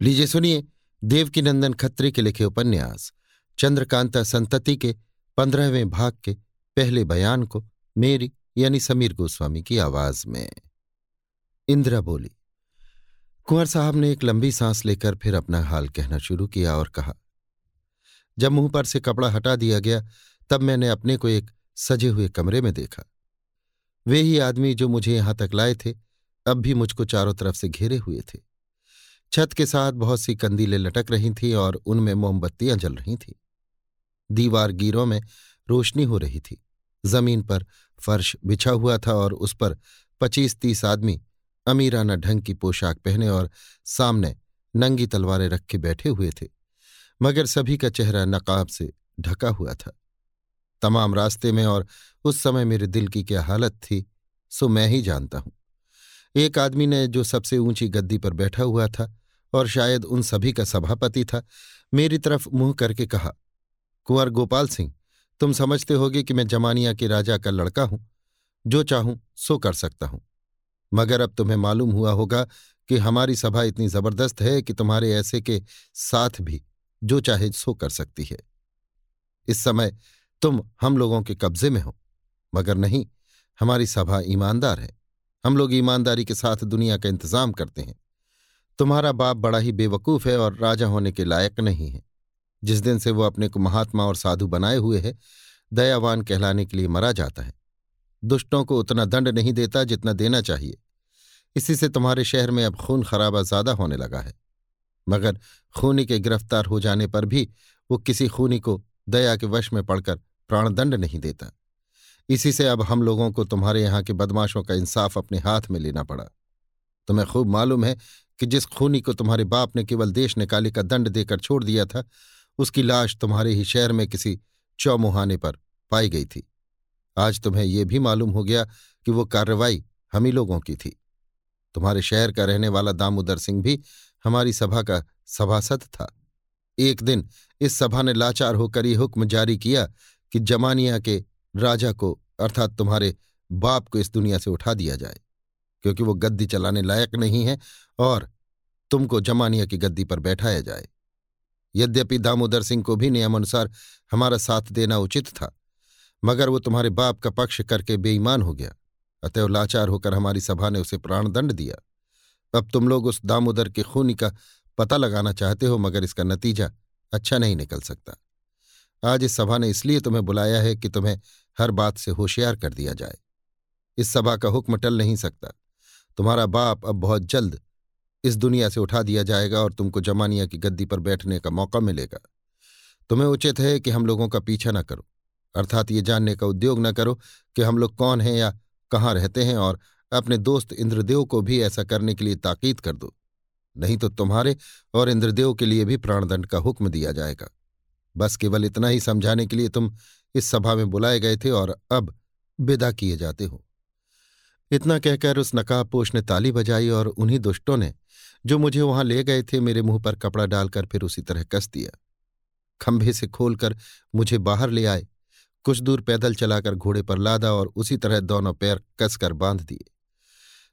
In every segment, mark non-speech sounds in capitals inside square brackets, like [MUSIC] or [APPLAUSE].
लीजिए सुनिए देवकीनंदन खत्री के लिखे उपन्यास, चंद्रकांता संतति के पंद्रहवें भाग के पहले बयान को मेरी यानी समीर गोस्वामी की आवाज़ में। इंदिरा बोली, कुंवर साहब ने एक लंबी सांस लेकर फिर अपना हाल कहना शुरू किया और कहा, जब मुँह पर से कपड़ा हटा दिया गया, तब मैंने अपने को एक सजे हुए कमरे में देखा। वे ही आदमी जो मुझे यहाँ तक लाए थे, अब भी मुझको चारों तरफ़ से घेरे हुए थे। छत के साथ बहुत सी कंदीलें लटक रही थीं और उनमें मोमबत्तियाँ जल रही थीं। दीवार गिरों में रोशनी हो रही थी। ज़मीन पर फर्श बिछा हुआ था और उस पर पच्चीस तीस आदमी अमीराना ढंग की पोशाक पहने और सामने नंगी तलवारें रख के बैठे हुए थे, मगर सभी का चेहरा नकाब से ढका हुआ था। तमाम रास्ते में और उस समय मेरे दिल की क्या हालत थी, सो मैं ही जानता हूँ। एक आदमी ने जो सबसे ऊँची गद्दी पर बैठा हुआ था और शायद उन सभी का सभापति था। मेरी तरफ़ मुँह करके कहा, कुंवर गोपाल सिंह, तुम समझते होगे कि मैं जमानिया के राजा का लड़का हूँ। जो चाहूँ, सो कर सकता हूँ। मगर अब तुम्हें मालूम हुआ होगा कि हमारी सभा इतनी ज़बरदस्त है कि तुम्हारे ऐसे के साथ भी जो चाहे सो कर सकती है। इस समय तुम हम लोगों के कब्जे में हो, मगर नहीं, हमारी सभा ईमानदार है। हम लोग ईमानदारी के साथ दुनिया का इंतज़ाम करते हैं। तुम्हारा बाप बड़ा ही बेवकूफ़ है और राजा होने के लायक नहीं है। जिस दिन से वो अपने को महात्मा और साधु बनाए हुए है, दयावान कहलाने के लिए मरा जाता है। दुष्टों को उतना दंड नहीं देता जितना देना चाहिए। इसी से तुम्हारे शहर में अब खून खराबा ज़्यादा होने लगा है। मगर खूनी के गिरफ़्तार हो जाने पर भी वो किसी खूनी को दया के वश में पड़कर प्राणदंड नहीं देता। इसी से अब हम लोगों को तुम्हारे यहाँ के बदमाशों का इंसाफ अपने हाथ में लेना पड़ा। तुम्हें खूब मालूम है कि जिस खूनी को तुम्हारे बाप ने केवल देश निकाले का दंड देकर छोड़ दिया था, उसकी लाश तुम्हारे ही शहर में किसी चौमुहाने पर पाई गई थी। आज तुम्हें यह भी मालूम हो गया कि वो कार्रवाई हम ही लोगों की थी। तुम्हारे शहर का रहने वाला दामोदर सिंह भी हमारी सभा का सभासद था। एक दिन इस सभा ने लाचार होकर यह हुक्म जारी किया कि जमानिया के राजा को, अर्थात तुम्हारे बाप को इस दुनिया से उठा दिया जाए, क्योंकि वो गद्दी चलाने लायक नहीं है और तुमको जमानिया की गद्दी पर बैठाया जाए। यद्यपि दामोदर सिंह को भी नियमानुसार हमारा साथ देना उचित था, मगर वो तुम्हारे बाप का पक्ष करके बेईमान हो गया, अतएव लाचार होकर हमारी सभा ने उसे प्राणदंड दिया। अब तुम लोग उस दामोदर के खूनी का पता लगाना चाहते हो, मगर इसका नतीजा अच्छा नहीं निकल सकता। आज इस सभा ने इसलिए तुम्हें बुलाया है कि तुम्हें हर बात से होशियार कर दिया जाए। इस सभा का हुक्म टल नहीं सकता। तुम्हारा बाप अब बहुत जल्द इस दुनिया से उठा दिया जाएगा और तुमको जमानिया की गद्दी पर बैठने का मौका मिलेगा। तुम्हें उचित है कि हम लोगों का पीछा न करो, अर्थात ये जानने का उद्योग न करो कि हम लोग कौन हैं या कहाँ रहते हैं और अपने दोस्त इंद्रदेव को भी ऐसा करने के लिए ताकीद कर दो। नहीं तो तुम्हारे और इंद्रदेव के लिए भी प्राणदंड का हुक्म दिया जाएगा। बस केवल इतना ही समझाने के लिए तुम इस सभा में बुलाए गए थे और अब विदा किए जाते हो। इतना कहकर उस नकाबपोश ने ताली बजाई और उन्हीं दुष्टों ने जो मुझे वहाँ ले गए थे, मेरे मुँह पर कपड़ा डालकर फिर उसी तरह कस दिया। खंभे से खोलकर मुझे बाहर ले आए। कुछ दूर पैदल चलाकर घोड़े पर लादा और उसी तरह दोनों पैर कसकर बाँध दिए।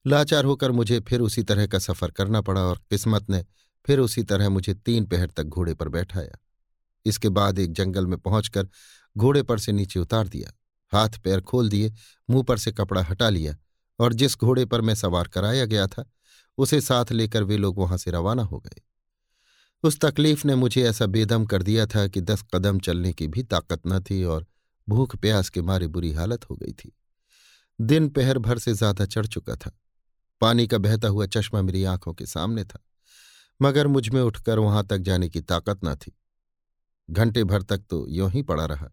लाचार होकर मुझे फिर उसी तरह का सफ़र करना पड़ा और किस्मत ने फिर उसी तरह मुझे तीन पहर तक घोड़े पर बैठाया। इसके बाद एक जंगल में पहुंचकर घोड़े पर से नीचे उतार दिया। हाथ पैर खोल दिए, मुँह पर से कपड़ा हटा लिया और जिस घोड़े पर मैं सवार कराया गया था उसे साथ लेकर वे लोग वहाँ से रवाना हो गए। उस तकलीफ़ ने मुझे ऐसा बेदम कर दिया था कि दस कदम चलने की भी ताकत न थी और भूख प्यास के मारे बुरी हालत हो गई थी। दिन पहर भर से ज़्यादा चढ़ चुका था। पानी का बहता हुआ चश्मा मेरी आँखों के सामने था, मगर मुझमें उठकर वहाँ तक जाने की ताकत न थी। घंटे भर तक तो यों ही पड़ा रहा।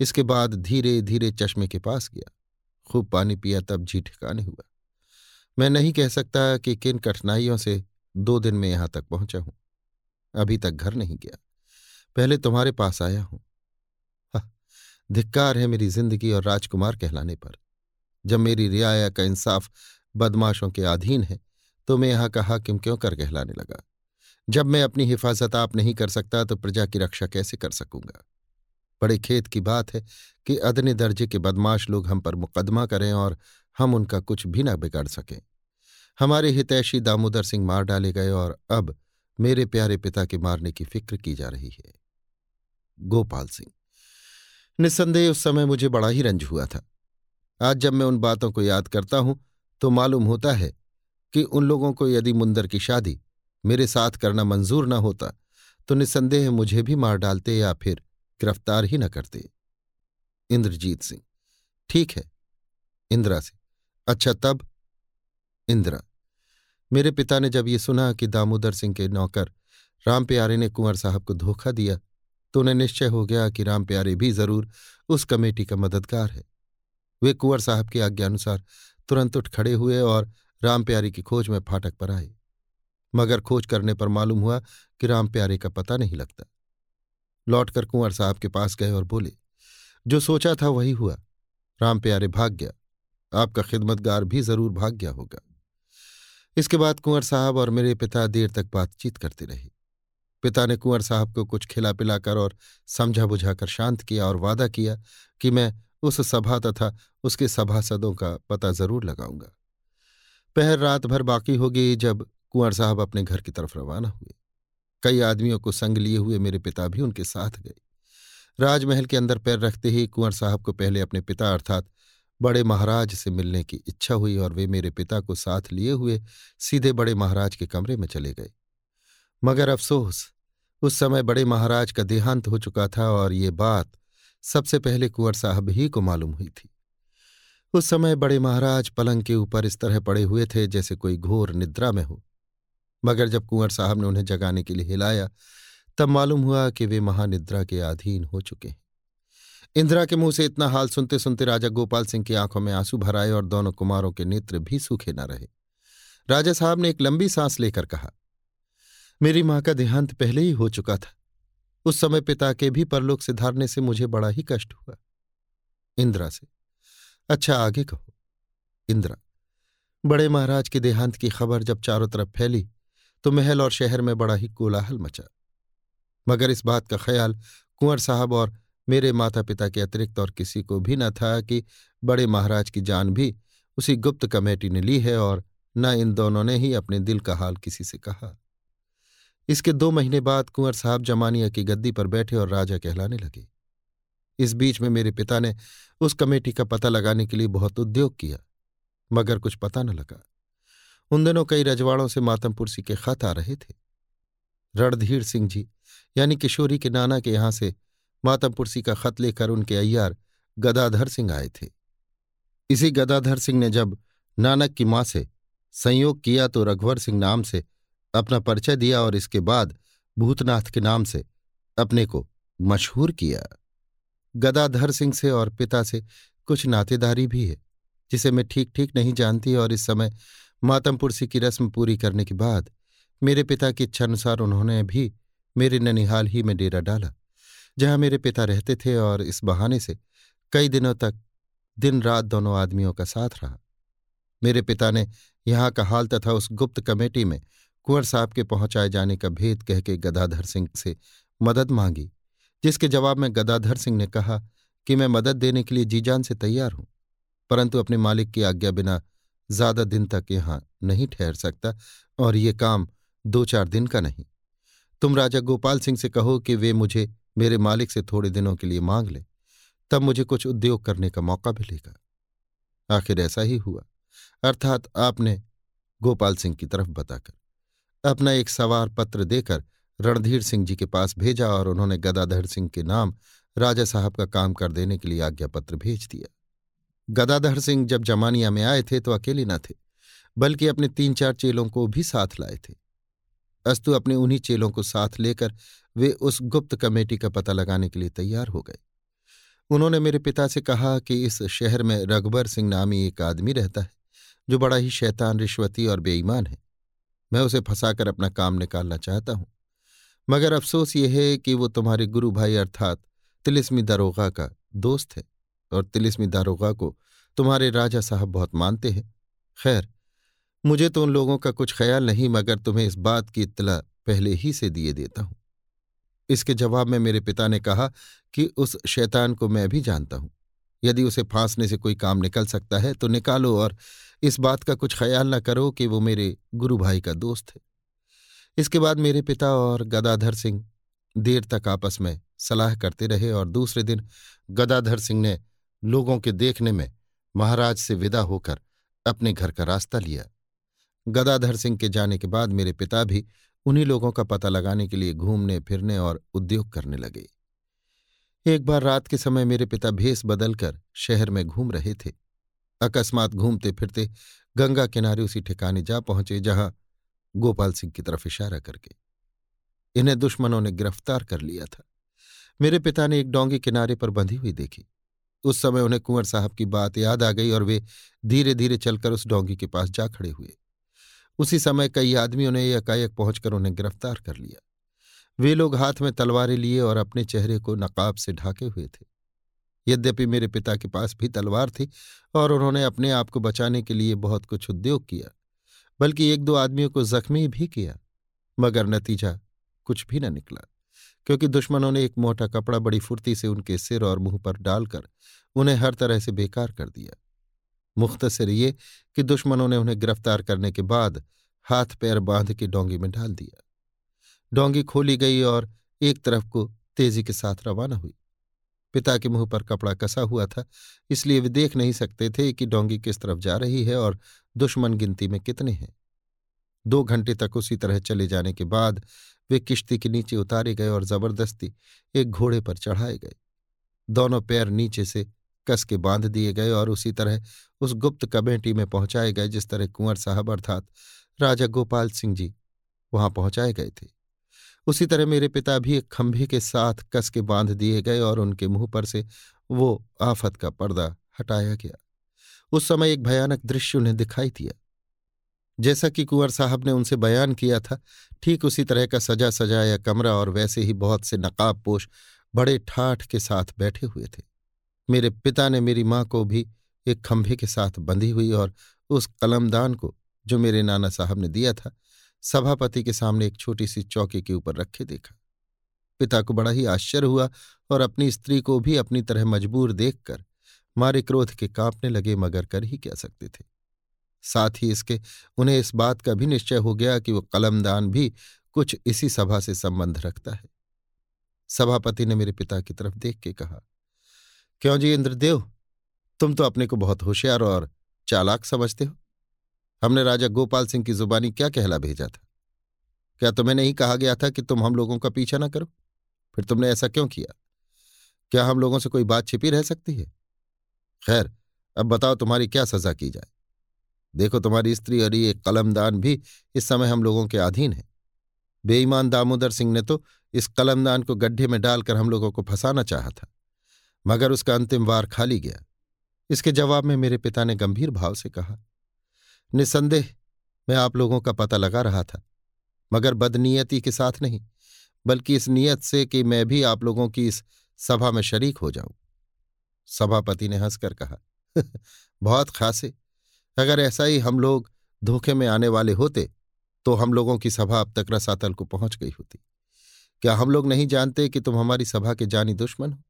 इसके बाद धीरे धीरे चश्मे के पास गया। खूब पानी पिया तब जी ठिकाने हुआ। मैं नहीं कह सकता कि किन कठिनाइयों से दो दिन में यहाँ तक पहुँचा हूँ। अभी तक घर नहीं गया। पहले तुम्हारे पास आया हूँ। धिक्कार है मेरी ज़िंदगी और राजकुमार कहलाने पर। जब मेरी रियाया का इंसाफ बदमाशों के अधीन है तो मैं यहाँ का हाकिम क्यों कर कहलाने लगा? जब मैं अपनी हिफाजत आप नहीं कर सकता तो प्रजा की रक्षा कैसे कर सकूँगा? बड़े खेत की बात है कि अदने दर्जे के बदमाश लोग हम पर मुकदमा करें और हम उनका कुछ भी न बिगाड़ सकें। हमारे हितैषी दामोदर सिंह मार डाले गए और अब मेरे प्यारे पिता के मारने की फ़िक्र की जा रही है। गोपाल सिंह। निस्संदेह उस समय मुझे बड़ा ही रंज हुआ था। आज जब मैं उन बातों को याद करता हूँ तो मालूम होता है कि उन लोगों को यदि मुंदर की शादी मेरे साथ करना मंजूर न होता तो निस्संदेह मुझे भी मार डालते या फिर गिरफ़्तार ही न करते। इंद्रजीत सिंह। ठीक है, इंदिरा से अच्छा तब? इंदिरा, मेरे पिता ने जब ये सुना कि दामोदर सिंह के नौकर राम प्यारे ने कुंवर साहब को धोखा दिया तो उन्हें निश्चय हो गया कि राम प्यारे भी ज़रूर उस कमेटी का मददगार है। वे कुंवर साहब की आज्ञानुसार तुरंत उठ खड़े हुए और राम प्यारे की खोज में फाटक पर आए। मगर खोज करने पर मालूम हुआ कि राम प्यारे का पता नहीं लगता। लौटकर कुंवर साहब के पास गए और बोले, जो सोचा था वही हुआ। राम प्यारे भाग गया। आपका खिदमतगार भी ज़रूर भाग गया होगा। इसके बाद कुंवर साहब और मेरे पिता देर तक बातचीत करते रहे। पिता ने कुंवर साहब को कुछ खिला पिलाकर और समझा बुझाकर शांत किया और वादा किया कि मैं उस सभा तथा उसके सभासदों का पता ज़रूर लगाऊँगा। पहर रात भर बाकी हो गई जब कुंवर साहब अपने घर की तरफ़ रवाना हुए। कई आदमियों को संग लिए हुए मेरे पिता भी उनके साथ गए। राजमहल के अंदर पैर रखते ही कुंवर साहब को पहले अपने पिता अर्थात बड़े महाराज से मिलने की इच्छा हुई और वे मेरे पिता को साथ लिए हुए सीधे बड़े महाराज के कमरे में चले गए। मगर अफसोस, उस समय बड़े महाराज का देहांत हो चुका था और ये बात सबसे पहले कुंवर साहब ही को मालूम हुई थी। उस समय बड़े महाराज पलंग के ऊपर इस तरह पड़े हुए थे जैसे कोई घोर निद्रा में हो। मगर जब कुंवर साहब ने उन्हें जगाने के लिए हिलाया, तब मालूम हुआ कि वे महानिद्रा के अधीन हो चुके हैं। इंदिरा के मुँह से इतना हाल सुनते सुनते राजा गोपाल सिंह की आँखों में आँसू भर आए और दोनों कुमारों के नेत्र भी सूखे न रहे। राजा साहब ने एक लंबी सांस लेकर कहा, मेरी माँ का देहांत पहले ही हो चुका था। उस समय पिता के भी परलोक से धारने से मुझे बड़ा ही कष्ट हुआ। इंदिरा से अच्छा आगे कहो। इंदिरा, बड़े महाराज के देहांत की खबर जब चारों तरफ़ फैली तो महल और शहर में बड़ा ही कोलाहल मचा। मगर इस बात का ख्याल कुंवर साहब और मेरे माता पिता के अतिरिक्त और किसी को भी न था कि बड़े महाराज की जान भी उसी गुप्त कमेटी ने ली है और न इन दोनों ने ही अपने दिल का हाल किसी से कहा। इसके दो महीने बाद कुंवर साहब जमानिया की गद्दी पर बैठे और राजा कहलाने लगे। इस बीच में मेरे पिता ने उस कमेटी का पता लगाने के लिए बहुत उद्योग किया, मगर कुछ पता न लगा। उन दिनों कई रजवाड़ों से मातमपुरसी के खत आ रहे थे। रणधीर सिंह जी, यानी किशोरी के नाना के यहाँ से मातमपुरसी का खत लेकर उनके अय्यार गदाधर सिंह आए थे। इसी गदाधर सिंह ने जब नानक की माँ से संयोग किया तो रघुवर सिंह नाम से अपना परिचय दिया और इसके बाद भूतनाथ के नाम से अपने को मशहूर किया। गदाधर सिंह से और पिता से कुछ नातेदारी भी है, जिसे मैं ठीक ठीक नहीं जानती और इस समय मातमपुरसी की रस्म पूरी करने के बाद मेरे पिता की इच्छानुसार उन्होंने भी मेरे ननिहाल ही में डेरा डाला। जहाँ मेरे पिता रहते थे और इस बहाने से कई दिनों तक दिन रात दोनों आदमियों का साथ रहा। मेरे पिता ने यहाँ का हाल तथा उस गुप्त कमेटी में कुंवर साहब के पहुँचाए जाने का भेद कह के गदाधर सिंह से मदद मांगी, जिसके जवाब में गदाधर सिंह ने कहा कि मैं मदद देने के लिए जीजान से तैयार हूँ, परंतु अपने मालिक की आज्ञा बिना ज़्यादा दिन तक यहाँ नहीं ठहर सकता और ये काम दो चार दिन का नहीं। तुम राजा गोपाल सिंह से कहो कि वे मुझे मेरे मालिक से थोड़े दिनों के लिए मांग ले, तब मुझे कुछ उद्योग करने का मौका मिलेगा। आखिर ऐसा ही हुआ। अर्थात आपने गोपाल सिंह की तरफ़ बताकर, अपना एक सवार पत्र देकर रणधीर सिंह जी के पास भेजा और उन्होंने गदाधर सिंह के नाम राजा साहब का काम कर देने के लिए आज्ञा पत्र भेज दिया। गदाधर सिंह जब जमानिया में आए थे तो अकेले न थे, बल्कि अपने तीन चार चेलों को भी साथ लाए थे। अस्तु अपने उन्हीं चेलों को साथ लेकर वे उस गुप्त कमेटी का पता लगाने के लिए तैयार हो गए। उन्होंने मेरे पिता से कहा कि इस शहर में रघुबर सिंह नामी एक आदमी रहता है, जो बड़ा ही शैतान, रिश्वती और बेईमान है। मैं उसे फंसाकर अपना काम निकालना चाहता हूँ। मगर अफसोस ये है कि वो तुम्हारे गुरु भाई अर्थात तिलिस्मी दारोगा का दोस्त है और तिलिस्मी दारोगा को तुम्हारे राजा साहब बहुत मानते हैं। खैर, मुझे तो उन लोगों का कुछ ख्याल नहीं, मगर तुम्हें इस बात की इतला पहले ही से दिए देता हूँ। इसके जवाब में मेरे पिता ने कहा कि उस शैतान को मैं भी जानता हूँ। यदि उसे फांसने से कोई काम निकल सकता है तो निकालो और इस बात का कुछ ख्याल न करो कि वो मेरे गुरु भाई का दोस्त है। इसके बाद मेरे पिता और गदाधर सिंह देर तक आपस में सलाह करते रहे और दूसरे दिन गदाधर सिंह ने लोगों के देखने में महाराज से विदा होकर अपने घर का रास्ता लिया। गदाधर सिंह के जाने के बाद मेरे पिता भी उन्हीं लोगों का पता लगाने के लिए घूमने, फिरने और उद्योग करने लगे। एक बार रात के समय मेरे पिता भेस बदलकर शहर में घूम रहे थे। अकस्मात घूमते फिरते गंगा किनारे उसी ठिकाने जा पहुँचे जहाँ गोपाल सिंह की तरफ़ इशारा करके। इन्हें दुश्मनों ने गिरफ़्तार कर लिया था। मेरे पिता ने एक डोंगी किनारे पर बंधी हुई देखी। उस समय उन्हें कुंवर साहब की बात याद आ गई और वे धीरे धीरे चलकर उस डोंगी के पास जा खड़े हुए। उसी समय कई आदमियों ने एकाएक पहुंचकर उन्हें गिरफ़्तार कर लिया। वे लोग हाथ में तलवारें लिए और अपने चेहरे को नकाब से ढाके हुए थे। यद्यपि मेरे पिता के पास भी तलवार थी और उन्होंने अपने आप को बचाने के लिए बहुत कुछ उद्योग किया, बल्कि एक दो आदमियों को जख्मी भी किया, मगर नतीजा कुछ भी न निकला, क्योंकि दुश्मनों ने एक मोटा कपड़ा बड़ी फुर्ती से उनके सिर और मुँह पर डालकर उन्हें हर तरह से बेकार कर दिया। मुख्तसर ये कि दुश्मनों ने उन्हें गिरफ़्तार करने के बाद हाथ पैर बाँध के डोंगी में डाल दिया। डोंगी खोली गई और एक तरफ़ को तेज़ी के साथ रवाना हुई। पिता के मुँह पर कपड़ा कसा हुआ था, इसलिए वे देख नहीं सकते थे कि डोंगी किस तरफ़ जा रही है और दुश्मन गिनती में कितने हैं। दो घंटे तक उसी तरह चले जाने के बाद वे किश्ती के नीचे उतारे गए और ज़बरदस्ती एक घोड़े पर चढ़ाए गए। दोनों पैर नीचे से कस के बाँध दिए गए और उसी तरह उस गुप्त कमेटी में पहुँचाए गए जिस तरह कुंवर साहब अर्थात राजा गोपाल सिंह जी वहाँ पहुँचाए गए थे। उसी तरह मेरे पिता भी एक खंभे के साथ कस के बाँध दिए गए और उनके मुँह पर से वो आफत का पर्दा हटाया गया। उस समय एक भयानक दृश्य उन्हें दिखाई दिया। जैसा कि कुंवर साहब ने उनसे बयान किया था, ठीक उसी तरह का सजा सजाया कमरा और वैसे ही बहुत से नकाब पोश बड़े ठाठ के साथ बैठे हुए थे। मेरे पिता ने मेरी माँ को भी एक खंभे के साथ बंधी हुई और उस कलमदान को जो मेरे नाना साहब ने दिया था, सभापति के सामने एक छोटी सी चौकी के ऊपर रखे देखा। पिता को बड़ा ही आश्चर्य हुआ और अपनी स्त्री को भी अपनी तरह मजबूर देखकर मारे क्रोध के कांपने लगे, मगर कर ही क्या सकते थे? साथ ही इसके, उन्हें इस बात का भी निश्चय हो गया कि वो कलमदान भी कुछ इसी सभा से संबंध रखता है। सभापति ने मेरे पिता की तरफ़ देख के कहा, क्यों जी इंद्रदेव? तुम तो अपने को बहुत होशियार और चालाक समझते हो। हमने राजा गोपाल सिंह की जुबानी क्या कहला भेजा था? क्या तुम्हें नहीं कहा गया था कि तुम हम लोगों का पीछा ना करो? फिर तुमने ऐसा क्यों किया? क्या हम लोगों से कोई बात छिपी रह सकती है? खैर, अब बताओ तुम्हारी क्या सजा की जाए? देखो तुम्हारी स्त्री और ये कलमदान भी इस समय हम लोगों के अधीन है। बेईमान दामोदर सिंह ने तो इस कलमदान को गड्ढे में डालकर हम लोगों को फंसाना चाहा था, मगर उसका अंतिम वार खाली गया। इसके जवाब में मेरे पिता ने गंभीर भाव से कहा निसंदेह मैं आप लोगों का पता लगा रहा था, मगर बदनीयती के साथ नहीं, बल्कि इस नियत से कि मैं भी आप लोगों की इस सभा में शरीक हो जाऊँ। सभापति ने हंसकर कहा, [LAUGHS] बहुत खासे। अगर ऐसा ही हम लोग धोखे में आने वाले होते तो हम लोगों की सभा अब तक रसातल को पहुँच गई होती। क्या हम लोग नहीं जानते कि तुम हमारी सभा के जानी दुश्मन हो?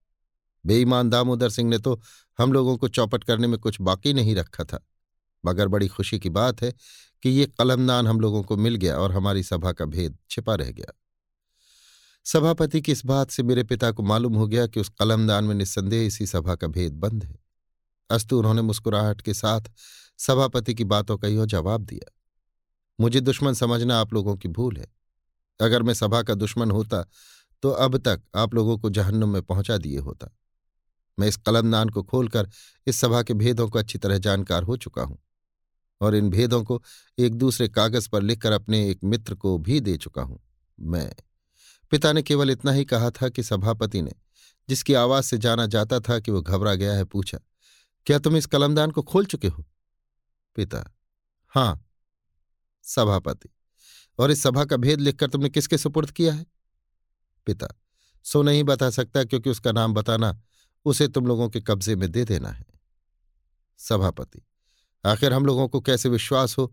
बेईमान दामोदर सिंह ने तो हम लोगों को चौपट करने में कुछ बाकी नहीं रखा था। मगर बड़ी खुशी की बात है कि ये कलमदान हम लोगों को मिल गया और हमारी सभा का भेद छिपा रह गया। सभापति की इस बात से मेरे पिता को मालूम हो गया कि उस कलमदान में निस्संदेह इसी सभा का भेद बंद है। अस्तु उन्होंने मुस्कुराहट के साथ सभापति की बातों का यह जवाब दिया। मुझे दुश्मन समझना आप लोगों की भूल है। अगर मैं सभा का दुश्मन होता तो अब तक आप लोगों को जहन्नुम में पहुँचा दिए होता। मैं इस कलमदान को खोलकर इस सभा के भेदों को अच्छी तरह जानकार हो चुका हूँ और इन भेदों को एक दूसरे कागज़ पर लिखकर अपने एक मित्र को भी दे चुका हूँ। मैं, पिता ने केवल इतना ही कहा था कि सभापति ने, जिसकी आवाज़ से जाना जाता था कि वो घबरा गया है, पूछा, क्या तुम इस कलमदान को खोल चुके हो? पिता, हाँ, सभापति। और इस सभा का भेद लिखकर तुमने किसके सुपुर्द किया है? पिता, सो नहीं बता सकता क्योंकि उसका नाम बताना उसे तुम लोगों के कब्जे में दे देना है। सभापति, आखिर हम लोगों को कैसे विश्वास हो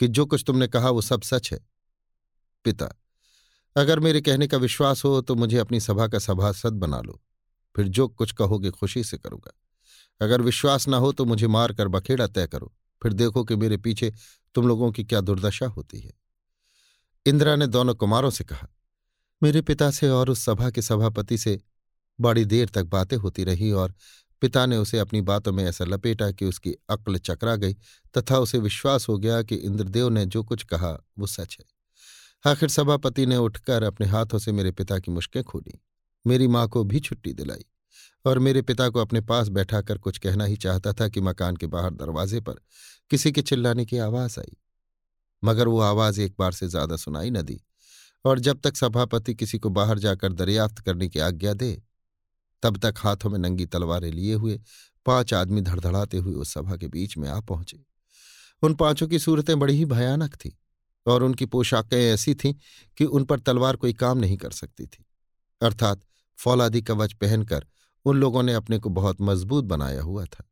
कि जो कुछ तुमने कहा वो सब सच है? पिता, अगर मेरे कहने का विश्वास हो तो मुझे अपनी सभा का सभासद बना लो। फिर जो कुछ कहोगे खुशी से करूँगा। अगर विश्वास ना हो तो मुझे मारकर बखेड़ा तय करो। फिर देखो कि मेरे पीछे तुम लोगों की क्या दुर्दशा होती है। इंदिरा ने दोनों कुमारों से कहा, मेरे पिता से और उस सभा के सभापति से बड़ी देर तक बातें होती रही और पिता ने उसे अपनी बातों में ऐसा लपेटा कि उसकी अक्ल चकरा गई तथा उसे विश्वास हो गया कि इंद्रदेव ने जो कुछ कहा, वो सच है। आखिर सभापति ने उठकर अपने हाथों से मेरे पिता की मुश्कें खोली। मेरी माँ को भी छुट्टी दिलाई और मेरे पिता को अपने पास बैठाकर कुछ कहना ही चाहता था कि मकान के बाहर दरवाजे पर किसी के चिल्लाने की आवाज़ आई। मगर वो आवाज़ एक बार से ज़्यादा सुनाई न दी और जब तक सभापति किसी को बाहर जाकर दरियाफ्त करने की आज्ञा दे तब तक हाथों में नंगी तलवारें लिए हुए पाँच आदमी धड़धड़ाते हुए उस सभा के बीच में आ पहुँचे। उन पाँचों की सूरतें बड़ी ही भयानक थी और उनकी पोशाकें ऐसी थीं कि उन पर तलवार कोई काम नहीं कर सकती थी। अर्थात फौलादी कवच पहनकर उन लोगों ने अपने को बहुत मज़बूत बनाया हुआ था।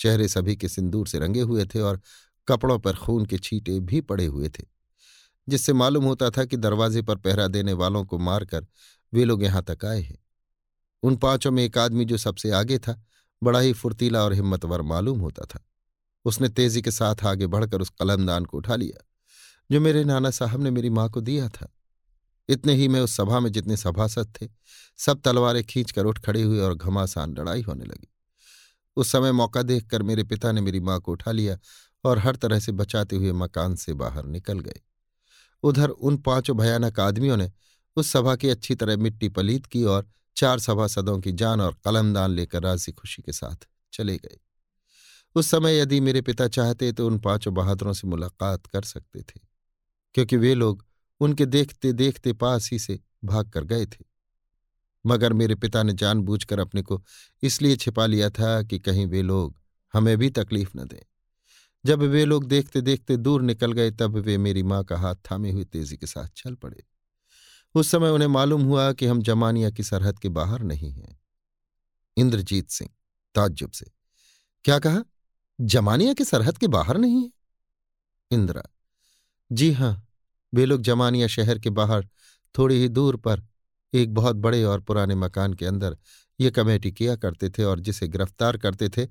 चेहरे सभी के सिंदूर से रंगे हुए थे और कपड़ों पर खून के छींटे भी पड़े हुए थे, जिससे मालूम होता था कि दरवाजे पर पहरा देने वालों को मारकर वे लोग यहाँ तक आए हैं। उन पाँचों में एक आदमी जो सबसे आगे था, बड़ा ही फुर्तीला और हिम्मतवर मालूम होता था। उसने तेज़ी के साथ आगे बढ़कर उस कलमदान को उठा लिया, जो मेरे नाना साहब ने मेरी माँ को दिया था। इतने ही में उस सभा में जितने सभासद थे, सब तलवारें खींचकर उठ खड़े हुए और घमासान लड़ाई होने लगी। उस समय मौका देखकर मेरे पिता ने मेरी माँ को उठा लिया और हर तरह से बचाते हुए मकान से बाहर निकल गए। उधर उन पाँचों भयानक आदमियों ने उस सभा की अच्छी तरह मिट्टी पलीत की और चार सभासदों की जान और कलमदान लेकर राज़ी खुशी के साथ चले गए। उस समय यदि मेरे पिता चाहते तो उन पाँचों बहादुरों से मुलाकात कर सकते थे, क्योंकि वे लोग उनके देखते देखते पास ही से भाग कर गए थे। मगर मेरे पिता ने जानबूझकर अपने को इसलिए छिपा लिया था कि कहीं वे लोग हमें भी तकलीफ़ न दें। जब वे लोग देखते देखते दूर निकल गए, तब वे मेरी माँ का हाथ थामे हुए तेज़ी के साथ चल पड़े। उस समय उन्हें मालूम हुआ कि हम जमानिया की सरहद के बाहर नहीं हैं। इंद्रजीत सिंह, ताज्जुब से, क्या कहा? जमानिया की सरहद के बाहर नहीं है? इंदिरा, जी हाँ, वे लोग जमानिया शहर के बाहर, थोड़ी ही दूर पर, एक बहुत बड़े और पुराने मकान के अंदर ये कमेटी किया करते थे और जिसे गिरफ़्तार करते थे,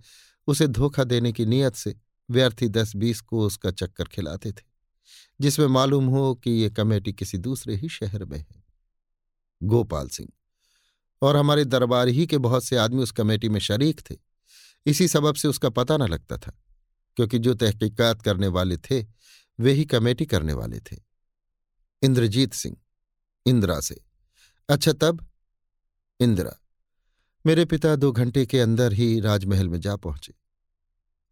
उसे धोखा देने की नीयत से व्यर्थी दस बीस को उसका चक्कर खिलाते थे। जिसमें मालूम हो कि ये कमेटी किसी दूसरे ही शहर में है। गोपाल सिंह। और हमारे दरबार ही के बहुत से आदमी उस कमेटी में शरीक थे। इसी सबब से उसका पता न लगता था, क्योंकि जो तहकीकात करने वाले थे, वे ही कमेटी करने वाले थे। इंद्रजीत सिंह। इंदिरा से। अच्छा तब? इंदिरा। मेरे पिता दो घंटे के अंदर ही राजमहल में जा पहुँचे।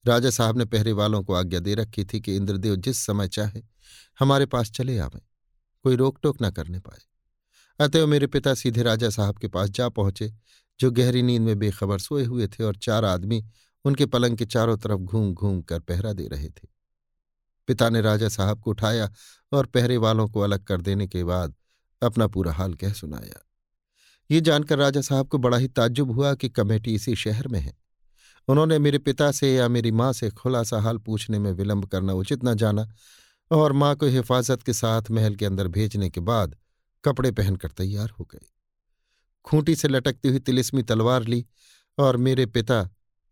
राजा साहब ने पहरे वालों को आज्ञा दे रखी थी कि इंद्रदेव जिस समय चाहे, हमारे पास चले आवें। कोई रोक टोक न करने पाए। अतएव मेरे पिता सीधे राजा साहब के पास जा पहुँचे, जो गहरी नींद में बेखबर सोए हुए थे और चार आदमी उनके पलंग के चारों तरफ़ घूम घूम कर पहरा दे रहे थे। पिता ने राजा साहब को उठाया और पहरे वालों को अलग कर देने के बाद अपना पूरा हाल कह सुनाया। ये जानकर राजा साहब को बड़ा ही ताज्जुब हुआ कि कमेटी इसी शहर में है। उन्होंने मेरे पिता से या मेरी माँ से खुलासा हाल पूछने में विलंब करना उचित न जाना और माँ को हिफाजत के साथ महल के अंदर भेजने के बाद कपड़े पहनकर तैयार हो गए। खूंटी से लटकती हुई तिलिस्मी तलवार ली और मेरे पिता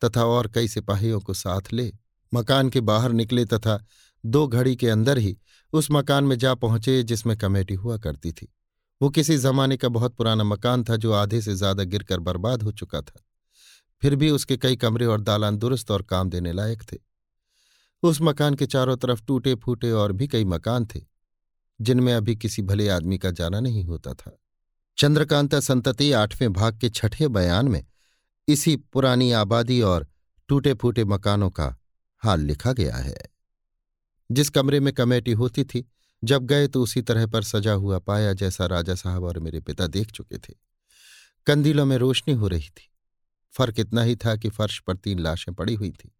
तथा और कई सिपाहियों को साथ ले मकान के बाहर निकले तथा दो घड़ी के अंदर ही उस मकान में जा पहुँचे जिसमें कमेटी हुआ करती थी। वो किसी जमाने का बहुत पुराना मकान था जो आधे से ज़्यादा गिरकर बर्बाद हो चुका था। फिर भी उसके कई कमरे और दालान दुरुस्त और काम देने लायक थे। उस मकान के चारों तरफ़ टूटे फूटे और भी कई मकान थे, जिनमें अभी किसी भले आदमी का जाना नहीं होता था। चंद्रकांता संतति आठवें भाग के छठे बयान में इसी पुरानी आबादी और टूटे फूटे मकानों का हाल लिखा गया है। जिस कमरे में कमेटी होती थी, जब गए तो उसी तरह पर सजा हुआ पाया जैसा राजा साहब और मेरे पिता देख चुके थे। कंदीलों में रोशनी हो रही थी। फ़र्क इतना ही था कि फर्श पर तीन लाशें पड़ी हुई थी।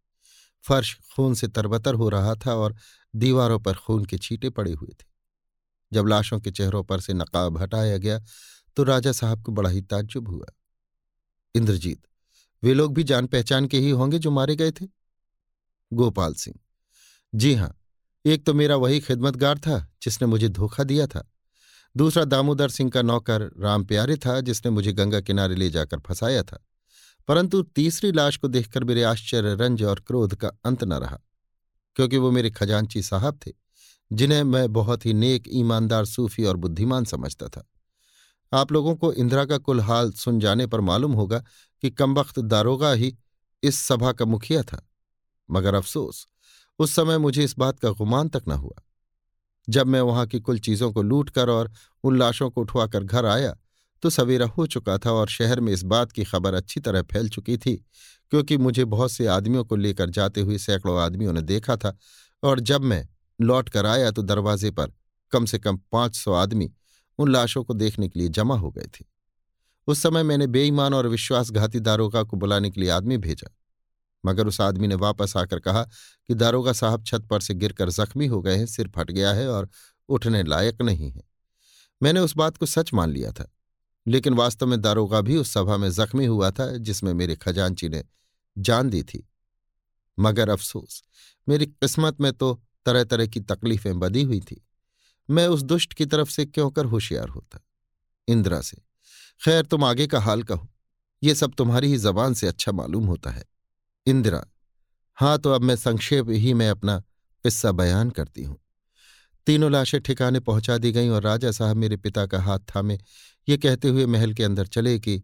फर्श खून से तरबतर हो रहा था और दीवारों पर खून के छींटे पड़े हुए थे। जब लाशों के चेहरों पर से नकाब हटाया गया तो राजा साहब को बड़ा ही ताज्जुब हुआ। इंद्रजीत, वे लोग भी जान पहचान के ही होंगे जो मारे गए थे? गोपाल सिंह, जी हाँ, एक तो मेरा वही खिदमतगार था जिसने मुझे धोखा दिया था। दूसरा दामोदर सिंह का नौकर राम प्यारे था जिसने मुझे गंगा किनारे ले जाकर फंसाया था। परंतु तीसरी लाश को देखकर मेरे आश्चर्य, रंज और क्रोध का अंत न रहा, क्योंकि वो मेरे खजांची साहब थे, जिन्हें मैं बहुत ही नेक, ईमानदार, सूफी और बुद्धिमान समझता था। आप लोगों को इंदिरा का कुल हाल सुन जाने पर मालूम होगा कि कमबख्त दारोगा ही इस सभा का मुखिया था। मगर अफसोस, उस समय मुझे इस बात का गुमान तक न हुआ। जब मैं वहाँ की कुल चीज़ों को लूट कर और उन लाशों को उठवाकर घर आया तो सवेरा हो चुका था और शहर में इस बात की खबर अच्छी तरह फैल चुकी थी, क्योंकि मुझे बहुत से आदमियों को लेकर जाते हुए सैकड़ों आदमियों ने देखा था और जब मैं लौट कर आया तो दरवाजे पर कम से कम पाँच सौ आदमी उन लाशों को देखने के लिए जमा हो गए थे। उस समय मैंने बेईमान और विश्वासघाती दारोगा को बुलाने के लिए आदमी भेजा, मगर उस आदमी ने वापस आकर कहा कि दारोगा साहब छत पर से गिरकर जख्मी हो गए हैं, सिर फट गया है और उठने लायक नहीं है। मैंने उस बात को सच मान लिया था। लेकिन वास्तव में दारोगा भी उस सभा में जख्मी हुआ था जिसमें मेरे खजांची ने जान दी थी। मगर अफसोस, मेरी किस्मत में तो तरह तरह की तकलीफें बदी हुई थी। मैं उस दुष्ट की तरफ़ से क्यों कर होशियार होता? इंदिरा से, खैर, तुम आगे का हाल कहो। ये सब तुम्हारी ही जबान से अच्छा मालूम होता है। इंदिरा हाँ तो अब मैं संक्षेप ही में अपना किस्सा बयान करती हूँ। तीनों लाशें ठिकाने पहुँचा दी गईं और राजा साहब मेरे पिता का हाथ थामे। ये कहते हुए महल के अंदर चले कि,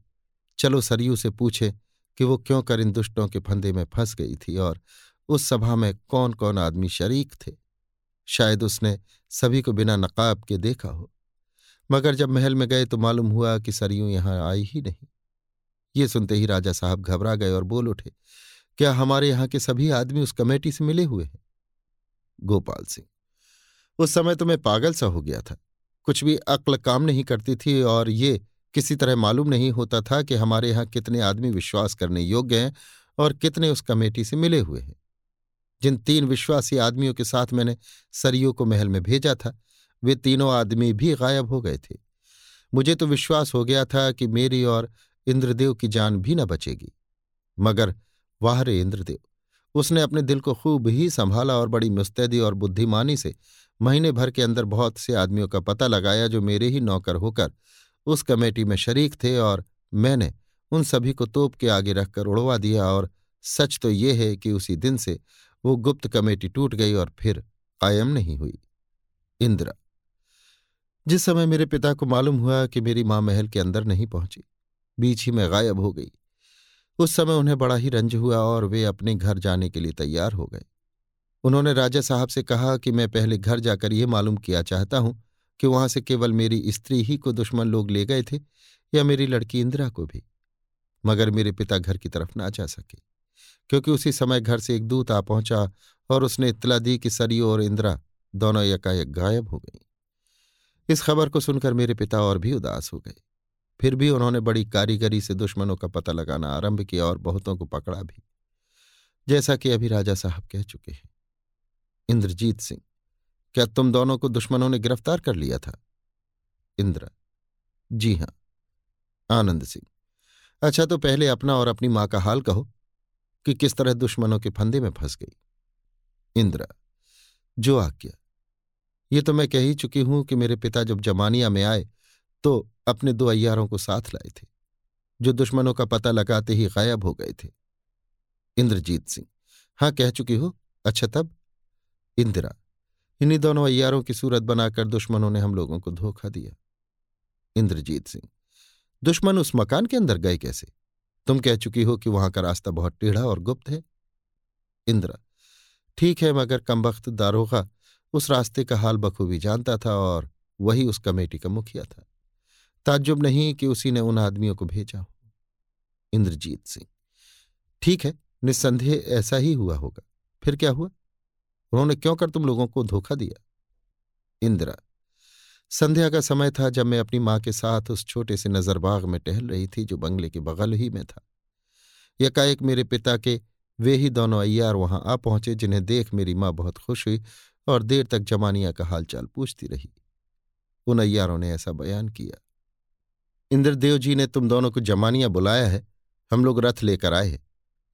चलो सरयू से पूछे कि वो क्यों कर इन दुष्टों के फंदे में फंस गई थी और उस सभा में कौन कौन आदमी शरीक थे? शायद उसने सभी को बिना नकाब के देखा हो। मगर जब महल में गए तो मालूम हुआ कि सरयू यहाँ आई ही नहीं। ये सुनते ही राजा साहब घबरा गए और बोल उठे, क्या हमारे यहाँ के सभी आदमी उस कमेटी से मिले हुए हैं? गोपाल सिंह उस समय तो मैं पागल सा हो गया था। कुछ भी अक्ल काम नहीं करती थी और ये किसी तरह मालूम नहीं होता था कि हमारे यहाँ कितने आदमी विश्वास करने योग्य हैं और कितने उस कमेटी से मिले हुए हैं। जिन तीन विश्वासी आदमियों के साथ मैंने सरियों को महल में भेजा था, वे तीनों आदमी भी गायब हो गए थे। मुझे तो विश्वास हो गया था कि मेरी और इंद्रदेव की जान भी न बचेगी। मगर वाह रे इंद्रदेव, उसने अपने दिल को खूब ही संभाला और बड़ी मुस्तैदी और बुद्धिमानी से महीने भर के अंदर बहुत से आदमियों का पता लगाया जो मेरे ही नौकर होकर उस कमेटी में शरीक थे और मैंने उन सभी को तोप के आगे रखकर उड़वा दिया और सच तो ये है कि उसी दिन से वो गुप्त कमेटी टूट गई और फिर कायम नहीं हुई। इंदिरा, जिस समय मेरे पिता को मालूम हुआ कि मेरी माँ महल के अंदर नहीं पहुँची, बीच ही में गायब हो गई। उस समय उन्हें बड़ा ही रंज हुआ और वे अपने घर जाने के लिए तैयार हो गए। उन्होंने राजा साहब से कहा कि मैं पहले घर जाकर यह मालूम किया चाहता हूँ कि वहाँ से केवल मेरी स्त्री ही को दुश्मन लोग ले गए थे या मेरी लड़की इंदिरा को भी। मगर मेरे पिता घर की तरफ़ ना जा सके, क्योंकि उसी समय घर से एक दूत आ पहुँचा और उसने इतला दी कि सरियो और इंदिरा दोनों यकायक गायब हो गई। इस खबर को सुनकर मेरे पिता और भी उदास हो गए। फिर भी उन्होंने बड़ी कारीगरी से दुश्मनों का पता लगाना आरंभ किया और बहुतों को पकड़ा भी। जैसा कि अभी राजा साहब कह चुके हैं। इंद्रजीत सिंह, क्या तुम दोनों को दुश्मनों ने गिरफ़्तार कर लिया था? इंद्र, जी हाँ। आनंद सिंह अच्छा तो पहले अपना और अपनी माँ का हाल कहो, कि किस तरह दुश्मनों के फंदे में फंस गई? इंद्र, जो आज्ञा। ये तो मैं कह ही चुकी हूँ कि मेरे पिता जब जमानिया में आए तो अपने दो अयारों को साथ लाए थे, जो दुश्मनों का पता लगाते ही गायब हो गए थे। इंद्रजीत सिंह, हाँ कह चुकी हो अच्छा तब? इंदिरा, इन्हीं दोनों अयारों की सूरत बनाकर दुश्मनों ने हम लोगों को धोखा दिया। इंद्रजीत सिंह, दुश्मन उस मकान के अंदर गए कैसे? तुम कह चुकी हो कि वहाँ का रास्ता बहुत टेढ़ा और गुप्त है। इंदिरा, ठीक है, मगर कमबख्त दारोगा उस रास्ते का हाल बखूबी जानता था और वही उस कमेटी का मुखिया था। ताज्जुब नहीं कि उसी ने उन आदमियों को भेजा हो। इंद्रजीत सिंह, ठीक है, निस्संदेह ऐसा ही हुआ होगा। फिर क्या हुआ? उन्होंने क्यों कर तुम लोगों को धोखा दिया? इंदिरा, संध्या का समय था जब मैं अपनी माँ के साथ उस छोटे से नजरबाग में टहल रही थी जो बंगले के बगल ही में था। यकाएक मेरे पिता के वे ही दोनों अय्यार वहाँ आ पहुँचे जिन्हें देख मेरी माँ बहुत खुश हुई और देर तक जमानिया का हालचाल पूछती रही। उन अय्यारों ने ऐसा बयान किया। इंद्रदेव जी ने तुम दोनों को जमानिया बुलाया है, हम लोग रथ लेकर आए हैं।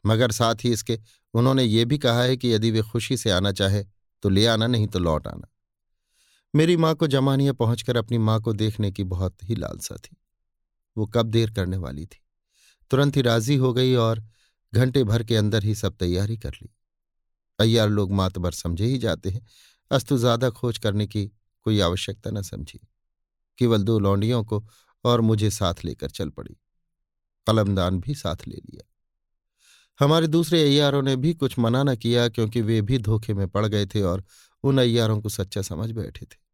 मगर साथ ही इसके उन्होंने ये भी कहा है कि यदि वे खुशी से आना चाहे तो ले आना, नहीं तो लौट आना। मेरी माँ को जमानिया पहुंचकर अपनी माँ को देखने की बहुत ही लालसा थी। वो कब देर करने वाली थी? तुरंत ही राज़ी हो गई और घंटे भर के अंदर ही सब तैयारी कर ली। अय्यार लोग मातबर समझे ही जाते हैं, अस्तु ज़्यादा खोज करने की कोई आवश्यकता न समझी। केवल दो लौंडियों को और मुझे साथ लेकर चल पड़ी। कलमदान भी साथ ले लिया। हमारे दूसरे अयारों ने भी कुछ मना न किया क्योंकि वे भी धोखे में पड़ गए थे और उन अयारों को सच्चा समझ बैठे थे।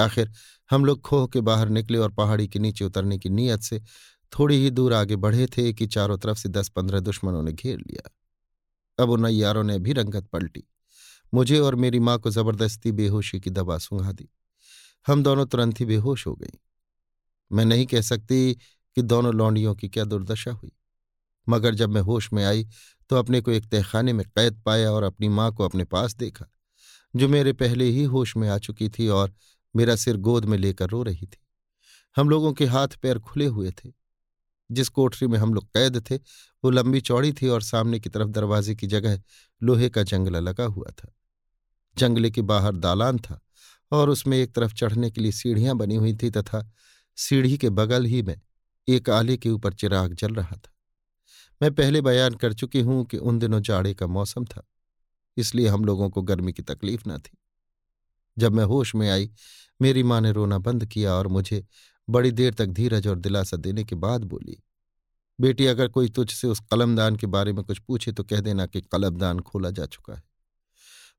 आखिर हम लोग खोह के बाहर निकले और पहाड़ी के नीचे उतरने की नीयत से थोड़ी ही दूर आगे बढ़े थे कि चारों तरफ़ से दस पंद्रह दुश्मनों ने घेर लिया। अब उन अयारों ने भी रंगत पलटी। मुझे और मेरी माँ को ज़बरदस्ती बेहोशी की दवा सुंघा दी। हम दोनों तुरंत ही बेहोश हो गई। मैं नहीं कह सकती कि दोनों लौंडियों की क्या दुर्दशा हुई। मगर जब मैं होश में आई तो अपने को एक तहखाने में कैद पाया और अपनी माँ को अपने पास देखा, जो मेरे पहले ही होश में आ चुकी थी और मेरा सिर गोद में लेकर रो रही थी। हम लोगों के हाथ पैर खुले हुए थे। जिस कोठरी में हम लोग कैद थे, वो लंबी चौड़ी थी और सामने की तरफ़ दरवाजे की जगह लोहे का जंगला लगा हुआ था। जंगले के बाहर दालान था और उसमें एक तरफ़ चढ़ने के लिए सीढ़ियाँ बनी हुई थी तथा सीढ़ी के बगल ही में एक आले के ऊपर चिराग जल रहा था। मैं पहले बयान कर चुकी हूँ कि उन दिनों जाड़े का मौसम था, इसलिए हम लोगों को गर्मी की तकलीफ़ न थी। जब मैं होश में आई, मेरी माँ ने रोना बंद किया और मुझे बड़ी देर तक धीरज और दिलासा देने के बाद बोली, बेटी, अगर कोई तुझसे उस कलमदान के बारे में कुछ पूछे तो कह देना कि कलमदान खोला जा चुका है।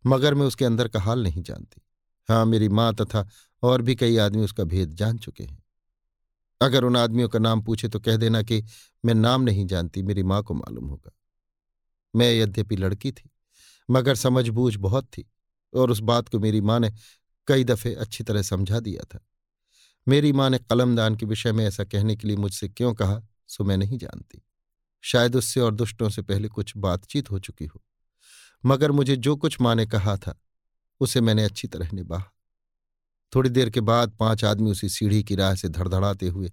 मगर मैं उसके अंदर का हाल नहीं जानती। हाँ मेरी माँ तथा और भी कई आदमी उसका भेद जान चुके हैं। अगर उन आदमियों का नाम पूछे तो कह देना कि मैं नाम नहीं जानती, मेरी माँ को मालूम होगा। मैं यद्यपि लड़की थी, मगर समझबूझ बहुत थी, और उस बात को मेरी माँ ने कई दफे अच्छी तरह समझा दिया था। मेरी माँ ने कलमदान के विषय में ऐसा कहने के लिए मुझसे क्यों कहा, सो मैं नहीं जानती। शायद उससे और दुष्टों से पहले कुछ बातचीत हो चुकी हो, मगर मुझे जो कुछ माँ ने कहा था, उसे मैंने अच्छी तरह निभाहा थोड़ी देर के बाद पाँच आदमी उसी सीढ़ी की राह से धड़धड़ाते हुए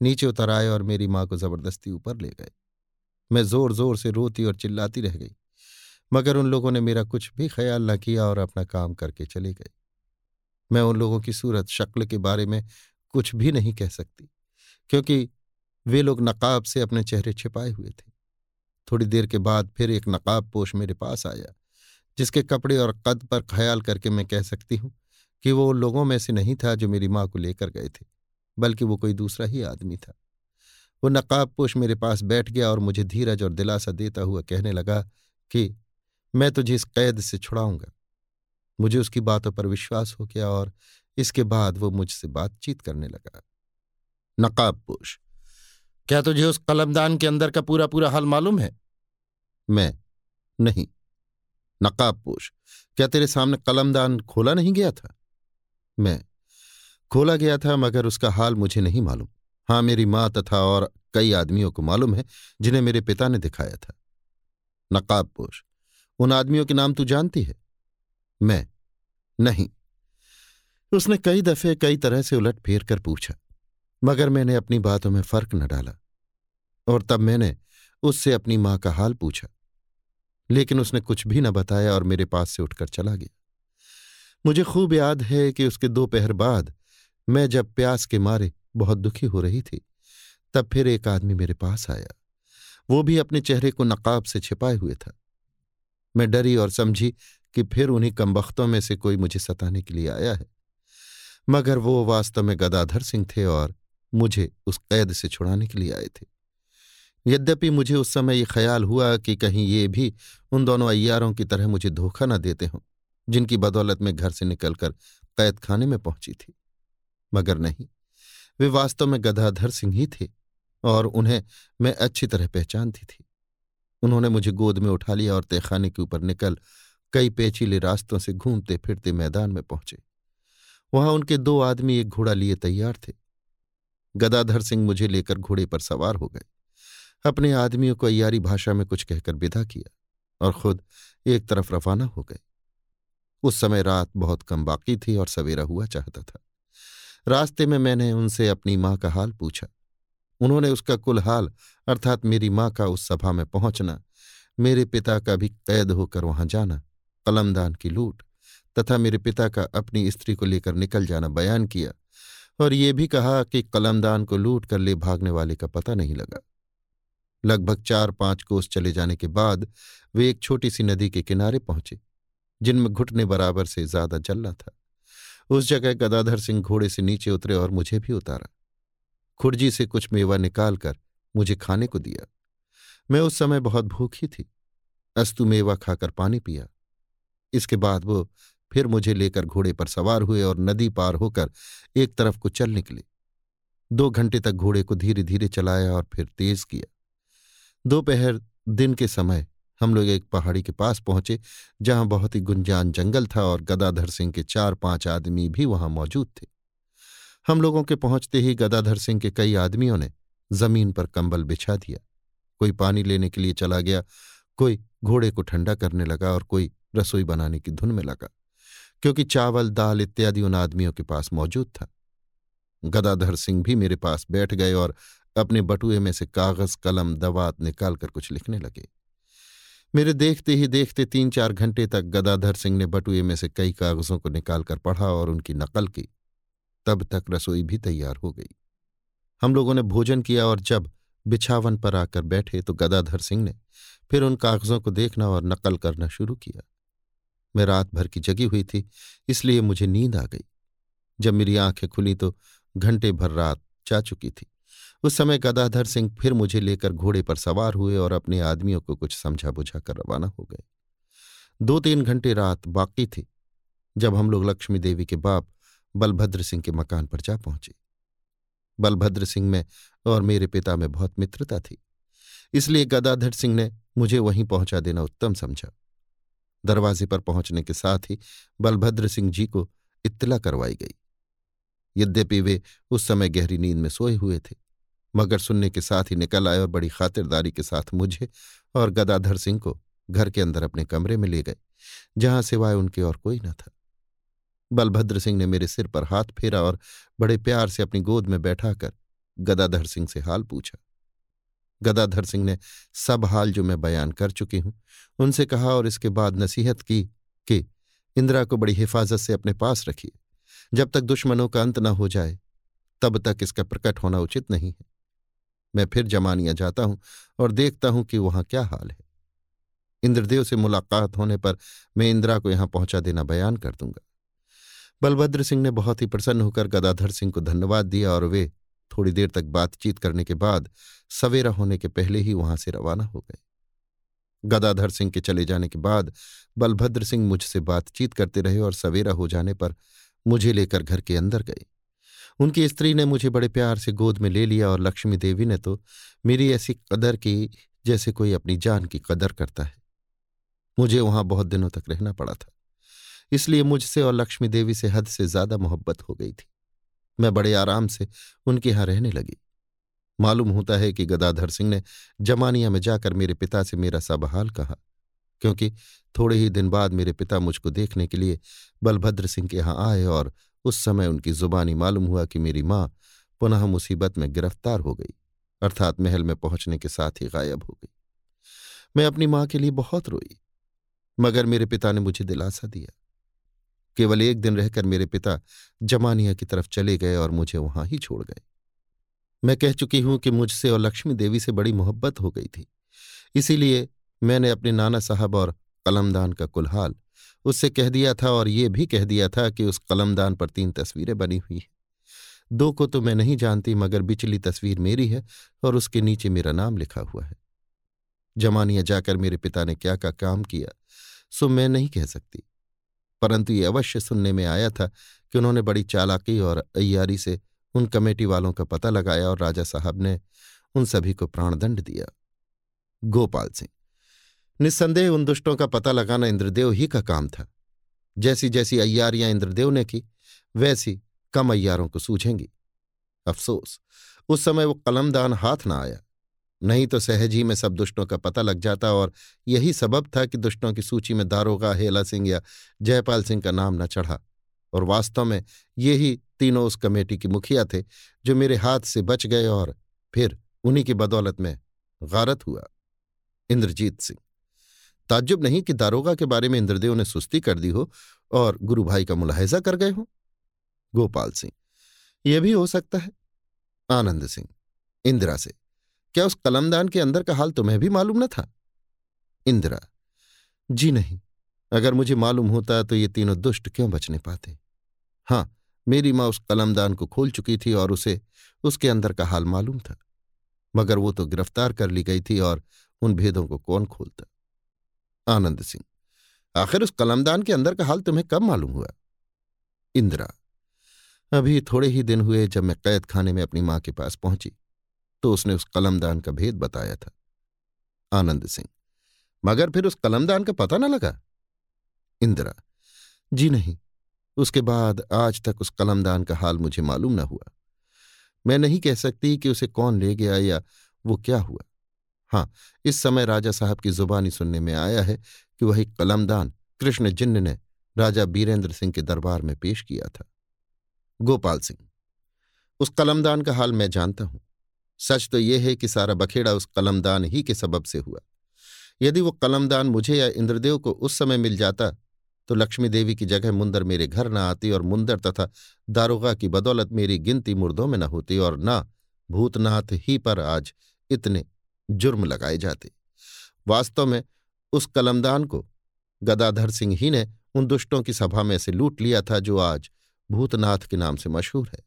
नीचे उतर आए और मेरी माँ को ज़बरदस्ती ऊपर ले गए। मैं ज़ोर ज़ोर से रोती और चिल्लाती रह गई, मगर उन लोगों ने मेरा कुछ भी ख्याल न किया और अपना काम करके चले गए। मैं उन लोगों की सूरत, शक्ल के बारे में कुछ भी नहीं कह सकती, क्योंकि वे लोग नकाब से अपने चेहरे छिपाए हुए थे। थोड़ी देर के बाद फिर एक नकाब पोश मेरे पास आया, जिसके कपड़े और कद पर ख्याल करके मैं कह सकती हूँ कि वो उन लोगों में से नहीं था जो मेरी माँ को लेकर गए थे, बल्कि वो कोई दूसरा ही आदमी था। वो नकाब पोश मेरे पास बैठ गया और मुझे धीरज और दिलासा देता हुआ कहने लगा कि, मैं तुझे इस कैद से छुड़ाऊँगा। मुझे उसकी बातों पर विश्वास हो गया और इसके बाद वो मुझसे बातचीत करने लगा। नकाब पोश, क्या तुझे उस कलमदान के अंदर का पूरा पूरा हाल मालूम है? मैं नहीं। नकाब पोश, क्या तेरे सामने कलमदान खोला नहीं गया था? मैं। खोला गया था, मगर उसका हाल मुझे नहीं मालूम। हाँ मेरी माँ तथा और कई आदमियों को मालूम है, जिन्हें मेरे पिता ने दिखाया था। नकाब पोश, उन आदमियों के नाम तू जानती है? मैं? नहीं। उसने कई दफे कई तरह से उलट फेर कर पूछा, मगर मैंने अपनी बातों में फ़र्क न डाला। और तब मैंने उससे अपनी माँ का हाल पूछा, लेकिन उसने कुछ भी न बताया और मेरे पास से उठकर चला गया। मुझे खूब याद है कि उसके दोपहर बाद मैं जब प्यास के मारे बहुत दुखी हो रही थी, तब फिर एक आदमी मेरे पास आया। वो भी अपने चेहरे को नकाब से छिपाए हुए था। मैं डरी और समझी कि फिर उन्हीं कमबख्तों में से कोई मुझे सताने के लिए आया है। मगर वो वास्तव में गदाधर सिंह थे और मुझे उस कैद से छुड़ाने के लिए आए थे। यद्यपि मुझे उस समय ये ख्याल हुआ कि कहीं ये भी उन दोनों अय्यारों की तरह मुझे धोखा न देते हों जिनकी बदौलत में घर से निकलकर कैद खाने में पहुँची थी। मगर नहीं, वे वास्तव में गदाधर सिंह ही थे और उन्हें मैं अच्छी तरह पहचानती थी। उन्होंने मुझे गोद में उठा लिया और तहखाने के ऊपर निकल कई पेचीले रास्तों से घूमते फिरते मैदान में पहुँचे। वहाँ उनके दो आदमी एक घोड़ा लिए तैयार थे। गदाधर सिंह मुझे लेकर घोड़े पर सवार हो गए। अपने आदमियों को अयारी भाषा में कुछ कहकर विदा किया और खुद एक तरफ़ रवाना हो गए। उस समय रात बहुत कम बाकी थी और सवेरा हुआ चाहता था। रास्ते में मैंने उनसे अपनी माँ का हाल पूछा। उन्होंने उसका कुल हाल, अर्थात मेरी माँ का उस सभा में पहुँचना, मेरे पिता का भी कैद होकर वहाँ जाना, कलमदान की लूट, तथा मेरे पिता का अपनी स्त्री को लेकर निकल जाना बयान किया, और ये भी कहा कि कलमदान को लूट कर ले भागने वाले का पता नहीं लगा। लगभग चार पाँच कोस चले जाने के बाद वे एक छोटी सी नदी के किनारे पहुँचे। जिनमें घुटने बराबर से ज़्यादा जलना था। उस जगह गदाधर सिंह घोड़े से नीचे उतरे और मुझे भी उतारा। खुर्जी से कुछ मेवा निकालकर मुझे खाने को दिया। मैं उस समय बहुत भूखी थी। अस्तु मेवा खाकर पानी पिया। इसके बाद वो फिर मुझे लेकर घोड़े पर सवार हुए और नदी पार होकर एक तरफ़ को चल निकले। दो घंटे तक घोड़े को धीरे धीरे चलाया और फिर तेज किया। दोपहर दिन के समय हम लोग एक पहाड़ी के पास पहुँचे, जहाँ बहुत ही गुंजान जंगल था और गदाधर सिंह के चार पाँच आदमी भी वहाँ मौजूद थे। हम लोगों के पहुँचते ही गदाधर सिंह के कई आदमियों ने ज़मीन पर कंबल बिछा दिया। कोई पानी लेने के लिए चला गया, कोई घोड़े को ठंडा करने लगा और कोई रसोई बनाने की धुन में लगा, क्योंकि चावल, दाल इत्यादि उन आदमियों के पास मौजूद था। गदाधर सिंह भी मेरे पास बैठ गए और अपने बटुए में से कागज़, कलम दवात निकालकर कुछ लिखने लगे। मेरे देखते ही देखते तीन चार घंटे तक गदाधर सिंह ने बटुए में से कई कागजों को निकालकर पढ़ा और उनकी नकल की। तब तक रसोई भी तैयार हो गई। हम लोगों ने भोजन किया और जब बिछावन पर आकर बैठे तो गदाधर सिंह ने फिर उन कागजों को देखना और नकल करना शुरू किया। मैं रात भर की जगी हुई थी, इसलिए मुझे नींद आ गई। जब मेरी आँखें खुली तो घंटे भर रात जा चुकी थी। उस समय गदाधर सिंह फिर मुझे लेकर घोड़े पर सवार हुए और अपने आदमियों को कुछ समझा बुझा कर रवाना हो गए। दो तीन घंटे रात बाकी थी, जब हम लोग लक्ष्मी देवी के बाप बलभद्र सिंह के मकान पर जा पहुँचे। बलभद्र सिंह में और मेरे पिता में बहुत मित्रता थी, इसलिए गदाधर सिंह ने मुझे वहीं पहुँचा देना उत्तम समझा। दरवाजे पर पहुँचने के साथ ही बलभद्र सिंह जी को इत्तला करवाई गई। यद्यपि वे उस समय गहरी नींद में सोए हुए थे मगर सुनने के साथ ही निकल आए और बड़ी खातिरदारी के साथ मुझे और गदाधर सिंह को घर के अंदर अपने कमरे में ले गए, जहाँ सिवाय उनके और कोई न था। बलभद्र सिंह ने मेरे सिर पर हाथ फेरा और बड़े प्यार से अपनी गोद में बैठाकर गदाधर सिंह से हाल पूछा। गदाधर सिंह ने सब हाल जो मैं बयान कर चुकी हूँ, उनसे कहा और इसके बाद नसीहत की कि इंदिरा को बड़ी हिफाजत से अपने पास रखिए। जब तक दुश्मनों का अंत न हो जाए, तब तक इसका प्रकट होना उचित नहीं है। मैं फिर जमानिया जाता हूँ और देखता हूँ कि वहाँ क्या हाल है। इंद्रदेव से मुलाकात होने पर मैं इंदिरा को यहाँ पहुँचा देना बयान कर दूँगा। बलभद्र सिंह ने बहुत ही प्रसन्न होकर गदाधर सिंह को धन्यवाद दिया और वे थोड़ी देर तक बातचीत करने के बाद सवेरा होने के पहले ही वहाँ से रवाना हो गए। गदाधर सिंह के चले जाने के बाद बलभद्र सिंह मुझसे बातचीत करते रहे और सवेरा हो जाने पर मुझे लेकर घर के अंदर गए। उनकी स्त्री ने मुझे बड़े प्यार से गोद में ले लिया और लक्ष्मी देवी ने तो मेरी ऐसी कदर की जैसे कोई अपनी जान की कदर करता है। मुझे वहाँ बहुत दिनों तक रहना पड़ा था, इसलिए मुझसे और लक्ष्मी देवी से हद से ज़्यादा मोहब्बत हो गई थी। मैं बड़े आराम से उनके यहाँ रहने लगी। मालूम होता है कि गदाधर सिंह ने जमानिया में जाकर मेरे पिता से मेरा सब हाल कहा, क्योंकि थोड़े ही दिन बाद मेरे पिता मुझको देखने के लिए बलभद्र सिंह के यहाँ आए और उस समय उनकी जुबानी मालूम हुआ कि मेरी माँ पुनः मुसीबत में गिरफ़्तार हो गई, अर्थात महल में पहुँचने के साथ ही गायब हो गई। मैं अपनी माँ के लिए बहुत रोई, मगर मेरे पिता ने मुझे दिलासा दिया। केवल एक दिन रहकर मेरे पिता जमानिया की तरफ़ चले गए और मुझे वहाँ ही छोड़ गए। मैं कह चुकी हूँ कि मुझसे और लक्ष्मी देवी से बड़ी मोहब्बत हो गई थी। इसीलिए मैंने अपने नाना साहब और कलमदान का कुलहाल उससे कह दिया था और ये भी कह दिया था कि उस कलमदान पर तीन तस्वीरें बनी हुई हैं। दो को तो मैं नहीं जानती, मगर बिचली तस्वीर मेरी है और उसके नीचे मेरा नाम लिखा हुआ है। जमानिया जाकर मेरे पिता ने क्या का काम किया, सो मैं नहीं कह सकती। परंतु ये अवश्य सुनने में आया था कि उन्होंने बड़ी चालाकी और अयारी से उन कमेटी वालों का पता लगाया और राजा साहब ने उन सभी को प्राणदंड दिया। गोपाल सिंह निस्संदेह उन दुष्टों का पता लगाना इंद्रदेव ही का काम था। जैसी जैसी अय्यारियाँ इंद्रदेव ने की, वैसी कम अय्यारों को सूझेंगी। अफसोस, उस समय वो कलमदान हाथ ना आया। नहीं तो सहज ही में सब दुष्टों का पता लग जाता और यही सबब था कि दुष्टों की सूची में दारोगा हेला सिंह या जयपाल सिंह का नाम न चढ़ा। और वास्तव में ये ही तीनों उस कमेटी के मुखिया थे जो मेरे हाथ से बच गए और फिर उन्हीं की बदौलत में गारत हुआ। इंद्रजीत सिंह। ताज्जुब नहीं कि दारोगा के बारे में इंद्रदेव ने सुस्ती कर दी हो और गुरु भाई का मुलाहजा कर गए हो। गोपाल सिंह यह भी हो सकता है। आनंद सिंह, इंदिरा से, क्या उस कलमदान के अंदर का हाल तुम्हें भी मालूम न था? इंदिरा, जी नहीं, अगर मुझे मालूम होता तो ये तीनों दुष्ट क्यों बचने पाते? हाँ मेरी माँ उस कलमदान को खोल चुकी थी और उसे, उसके अंदर का हाल मालूम था, मगर वो तो गिरफ़्तार कर ली गई थी और उन भेदों को कौन खोलता? आनंद सिंह। आखिर उस कलमदान के अंदर का हाल तुम्हें कब मालूम हुआ? इंदिरा। अभी थोड़े ही दिन हुए जब मैं कैद खाने में अपनी माँ के पास पहुँची तो उसने उस कलमदान का भेद बताया था। आनंद सिंह। मगर फिर उस कलमदान का पता न लगा? इंदिरा। जी नहीं, उसके बाद आज तक उस कलमदान का हाल मुझे मालूम न हुआ। मैं नहीं कह सकती कि उसे कौन ले गया या वो क्या हुआ। हाँ इस समय राजा साहब की जुबानी सुनने में आया है कि वही कलमदान कृष्ण जिन्न ने राजा बीरेंद्र सिंह के दरबार में पेश किया था। गोपाल सिंह, उस कलमदान का हाल मैं जानता हूँ। सच तो यह है कि सारा बखेड़ा उस कलमदान ही के सबब से हुआ। यदि वो कलमदान मुझे या इंद्रदेव को उस समय मिल जाता तो लक्ष्मी देवी की जगह मुंदर मेरे घर न आती और मुंदर तथा दारोगा की बदौलत मेरी गिनती मुर्दों में न होती और न भूतनाथ ही पर आज इतने जुर्म लगाए जाते। वास्तव में उस कलमदान को गदाधर सिंह ही ने उन दुष्टों की सभा में से लूट लिया था जो आज भूतनाथ के नाम से मशहूर है।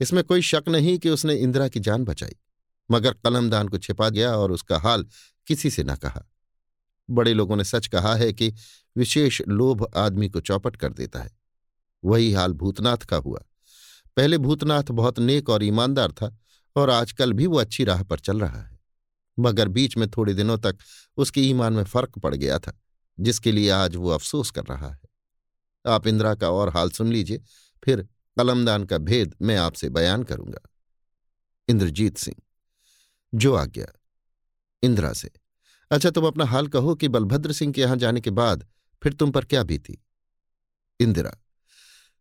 इसमें कोई शक नहीं कि उसने इंदिरा की जान बचाई, मगर कलमदान को छिपा गया और उसका हाल किसी से न कहा। बड़े लोगों ने सच कहा है कि विशेष लोभ आदमी को चौपट कर देता है। वही हाल भूतनाथ का हुआ। पहले भूतनाथ बहुत नेक और ईमानदार था और आजकल भी वो अच्छी राह पर चल रहा है। मगर बीच में थोड़े दिनों तक उसके ईमान में फ़र्क पड़ गया था, जिसके लिए आज वो अफसोस कर रहा है। आप इंदिरा का और हाल सुन लीजिए, फिर कलमदान का भेद मैं आपसे बयान करूँगा। इंद्रजीत सिंह, जो आ गया इंदिरा से अच्छा तुम अपना हाल कहो कि बलभद्र सिंह के यहाँ जाने के बाद फिर तुम पर क्या बीती? इंदिरा,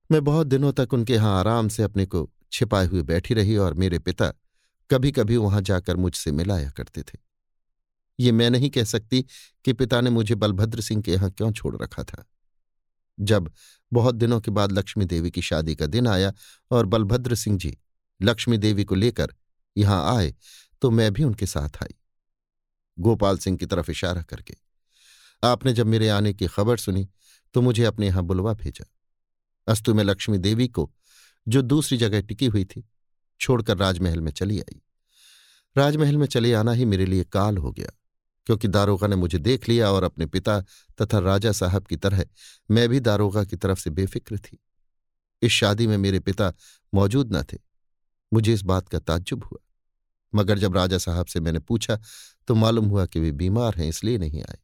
मैं बहुत दिनों तक उनके यहाँ आराम से अपने को छिपाए हुए बैठी रही और मेरे पिता कभी कभी वहाँ जाकर मुझसे मिलाया करते थे। ये मैं नहीं कह सकती कि पिता ने मुझे बलभद्र सिंह के यहाँ क्यों छोड़ रखा था। जब बहुत दिनों के बाद लक्ष्मी देवी की शादी का दिन आया और बलभद्र सिंह जी लक्ष्मी देवी को लेकर यहाँ आए तो मैं भी उनके साथ आई। गोपाल सिंह की तरफ़ इशारा करके, आपने जब मेरे आने की खबर सुनी तो मुझे अपने यहाँ बुलवा भेजा। अस्तु में लक्ष्मी देवी को जो दूसरी जगह टिकी हुई थी छोड़कर राजमहल में चली आई। राजमहल में चले आना ही मेरे लिए काल हो गया, क्योंकि दारोगा ने मुझे देख लिया और अपने पिता तथा राजा साहब की तरह मैं भी दारोगा की तरफ़ से बेफिक्र थी। इस शादी में मेरे पिता मौजूद न थे, मुझे इस बात का ताज्जुब हुआ। मगर जब राजा साहब से मैंने पूछा तो मालूम हुआ कि वे बीमार हैं, इसलिए नहीं आए।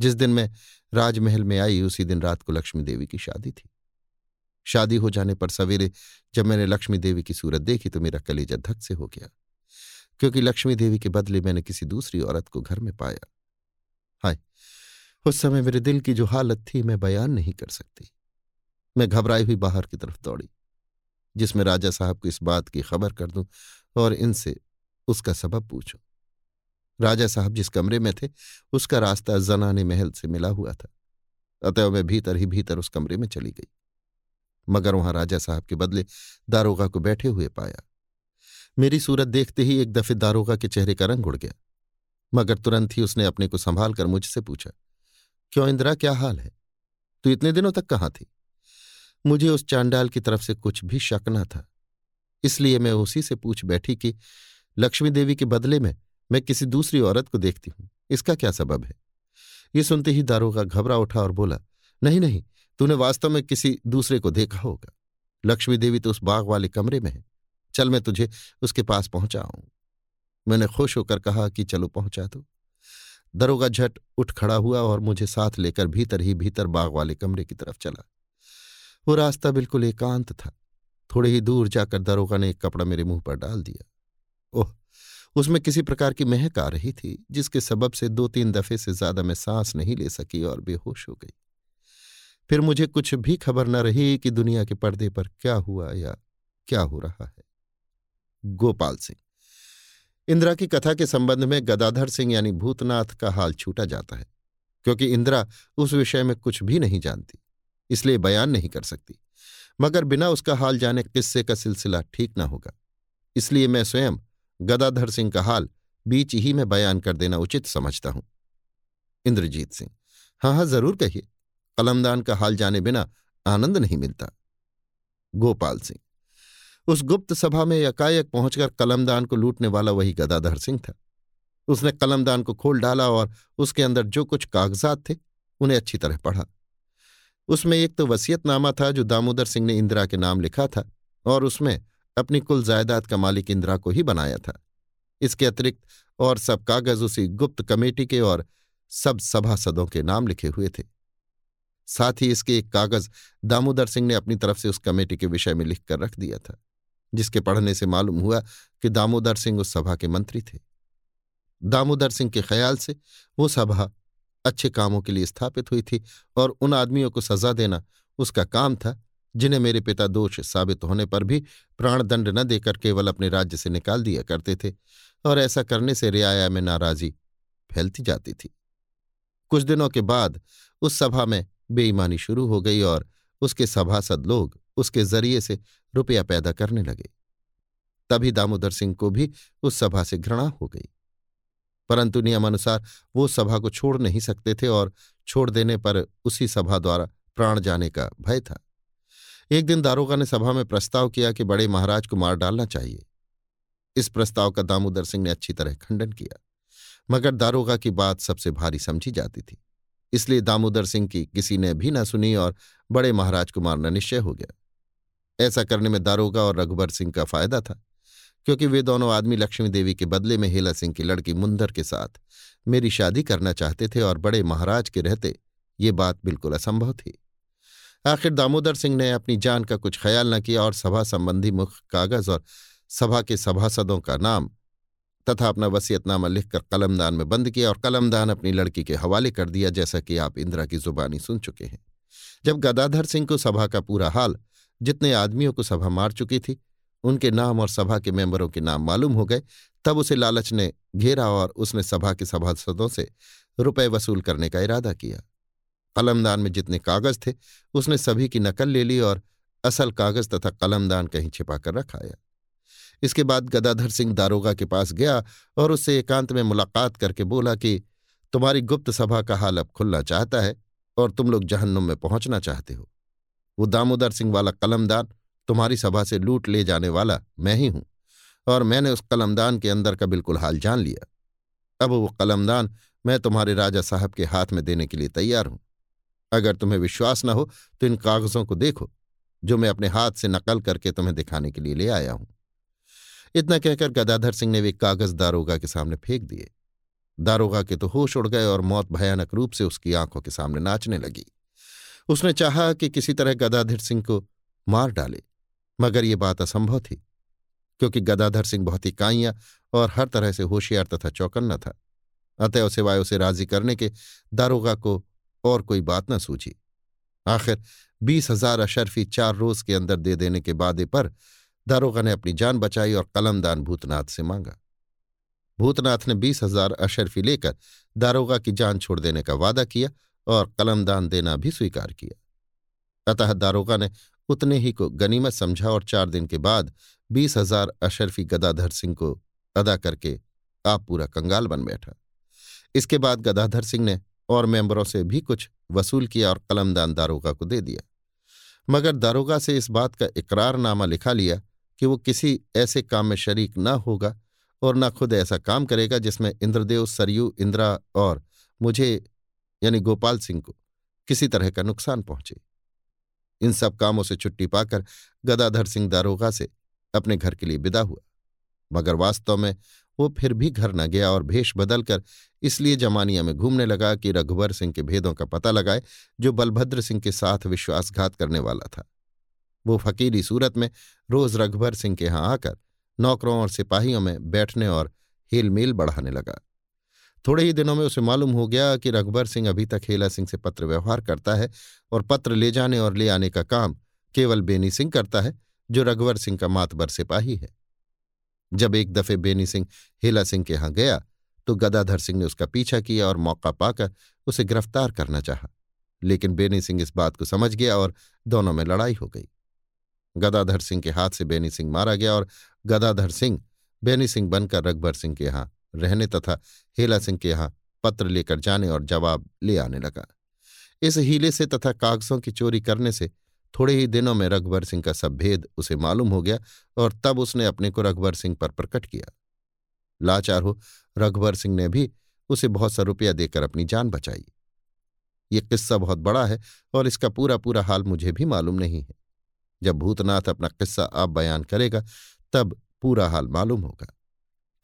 जिस दिन मैं राजमहल में आई, उसी दिन रात को लक्ष्मी देवी की शादी थी। शादी हो जाने पर सवेरे जब मैंने लक्ष्मी देवी की सूरत देखी तो मेरा कलेजा धक से हो गया, क्योंकि लक्ष्मी देवी के बदले मैंने किसी दूसरी औरत को घर में पाया। हाय, उस समय मेरे दिल की जो हालत थी मैं बयान नहीं कर सकती। मैं घबराई हुई बाहर की तरफ़ दौड़ी, जिसमें राजा साहब को इस बात की खबर कर दूँ और इनसे उसका सबब पूछूँ। राजा साहब जिस कमरे में थे, उसका रास्ता जनाने महल से मिला हुआ था, अतएव मैं भीतर ही भीतर उस कमरे में चली गई। मगर वहाँ राजा साहब के बदले दारोगा को बैठे हुए पाया। मेरी सूरत देखते ही एक दफे दारोगा के चेहरे का रंग उड़ गया। मगर तुरंत ही उसने अपने को संभाल कर मुझसे पूछा, क्यों इंदिरा, क्या हाल है? तू इतने दिनों तक कहाँ थी? मुझे उस चांडाल की तरफ़ से कुछ भी शक न था। इसलिए मैं उसी से पूछ बैठी कि, लक्ष्मी देवी के बदले में मैं किसी दूसरी औरत को देखती हूँ, इसका क्या सबब है? ये सुनते ही दारोगा घबरा उठा और बोला, नहीं नहीं तूने वास्तव में किसी दूसरे को देखा होगा। लक्ष्मी देवी तो उस बाग वाले कमरे में है। चल मैं तुझे उसके पास पहुंचाऊं। मैंने खुश होकर कहा कि चलो पहुँचा दो। दरोगा झट उठ खड़ा हुआ और मुझे साथ लेकर भीतर ही भीतर बाग वाले कमरे की तरफ़ चला। वो रास्ता बिल्कुल एकांत था। थोड़े ही दूर जाकर दरोगा ने एक कपड़ा मेरे मुँह पर डाल दिया। ओह, उसमें किसी प्रकार की महक आ रही थी, जिसके सबब से दो तीन दफे से ज़्यादा मैं सांस नहीं ले सकी और बेहोश हो गई। फिर मुझे कुछ भी खबर न रही कि दुनिया के पर्दे पर क्या हुआ या क्या हो रहा है। गोपाल सिंह। इंदिरा की कथा के संबंध में गदाधर सिंह यानी भूतनाथ का हाल छूटा जाता है, क्योंकि इंदिरा उस विषय में कुछ भी नहीं जानती, इसलिए बयान नहीं कर सकती। मगर बिना उसका हाल जाने किस्से का सिलसिला ठीक ना होगा, इसलिए मैं स्वयं गदाधर सिंह का हाल बीच ही में बयान कर देना उचित समझता हूँ। इंद्रजीत सिंह। हाँ हाँ ज़रूर कहिए। कलमदान का हाल जाने बिना आनंद नहीं मिलता। गोपाल सिंह। उस गुप्त सभा में एकाएक पहुंचकर कलमदान को लूटने वाला वही गदाधर सिंह था। उसने कलमदान को खोल डाला और उसके अंदर जो कुछ कागजात थे, उन्हें अच्छी तरह पढ़ा। उसमें एक तो वसीयतनामा था जो दामोदर सिंह ने इंदिरा के नाम लिखा था और उसमें अपनी कुल जायदाद का मालिक इंदिरा को ही बनाया था। इसके अतिरिक्त और सब कागज़ उसी गुप्त कमेटी के और सब सभासदों के नाम लिखे हुए थे। साथ ही इसके एक कागज़ दामोदर सिंह ने अपनी तरफ़ से उस कमेटी के विषय में लिखकर रख दिया था, जिसके पढ़ने से मालूम हुआ कि दामोदर सिंह उस सभा के मंत्री थे। दामोदर सिंह के ख्याल से वो सभा अच्छे कामों के लिए स्थापित हुई थी और उन आदमियों को सजा देना उसका काम था, जिन्हें मेरे पिता दोष साबित होने पर भी प्राणदंड न देकर केवल अपने राज्य से निकाल दिया करते थे और ऐसा करने से रियाया में नाराजी फैलती जाती थी। कुछ दिनों के बाद उस सभा में बेईमानी शुरू हो गई और उसके सभासद लोग उसके ज़रिए से रुपया पैदा करने लगे। तभी दामोदर सिंह को भी उस सभा से घृणा हो गई। परंतु नियमानुसार वो सभा को छोड़ नहीं सकते थे और छोड़ देने पर उसी सभा द्वारा प्राण जाने का भय था। एक दिन दारोगा ने सभा में प्रस्ताव किया कि बड़े महाराज को मार डालना चाहिए। इस प्रस्ताव का दामोदर सिंह ने अच्छी तरह खंडन किया, मगर दारोगा की बात सबसे भारी समझी जाती थी। इसलिए दामोदर सिंह की किसी ने भी न सुनी और बड़े महाराज को मारना निश्चय हो गया। ऐसा करने में दारोगा और रघुबर सिंह का फ़ायदा था, क्योंकि वे दोनों आदमी लक्ष्मी देवी के बदले में हेला सिंह की लड़की मुंदर के साथ मेरी शादी करना चाहते थे और बड़े महाराज के रहते ये बात बिल्कुल असंभव थी। आखिर दामोदर सिंह ने अपनी जान का कुछ ख्याल न किया और सभा संबंधी मुख्य कागज़ और सभा के सभासदों का नाम तथा अपना वसीयतनामा लिखकर कलमदान में बंद किया और कलमदान अपनी लड़की के हवाले कर दिया, जैसा कि आप इंदिरा की जुबानी सुन चुके हैं। जब गदाधर सिंह को सभा का पूरा हाल, जितने आदमियों को सभा मार चुकी थी, उनके नाम और सभा के मेंबरों के नाम मालूम हो गए, तब उसे लालच ने घेरा और उसने सभा के सभासदों से रुपए वसूल करने का इरादा किया। कलमदान में जितने कागज़ थे, उसने सभी की नकल ले ली और असल कागज़ तथा कलमदान कहीं छिपा कर रखाया इसके बाद गदाधर सिंह दारोगा के पास गया और उससे एकांत में मुलाकात करके बोला कि, तुम्हारी गुप्त सभा का हाल अब खुलना चाहता है और तुम लोग जहन्नुम में पहुँचना चाहते हो। वो दामोदर सिंह वाला कलमदान तुम्हारी सभा से लूट ले जाने वाला मैं ही हूँ और मैंने उस कलमदान के अंदर का बिल्कुल हाल जान लिया। अब वो कलमदान मैं तुम्हारे राजा साहब के हाथ में देने के लिए तैयार हूँ। अगर तुम्हें विश्वास न हो तो इन कागजों को देखो, जो मैं अपने हाथ से नकल करके तुम्हें दिखाने के लिए ले आया हूँ। इतना कहकर गदाधर सिंह ने वे कागज़ दारोगा के सामने फेंक दिए। दारोगा के तो होश उड़ गए और मौत भयानक रूप से उसकी आँखों के सामने नाचने लगी। उसने चाहा कि किसी तरह गदाधर सिंह को मार डाले, मगर ये बात असंभव थी, क्योंकि गदाधर सिंह बहुत ही काइया और हर तरह से होशियार तथा चौकन्ना था। अतएव सिवाय उसे राज़ी करने के दारोगा को और कोई बात न सूझी। आखिर बीस हज़ार अशरफी चार रोज के अंदर दे देने के बादे पर दारोगा ने अपनी जान बचाई और कलमदान भूतनाथ से मांगा। भूतनाथ ने बीस हज़ार अशरफी लेकर दारोगा की जान छोड़ देने का वादा किया और कलमदान देना भी स्वीकार किया। अतः दारोगा ने उतने ही को गनीमत समझा और चार दिन के बाद बीस हज़ार अशरफी गदाधर सिंह को अदा करके आप पूरा कंगाल बन बैठा। इसके बाद गदाधर सिंह ने और मेंबरों से भी कुछ वसूल किया और कलमदान दारोगा को दे दिया। मगर दारोगा से इस बात का इकरारनामा लिखा लिया कि वो किसी ऐसे काम में शरीक न होगा और न खुद ऐसा काम करेगा जिसमें इंद्रदेव, सरयू, इंदिरा और मुझे, यानी गोपाल सिंह को किसी तरह का नुकसान पहुँचे। इन सब कामों से छुट्टी पाकर गदाधर सिंह दारोगा से अपने घर के लिए विदा हुआ। मगर वास्तव में वो फिर भी घर न गया और भेष बदलकर इसलिए जमानिया में घूमने लगा कि रघुवर सिंह के भेदों का पता लगाए जो बलभद्र सिंह के साथ विश्वासघात करने वाला था। वो फकीरी सूरत में रोज रघुवर सिंह के यहाँ आकर नौकरों और सिपाहियों में बैठने और हेलमेल बढ़ाने लगा। थोड़े ही दिनों में उसे मालूम हो गया कि रघुबर सिंह अभी तक हेला सिंह से पत्र व्यवहार करता है और पत्र ले जाने और ले आने का काम केवल बेनी सिंह करता है, जो रघुवर सिंह का मातबर सिपाही है। जब एक दफे बेनी सिंह हेला सिंह के यहाँ गया तो गदाधर सिंह ने उसका पीछा किया और मौका पाकर उसे गिरफ़्तार करना चाहा। लेकिन बेनी सिंह इस बात को समझ गया और दोनों में लड़ाई हो गई। गदाधर सिंह के हाथ से बेनी सिंह मारा गया और गदाधर सिंह, बेनी सिंह बनकर रघुबर सिंह के यहाँ रहने तथा हेला सिंह के यहाँ पत्र लेकर जाने और जवाब ले आने लगा। इस हीले से तथा कागजों की चोरी करने से थोड़े ही दिनों में रघुबर सिंह का सब भेद उसे मालूम हो गया और तब उसने अपने को रघुबर सिंह पर प्रकट किया। लाचार हो, रघुबर सिंह ने भी उसे बहुत सा रुपया देकर अपनी जान बचाई। ये किस्सा बहुत बड़ा है और इसका पूरा पूरा हाल मुझे भी मालूम नहीं है। जब भूतनाथ अपना किस्सा आप बयान करेगा, तब पूरा हाल मालूम होगा।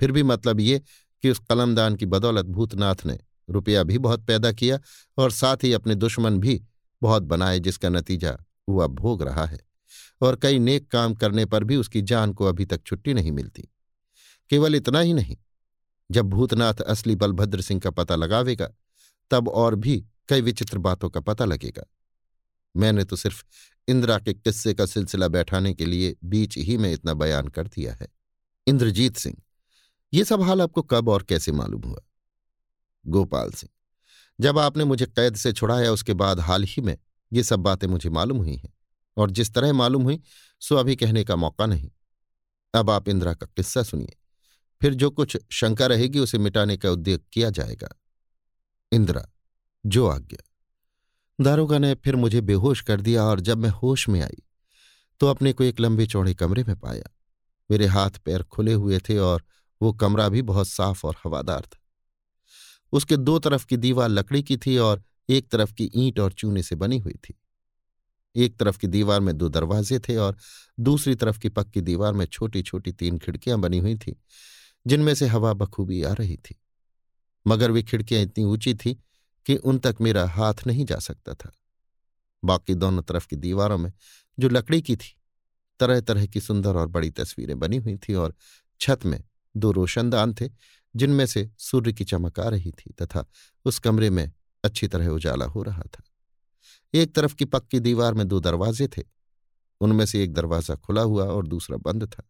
फिर भी मतलब ये कि उस कलमदान की बदौलत भूतनाथ ने रुपया भी बहुत पैदा किया और साथ ही अपने दुश्मन भी बहुत बनाए, जिसका नतीजा हुआ भोग रहा है और कई नेक काम करने पर भी उसकी जान को अभी तक छुट्टी नहीं मिलती। केवल इतना ही नहीं, जब भूतनाथ असली बलभद्र सिंह का पता लगावेगा, तब और भी कई विचित्र बातों का पता लगेगा। मैंने तो सिर्फ़ इंदिरा के किस्से का सिलसिला बैठाने के लिए बीच ही में इतना बयान कर दिया है। इंद्रजीत सिंह, ये सब हाल आपको कब और कैसे मालूम हुआ? गोपाल सिंह, जब आपने मुझे कैद से छुड़ाया, उसके बाद हाल ही में ये सब बातें मुझे मालूम हुई हैं, और जिस तरह मालूम हुई, सो अभी कहने का मौका नहीं। अब आप इंदिरा का किस्सा सुनिए, फिर जो कुछ शंका रहेगी, उसे मिटाने का उद्योग किया जाएगा। इंदिरा, जो आज्ञा। दारोगा ने फिर मुझे बेहोश कर दिया और जब मैं होश में आई तो अपने को एक लंबे चौड़े कमरे में पाया। मेरे हाथ पैर खुले हुए थे और वो कमरा भी बहुत साफ़ और हवादार था। उसके दो तरफ़ की दीवार लकड़ी की थी और एक तरफ़ की ईंट और चूने से बनी हुई थी। एक तरफ़ की दीवार में दो दरवाजे थे और दूसरी तरफ़ की पक्की दीवार में छोटी छोटी तीन खिड़कियाँ बनी हुई थीं, जिनमें से हवा बखूबी आ रही थी। मगर वे खिड़कियाँ इतनी ऊँची थी कि उन तक मेरा हाथ नहीं जा सकता था। बाकी दोनों तरफ़ की दीवारों में जो लकड़ी की थी तरह तरह की सुंदर और बड़ी तस्वीरें बनी हुई थी और छत में दो रोशनदान थे, जिनमें से सूर्य की चमक आ रही थी तथा उस कमरे में अच्छी तरह उजाला हो रहा था। एक तरफ़ की पक्की दीवार में दो दरवाजे थे, उनमें से एक दरवाज़ा खुला हुआ और दूसरा बंद था।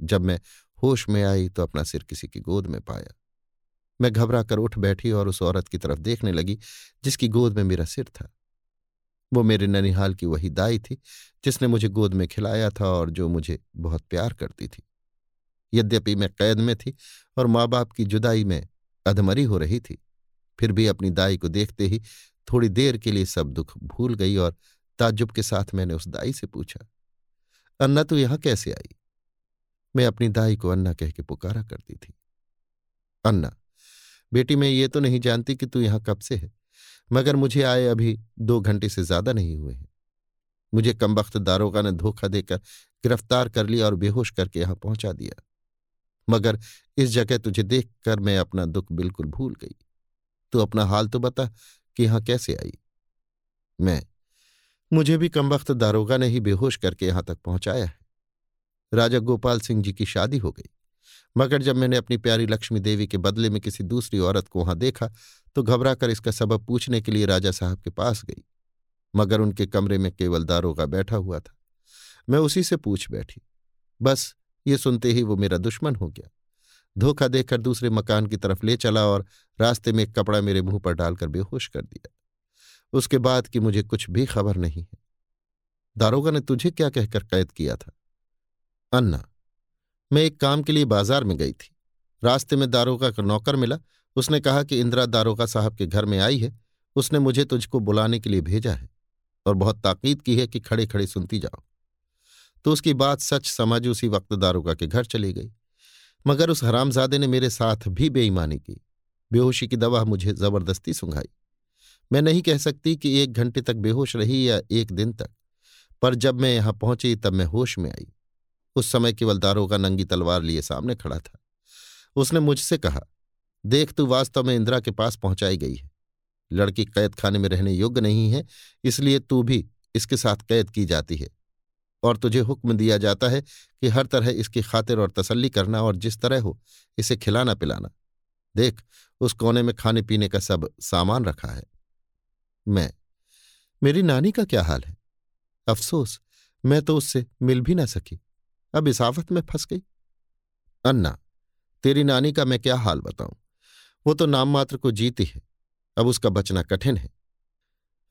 जब मैं होश में आई तो अपना सिर किसी की गोद में पाया। मैं घबरा कर उठ बैठी और उस औरत की तरफ़ देखने लगी, जिसकी गोद में मेरा सिर था। वो मेरे ननिहाल की वही दाई थी, जिसने मुझे गोद में खिलाया था और जो मुझे बहुत प्यार करती थी। यद्यपि मैं कैद में थी और माँ बाप की जुदाई में अधमरी हो रही थी, फिर भी अपनी दाई को देखते ही थोड़ी देर के लिए सब दुख भूल गई और ताज्जुब के साथ मैंने उस दाई से पूछा, अन्ना, तू यहाँ कैसे आई? मैं अपनी दाई को अन्ना कह के पुकारा करती थी। अन्ना बेटी, मैं ये तो नहीं जानती कि तू यहाँ कब से है, मगर मुझे आए अभी दो घंटे से ज़्यादा नहीं हुए हैं। मुझे कमबख्त दारोगा ने धोखा देकर गिरफ़्तार कर लिया और बेहोश करके यहाँ पहुँचा दिया। मगर इस जगह तुझे देखकर मैं अपना दुख बिल्कुल भूल गई। तू अपना हाल तो बता कि यहाँ कैसे आई? मैं, मुझे भी कमबख्त दारोगा ने ही बेहोश करके यहाँ तक पहुँचाया है। राजा गोपाल सिंह जी की शादी हो गई। मगर जब मैंने अपनी प्यारी लक्ष्मी देवी के बदले में किसी दूसरी औरत को वहाँ देखा तो घबरा कर इसका सबब पूछने के लिए राजा साहब के पास गई। मगर उनके कमरे में केवल दारोगा बैठा हुआ था। मैं उसी से पूछ बैठी। बस, ये सुनते ही वो मेरा दुश्मन हो गया। धोखा देकर दूसरे मकान की तरफ़ ले चला और रास्ते में एक कपड़ा मेरे मुँह पर डालकर बेहोश कर दिया। उसके बाद कि मुझे कुछ भी खबर नहीं है। दारोगा ने तुझे क्या कहकर कैद किया था? अन्ना मैं एक काम के लिए बाज़ार में गई थी। रास्ते में दारोगा का नौकर मिला। उसने कहा कि इंदिरा दारोगा साहब के घर में आई है। उसने मुझे तुझको बुलाने के लिए भेजा है और बहुत ताकीद की है कि खड़े खड़े सुनती जाओ। तो उसकी बात सच समझ उसी वक्त दारोगा के घर चली गई। मगर उस हरामजादे ने मेरे साथ भी बेईमानी की। बेहोशी की दवा मुझे ज़बरदस्ती सुंघाई। मैं नहीं कह सकती कि एक घंटे तक बेहोश रही या एक दिन तक, पर जब मैं यहाँ पहुँची तब मैं होश में आई। उस समय केवल दारोगा नंगी तलवार लिए सामने खड़ा था। उसने मुझसे कहा, देख, तू वास्तव में इंदिरा के पास पहुंचाई गई है। लड़की कैद खाने में रहने योग्य नहीं है, इसलिए तू भी इसके साथ कैद की जाती है। और तुझे हुक्म दिया जाता है कि हर तरह इसकी खातिर और तसल्ली करना और जिस तरह हो, इसे खिलाना पिलाना। देख, उस कोने में खाने पीने का सब सामान रखा है। मैं, मेरी नानी का क्या हाल है? अफसोस, मैं तो उससे मिल भी ना सकी। अब इस आफत में फंस गई। अन्ना, तेरी नानी का मैं क्या हाल बताऊँ? वो तो नाम मात्र को जीती है, अब उसका बचना कठिन है।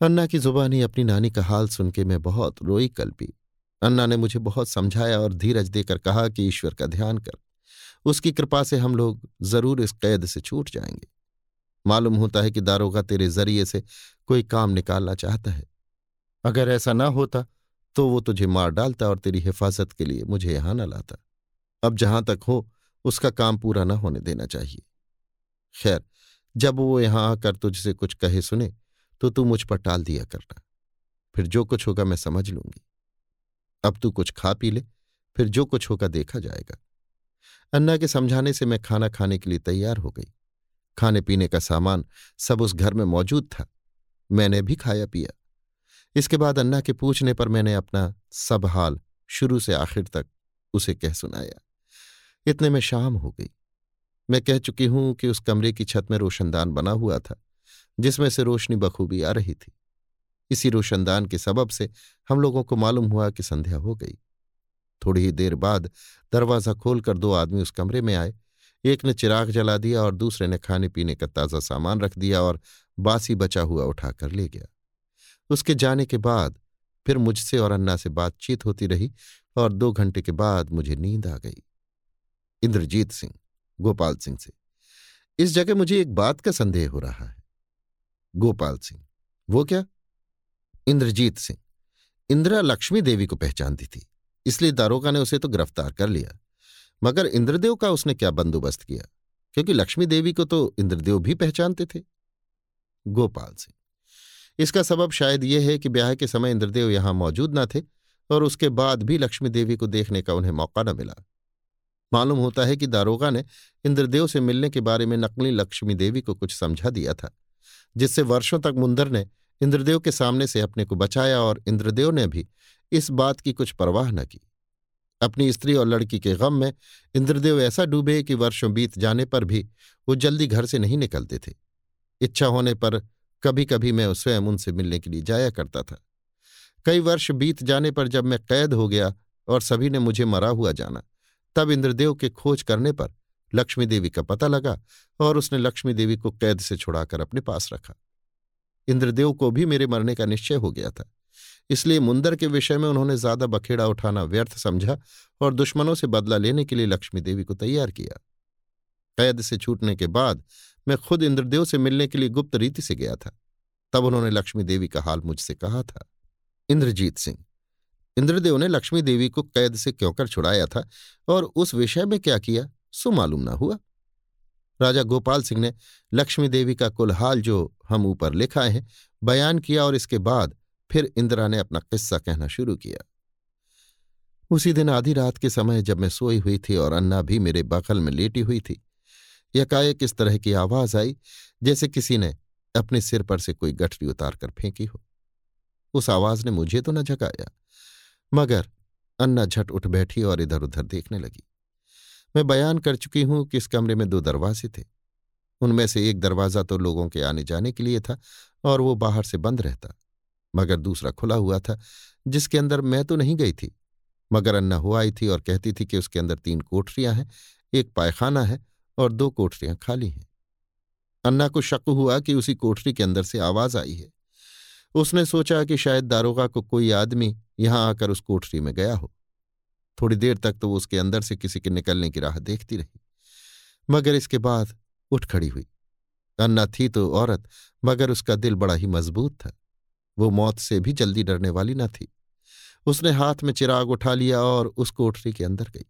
अन्ना की जुबानी अपनी नानी का हाल सुन के मैं बहुत रोई कल्पी अन्ना ने मुझे बहुत समझाया और धीरज देकर कहा कि ईश्वर का ध्यान कर, उसकी कृपा से हम लोग ज़रूर इस कैद से छूट जाएँगे। मालूम होता है कि दारोगा तेरे ज़रिए से कोई काम निकालना चाहता है। अगर ऐसा ना होता तो वो तुझे मार डालता और तेरी हिफाजत के लिए मुझे यहाँ न लाता। अब जहाँ तक हो, उसका काम पूरा न होने देना चाहिए। खैर, जब वो यहाँ आकर तुझसे कुछ कहे सुने तो तू मुझ पर टाल दिया करना। फिर जो कुछ होगा मैं समझ लूँगी। अब तू कुछ खा पी ले, फिर जो कुछ होगा देखा जाएगा। अन्ना के समझाने से मैं खाना खाने के लिए तैयार हो गई। खाने पीने का सामान सब उस घर में मौजूद था। मैंने भी खाया पिया। इसके बाद अन्ना के पूछने पर मैंने अपना सब हाल शुरू से आखिर तक उसे कह सुनाया। इतने में शाम हो गई। मैं कह चुकी हूँ कि उस कमरे की छत में रोशनदान बना हुआ था, जिसमें से रोशनी बखूबी आ रही थी। इसी रोशनदान के सबब से हम लोगों को मालूम हुआ कि संध्या हो गई। थोड़ी ही देर बाद दरवाज़ा खोलकर दो आदमी उस कमरे में आए। एक ने चिराग जला दिया और दूसरे ने खाने पीने का ताज़ा सामान रख दिया और बासी बचा हुआ उठाकर ले गया। उसके जाने के बाद फिर मुझसे और अन्ना से बातचीत होती रही और दो घंटे के बाद मुझे नींद आ गई। इंद्रजीत सिंह, गोपाल सिंह से। इस जगह मुझे एक बात का संदेह हो रहा है। गोपाल सिंह, वो क्या? इंद्रजीत सिंह, इंदिरा लक्ष्मी देवी को पहचानती थी, इसलिए दारोगा ने उसे तो गिरफ़्तार कर लिया। मगर इंद्रदेव का उसने क्या बंदोबस्त किया? क्योंकि लक्ष्मी देवी को तो इंद्रदेव भी पहचानते थे। गोपाल सिंह इसका सबब शायद यह है कि ब्याह के समय इंद्रदेव यहाँ मौजूद न थे और उसके बाद भी लक्ष्मी देवी को देखने का उन्हें मौका न मिला। मालूम होता है कि दारोगा ने इंद्रदेव से मिलने के बारे में नकली लक्ष्मी देवी को कुछ समझा दिया था, जिससे वर्षों तक मुंदर ने इंद्रदेव के सामने से अपने को बचाया और इंद्रदेव ने भी इस बात की कुछ परवाह न की। अपनी स्त्री और लड़की के गम में इंद्रदेव ऐसा डूबे कि वर्षों बीत जाने पर भी वो जल्दी घर से नहीं निकलते थे। इच्छा होने पर कभी कभी मैं स्वयं उनसे मिलने के लिए जाया करता था। कई वर्ष बीत जाने पर जब मैं कैद हो गया और सभी ने मुझे मरा हुआ जाना, तब इंद्रदेव के खोज करने पर लक्ष्मी देवी का पता लगा और उसने लक्ष्मी देवी को कैद से छुड़ाकर अपने पास रखा। इंद्रदेव को भी मेरे मरने का निश्चय हो गया था। इसलिए मुंदर के विषय में उन्होंने ज़्यादा बखेड़ा उठाना व्यर्थ समझा और दुश्मनों से बदला लेने के लिए लक्ष्मी देवी को तैयार किया। कैद से छूटने के बाद मैं खुद इंद्रदेव से मिलने के लिए गुप्त रीति से गया था। तब उन्होंने लक्ष्मी देवी का हाल मुझसे कहा था। इंद्रजीत सिंह, इंद्रदेव ने लक्ष्मी देवी को कैद से क्यों कर छुड़ाया था और उस विषय में क्या किया सो मालूम ना हुआ। राजा गोपाल सिंह ने लक्ष्मी देवी का कुल हाल जो हम ऊपर लिखाए हैं, बयान किया और इसके बाद फिर इंदिरा ने अपना किस्सा कहना शुरू किया। उसी दिन आधी रात के समय जब मैं सोई हुई थी और अन्ना भी मेरे बगल में लेटी हुई थी यकाएक इस तरह की आवाज़ आई, जैसे किसी ने अपने सिर पर से कोई गठरी उतार कर फेंकी हो। उस आवाज़ ने मुझे तो न जगाया मगर अन्ना झट उठ बैठी और इधर उधर देखने लगी। मैं बयान कर चुकी हूँ कि इस कमरे में दो दरवाजे थे। उनमें से एक दरवाज़ा तो लोगों के आने जाने के लिए था और वो बाहर से बंद रहता, मगर दूसरा खुला हुआ था, जिसके अंदर मैं तो नहीं गई थी। मगर अन्ना हो आई थी और कहती थी कि उसके अंदर तीन कोठरियाँ हैं, एक पायखाना है और दो कोठरियाँ खाली हैं। अन्ना को शक हुआ कि उसी कोठरी के अंदर से आवाज़ आई है। उसने सोचा कि शायद दारोगा को कोई आदमी यहाँ आकर उस कोठरी में गया हो। थोड़ी देर तक तो वो उसके अंदर से किसी के निकलने की राह देखती रही, मगर इसके बाद उठ खड़ी हुई। अन्ना थी तो औरत, मगर उसका दिल बड़ा ही मज़बूत था। वो मौत से भी जल्दी डरने वाली न थी। उसने हाथ में चिराग उठा लिया और उस कोठरी के अंदर गई।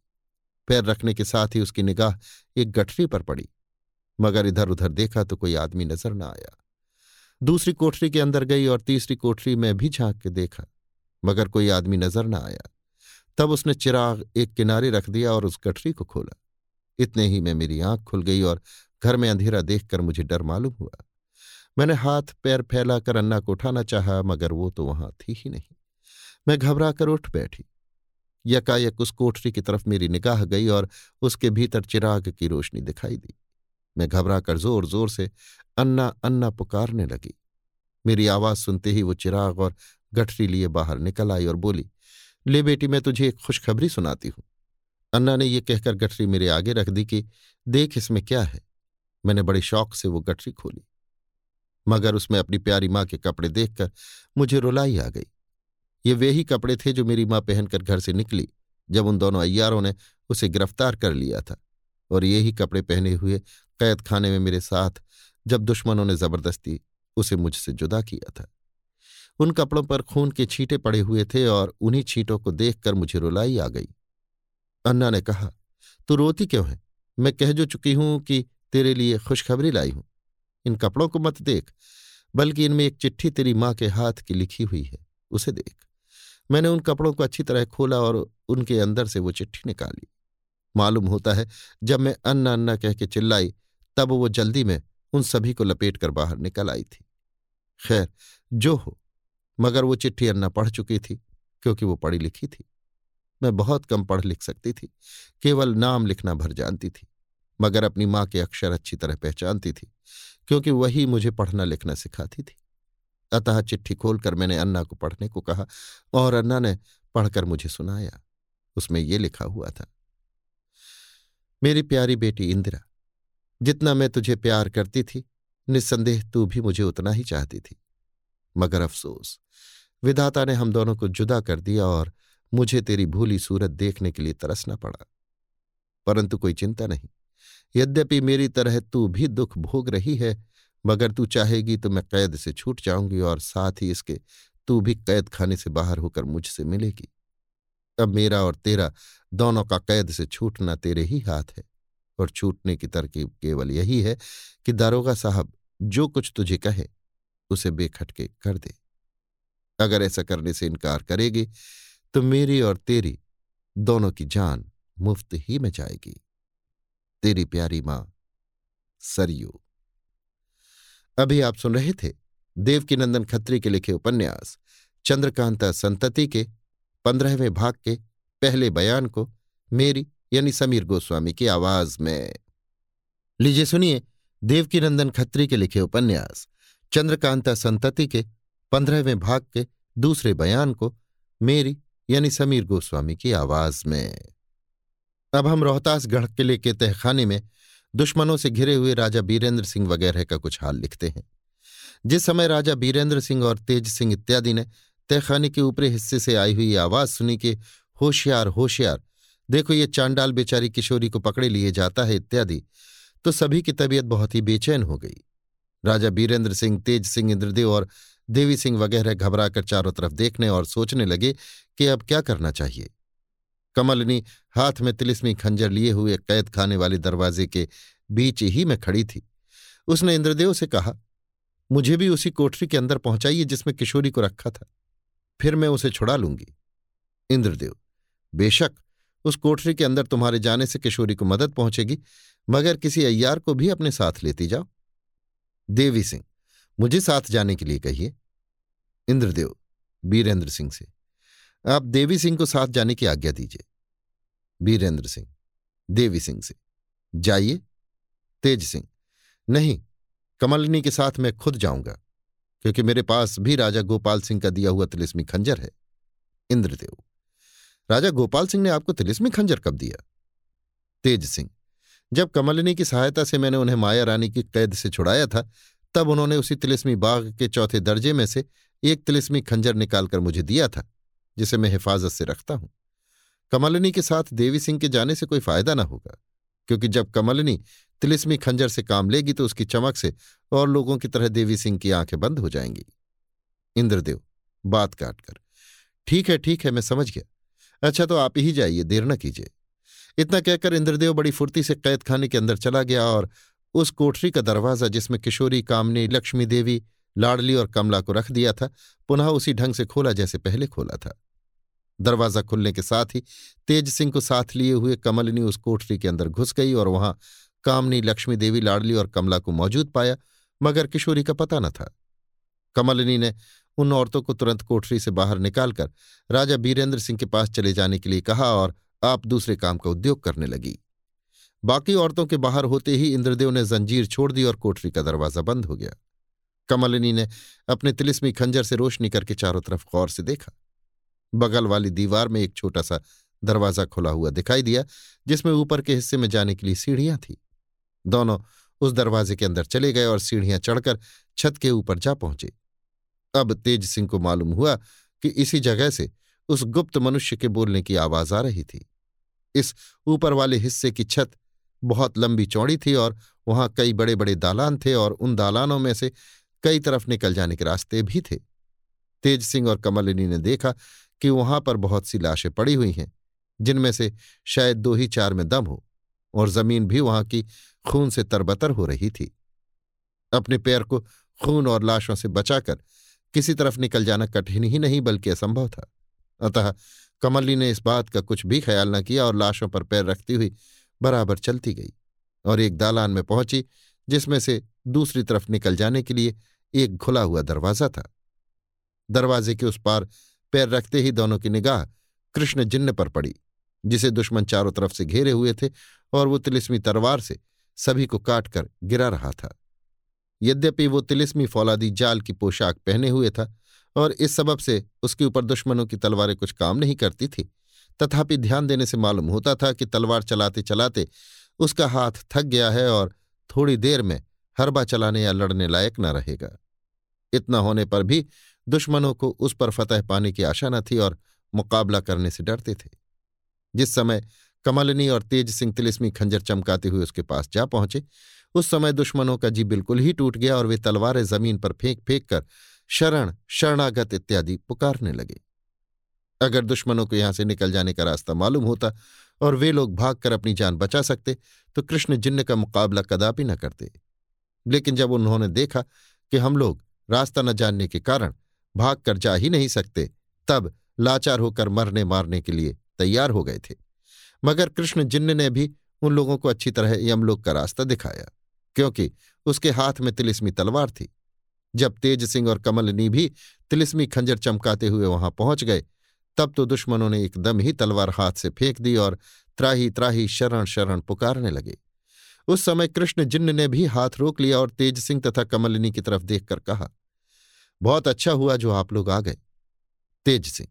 पैर रखने के साथ ही उसकी निगाह एक गठरी पर पड़ी, मगर इधर उधर देखा तो कोई आदमी नज़र न आया। दूसरी कोठरी के अंदर गई और तीसरी कोठरी में भी झाँक के देखा, मगर कोई आदमी नज़र न आया। तब उसने चिराग एक किनारे रख दिया और उस गठरी को खोला। इतने ही में मेरी आँख खुल गई और घर में अंधेरा देखकर मुझे डर मालूम हुआ। मैंने हाथ पैर फैलाकर अन्ना को उठाना चाहा, मगर वो तो वहाँ थी ही नहीं। मैं घबरा कर उठ बैठी। यकायक उस कोठरी की तरफ़ मेरी निगाह गई और उसके भीतर चिराग की रोशनी दिखाई दी। मैं घबरा कर ज़ोर ज़ोर से अन्ना अन्ना पुकारने लगी। मेरी आवाज़ सुनते ही वो चिराग और गठरी लिए बाहर निकल आई और बोली, ले बेटी, मैं तुझे एक खुशखबरी सुनाती हूँ। अन्ना ने यह कहकर गठरी मेरे आगे रख दी कि, देख इसमें क्या है? मैंने बड़े शौक से वो गठरी खोली। मगर उसमें अपनी प्यारी माँ के कपड़े देखकर मुझे रुलाई आ गई। ये वे ही कपड़े थे जो मेरी माँ पहनकर घर से निकली, जब उन दोनों अय्यारों ने उसे गिरफ़्तार कर लिया था और यही कपड़े पहने हुए कैद खाने में मेरे साथ, जब दुश्मनों ने ज़बरदस्ती उसे मुझसे जुदा किया था। उन कपड़ों पर खून के छींटे पड़े हुए थे और उन्हीं छींटों को देखकर मुझे रुलाई आ गई। अन्ना ने कहा, तू रोती क्यों है? मैं कह जो चुकी हूँ कि तेरे लिए खुशखबरी लाई हूँ। इन कपड़ों को मत देख, बल्कि इनमें एक चिट्ठी तेरी माँ के हाथ की लिखी हुई है, उसे देख। मैंने उन कपड़ों को अच्छी तरह खोला और उनके अंदर से वो चिट्ठी निकाली। मालूम होता है, जब मैं अन्ना अन्ना कह के चिल्लाई, तब वो जल्दी में उन सभी को लपेट कर बाहर निकल आई थी। खैर, जो हो, मगर वो चिट्ठी अन्ना पढ़ चुकी थी, क्योंकि वो पढ़ी लिखी थी। मैं बहुत कम पढ़ लिख सकती थी, केवल नाम लिखना भर जानती थी, मगर अपनी माँ के अक्षर अच्छी तरह पहचानती थी, क्योंकि वही मुझे पढ़ना लिखना सिखाती थी। अतः चिट्ठी खोलकर मैंने अन्ना को पढ़ने को कहा और अन्ना ने पढ़कर मुझे सुनाया। उसमें ये लिखा हुआ था, मेरी प्यारी बेटी इंदिरा, जितना मैं तुझे प्यार करती थी, निस्संदेह तू भी मुझे उतना ही चाहती थी। मगर अफसोस, विधाता ने हम दोनों को जुदा कर दिया और मुझे तेरी भूली सूरत देखने के लिए तरसना पड़ा। परंतु कोई चिंता नहीं, यद्यपि मेरी तरह तू भी दुख भोग रही है मगर तू चाहेगी तो मैं कैद से छूट जाऊँगी और साथ ही इसके तू भी कैद खाने से बाहर होकर मुझसे मिलेगी। अब मेरा और तेरा दोनों का कैद से छूटना तेरे ही हाथ है और छूटने की तरकीब केवल यही है कि दारोगा साहब जो कुछ तुझे कहे, उसे बेखटके कर दे। अगर ऐसा करने से इनकार करेगी तो मेरी और तेरी दोनों की जान मुफ़्त ही में जाएगी। तेरी प्यारी माँ, सरयू। अभी आप सुन रहे थे देवकीनंदन खत्री के लिखे उपन्यास, चंद्रकांता संतति के, पंद्रहवें भाग के, पहले बयान को, मेरी यानी समीर गोस्वामी की आवाज़ में। लीजिए सुनिए देवकीनंदन खत्री के लिखे उपन्यास, चंद्रकांता संतति के, पंद्रहवें भाग के, दूसरे बयान को, मेरी यानी समीर गोस्वामी की आवाज़ में। अब हम रोहतासगढ़ किले के तहखाने में दुश्मनों से घिरे हुए राजा बीरेंद्र सिंह वगैरह का कुछ हाल लिखते हैं। जिस समय राजा बीरेंद्र सिंह और तेज सिंह इत्यादि ने तहखाने के ऊपरी हिस्से से आई हुई आवाज़ सुनी कि, होशियार होशियार, देखो ये चांडाल बेचारी किशोरी को पकड़े लिए जाता है इत्यादि तो सभी की तबीयत बहुत ही बेचैन हो गई। राजा बीरेंद्र सिंह, तेज सिंह, इंद्रदेव और देवी सिंह वगैरह घबराकर चारों तरफ़ देखने और सोचने लगे कि अब क्या करना चाहिए। कमलनी हाथ में तिलिस्मी खंजर लिए हुए कैद खाने वाले दरवाजे के बीच ही में खड़ी थी। उसने इंद्रदेव से कहा, मुझे भी उसी कोठरी के अंदर पहुंचाइए जिसमें किशोरी को रखा था। फिर मैं उसे छुड़ा लूँगी। इंद्रदेव, बेशक उस कोठरी के अंदर तुम्हारे जाने से किशोरी को मदद पहुंचेगी, मगर किसी अय्यार को भी अपने साथ लेती जाओ। देवी सिंह, मुझे साथ जाने के लिए कहिए। इंद्रदेव बीरेंद्र सिंह से, आप देवी सिंह को साथ जाने की आज्ञा दीजिए। बीरेंद्र सिंह, देवी सिंह से। जाइए, तेज सिंह। नहीं, कमलनी के साथ मैं खुद जाऊँगा, क्योंकि मेरे पास भी राजा गोपाल सिंह का दिया हुआ तिलिस्मी खंजर है। इंद्रदेव। राजा गोपाल सिंह ने आपको तिलिस्मी खंजर कब दिया? तेज सिंह। जब कमलिनी की सहायता से मैंने उन्हें माया रानी की कैद से छुड़ाया था, तब उन्होंने उसी तिलिस्मी बाग के चौथे दर्जे में से एक तिलिस्मी खंजर निकालकर मुझे दिया था, जिसे मैं हिफाजत से रखता हूँ। कमलिनी के साथ देवी सिंह के जाने से कोई फ़ायदा ना होगा, क्योंकि जब कमलिनी तिलिस्मी खंजर से काम लेगी तो उसकी चमक से और लोगों की तरह देवी सिंह की आँखें बंद हो जाएँगी। इंद्रदेव, बात काटकर, ठीक है ठीक है, मैं समझ गया। अच्छा तो आप ही जाइए, देर न कीजिए। इतना कहकर इंद्रदेव बड़ी फुर्ती से कैद खाने के अंदर चला गया और उस कोठरी का दरवाज़ा जिसमें किशोरी, कामनी, लक्ष्मी देवी, लाडली और कमला को रख दिया था, पुनः उसी ढंग से खोला जैसे पहले खोला था। दरवाज़ा खुलने के साथ ही तेज सिंह को साथ लिए हुए कमलिनी उस कोठरी के अंदर घुस गई और वहाँ कामनी, लक्ष्मी देवी, लाडली और कमला को मौजूद पाया, मगर किशोरी का पता न था। कमलिनी ने उन औरतों को तुरंत कोठरी से बाहर निकालकर राजा बीरेंद्र सिंह के पास चले जाने के लिए कहा और आप दूसरे काम का उद्योग करने लगी। बाकी औरतों के बाहर होते ही इंद्रदेव ने जंजीर छोड़ दी और कोठरी का दरवाज़ा बंद हो गया। कमलिनी ने अपने तिलिस्मी खंजर से रोशनी करके चारों तरफ़ गौर से देखा। बगल वाली दीवार में एक छोटा सा दरवाज़ा खुला हुआ दिखाई दिया, जिसमें ऊपर के हिस्से में जाने के लिए सीढ़ियाँ थी। दोनों उस दरवाजे के अंदर चले गए और सीढ़ियाँ चढ़कर छत के ऊपर जा पहुँचे। अब तेज सिंह को मालूम हुआ कि इसी जगह से उस गुप्त मनुष्य के बोलने की आवाज़ आ रही थी। इस ऊपर वाले हिस्से की छत बहुत लंबी चौड़ी थी और वहाँ कई बड़े बड़े दालान थे और उन दालानों में से कई तरफ़ निकल जाने के रास्ते भी थे। तेज सिंह और कमलिनी ने देखा कि वहाँ पर बहुत सी लाशें पड़ी हुई हैं, जिनमें से शायद दो ही चार में दम हो, और ज़मीन भी वहाँ की खून से तरबतर हो रही थी। अपने पैर को खून और लाशों से बचाकर किसी तरफ़ निकल जाना कठिन ही नहीं, बल्कि असंभव था। अतः कमली ने इस बात का कुछ भी ख्याल न किया और लाशों पर पैर रखती हुई बराबर चलती गई और एक दालान में पहुँची, जिसमें से दूसरी तरफ़ निकल जाने के लिए एक खुला हुआ दरवाज़ा था। दरवाजे के उस पार पैर रखते ही दोनों की निगाह कृष्ण जिन्न पर पड़ी, जिसे दुश्मन चारों तरफ़ से घेरे हुए थे और वो तिलिस्मी तलवार से सभी को काटकर गिरा रहा था। यद्यपि वो तिलिस्मी फौलादी जाल की पोशाक पहने हुए था और इस सबब से उसके ऊपर दुश्मनों की तलवारें कुछ काम नहीं करती थी, तथापि ध्यान देने से मालूम होता था कि तलवार चलाते चलाते उसका हाथ थक गया है और थोड़ी देर में हरबा चलाने या लड़ने लायक न रहेगा। इतना होने पर भी दुश्मनों को उस पर फतह पाने की आशा न थी और मुकाबला करने से डरते थे। जिस समय कमलनी और तेज सिंह तिलिस्मी खंजर चमकाते हुए उसके पास जा पहुँचे, उस समय दुश्मनों का जी बिल्कुल ही टूट गया और वे तलवारें ज़मीन पर फेंक फेंक कर शरण, शरणागत इत्यादि पुकारने लगे। अगर दुश्मनों को यहाँ से निकल जाने का रास्ता मालूम होता और वे लोग भागकर अपनी जान बचा सकते तो कृष्ण जिन्न का मुकाबला कदापि न करते। लेकिन जब उन्होंने देखा कि हम लोग रास्ता न जानने के कारण भाग कर जा ही नहीं सकते। तब लाचार होकर मरने मारने के लिए तैयार हो गए थे। मगर कृष्ण जिन्न ने भी उन लोगों को अच्छी तरह यमलोक का रास्ता दिखाया, क्योंकि उसके हाथ में तिलिस्मी तलवार थी। जब तेज सिंह और कमलनी भी तिलिस्मी खंजर चमकाते हुए वहाँ पहुँच गए, तब तो दुश्मनों ने एकदम ही तलवार हाथ से फेंक दी और त्राही त्राही शरण शरण पुकारने लगे। उस समय कृष्ण जिन्न ने भी हाथ रोक लिया और तेज सिंह तथा कमलिनी की तरफ़ देखकर कहा बहुत अच्छा हुआ जो आप लोग आ गए। तेज सिंह,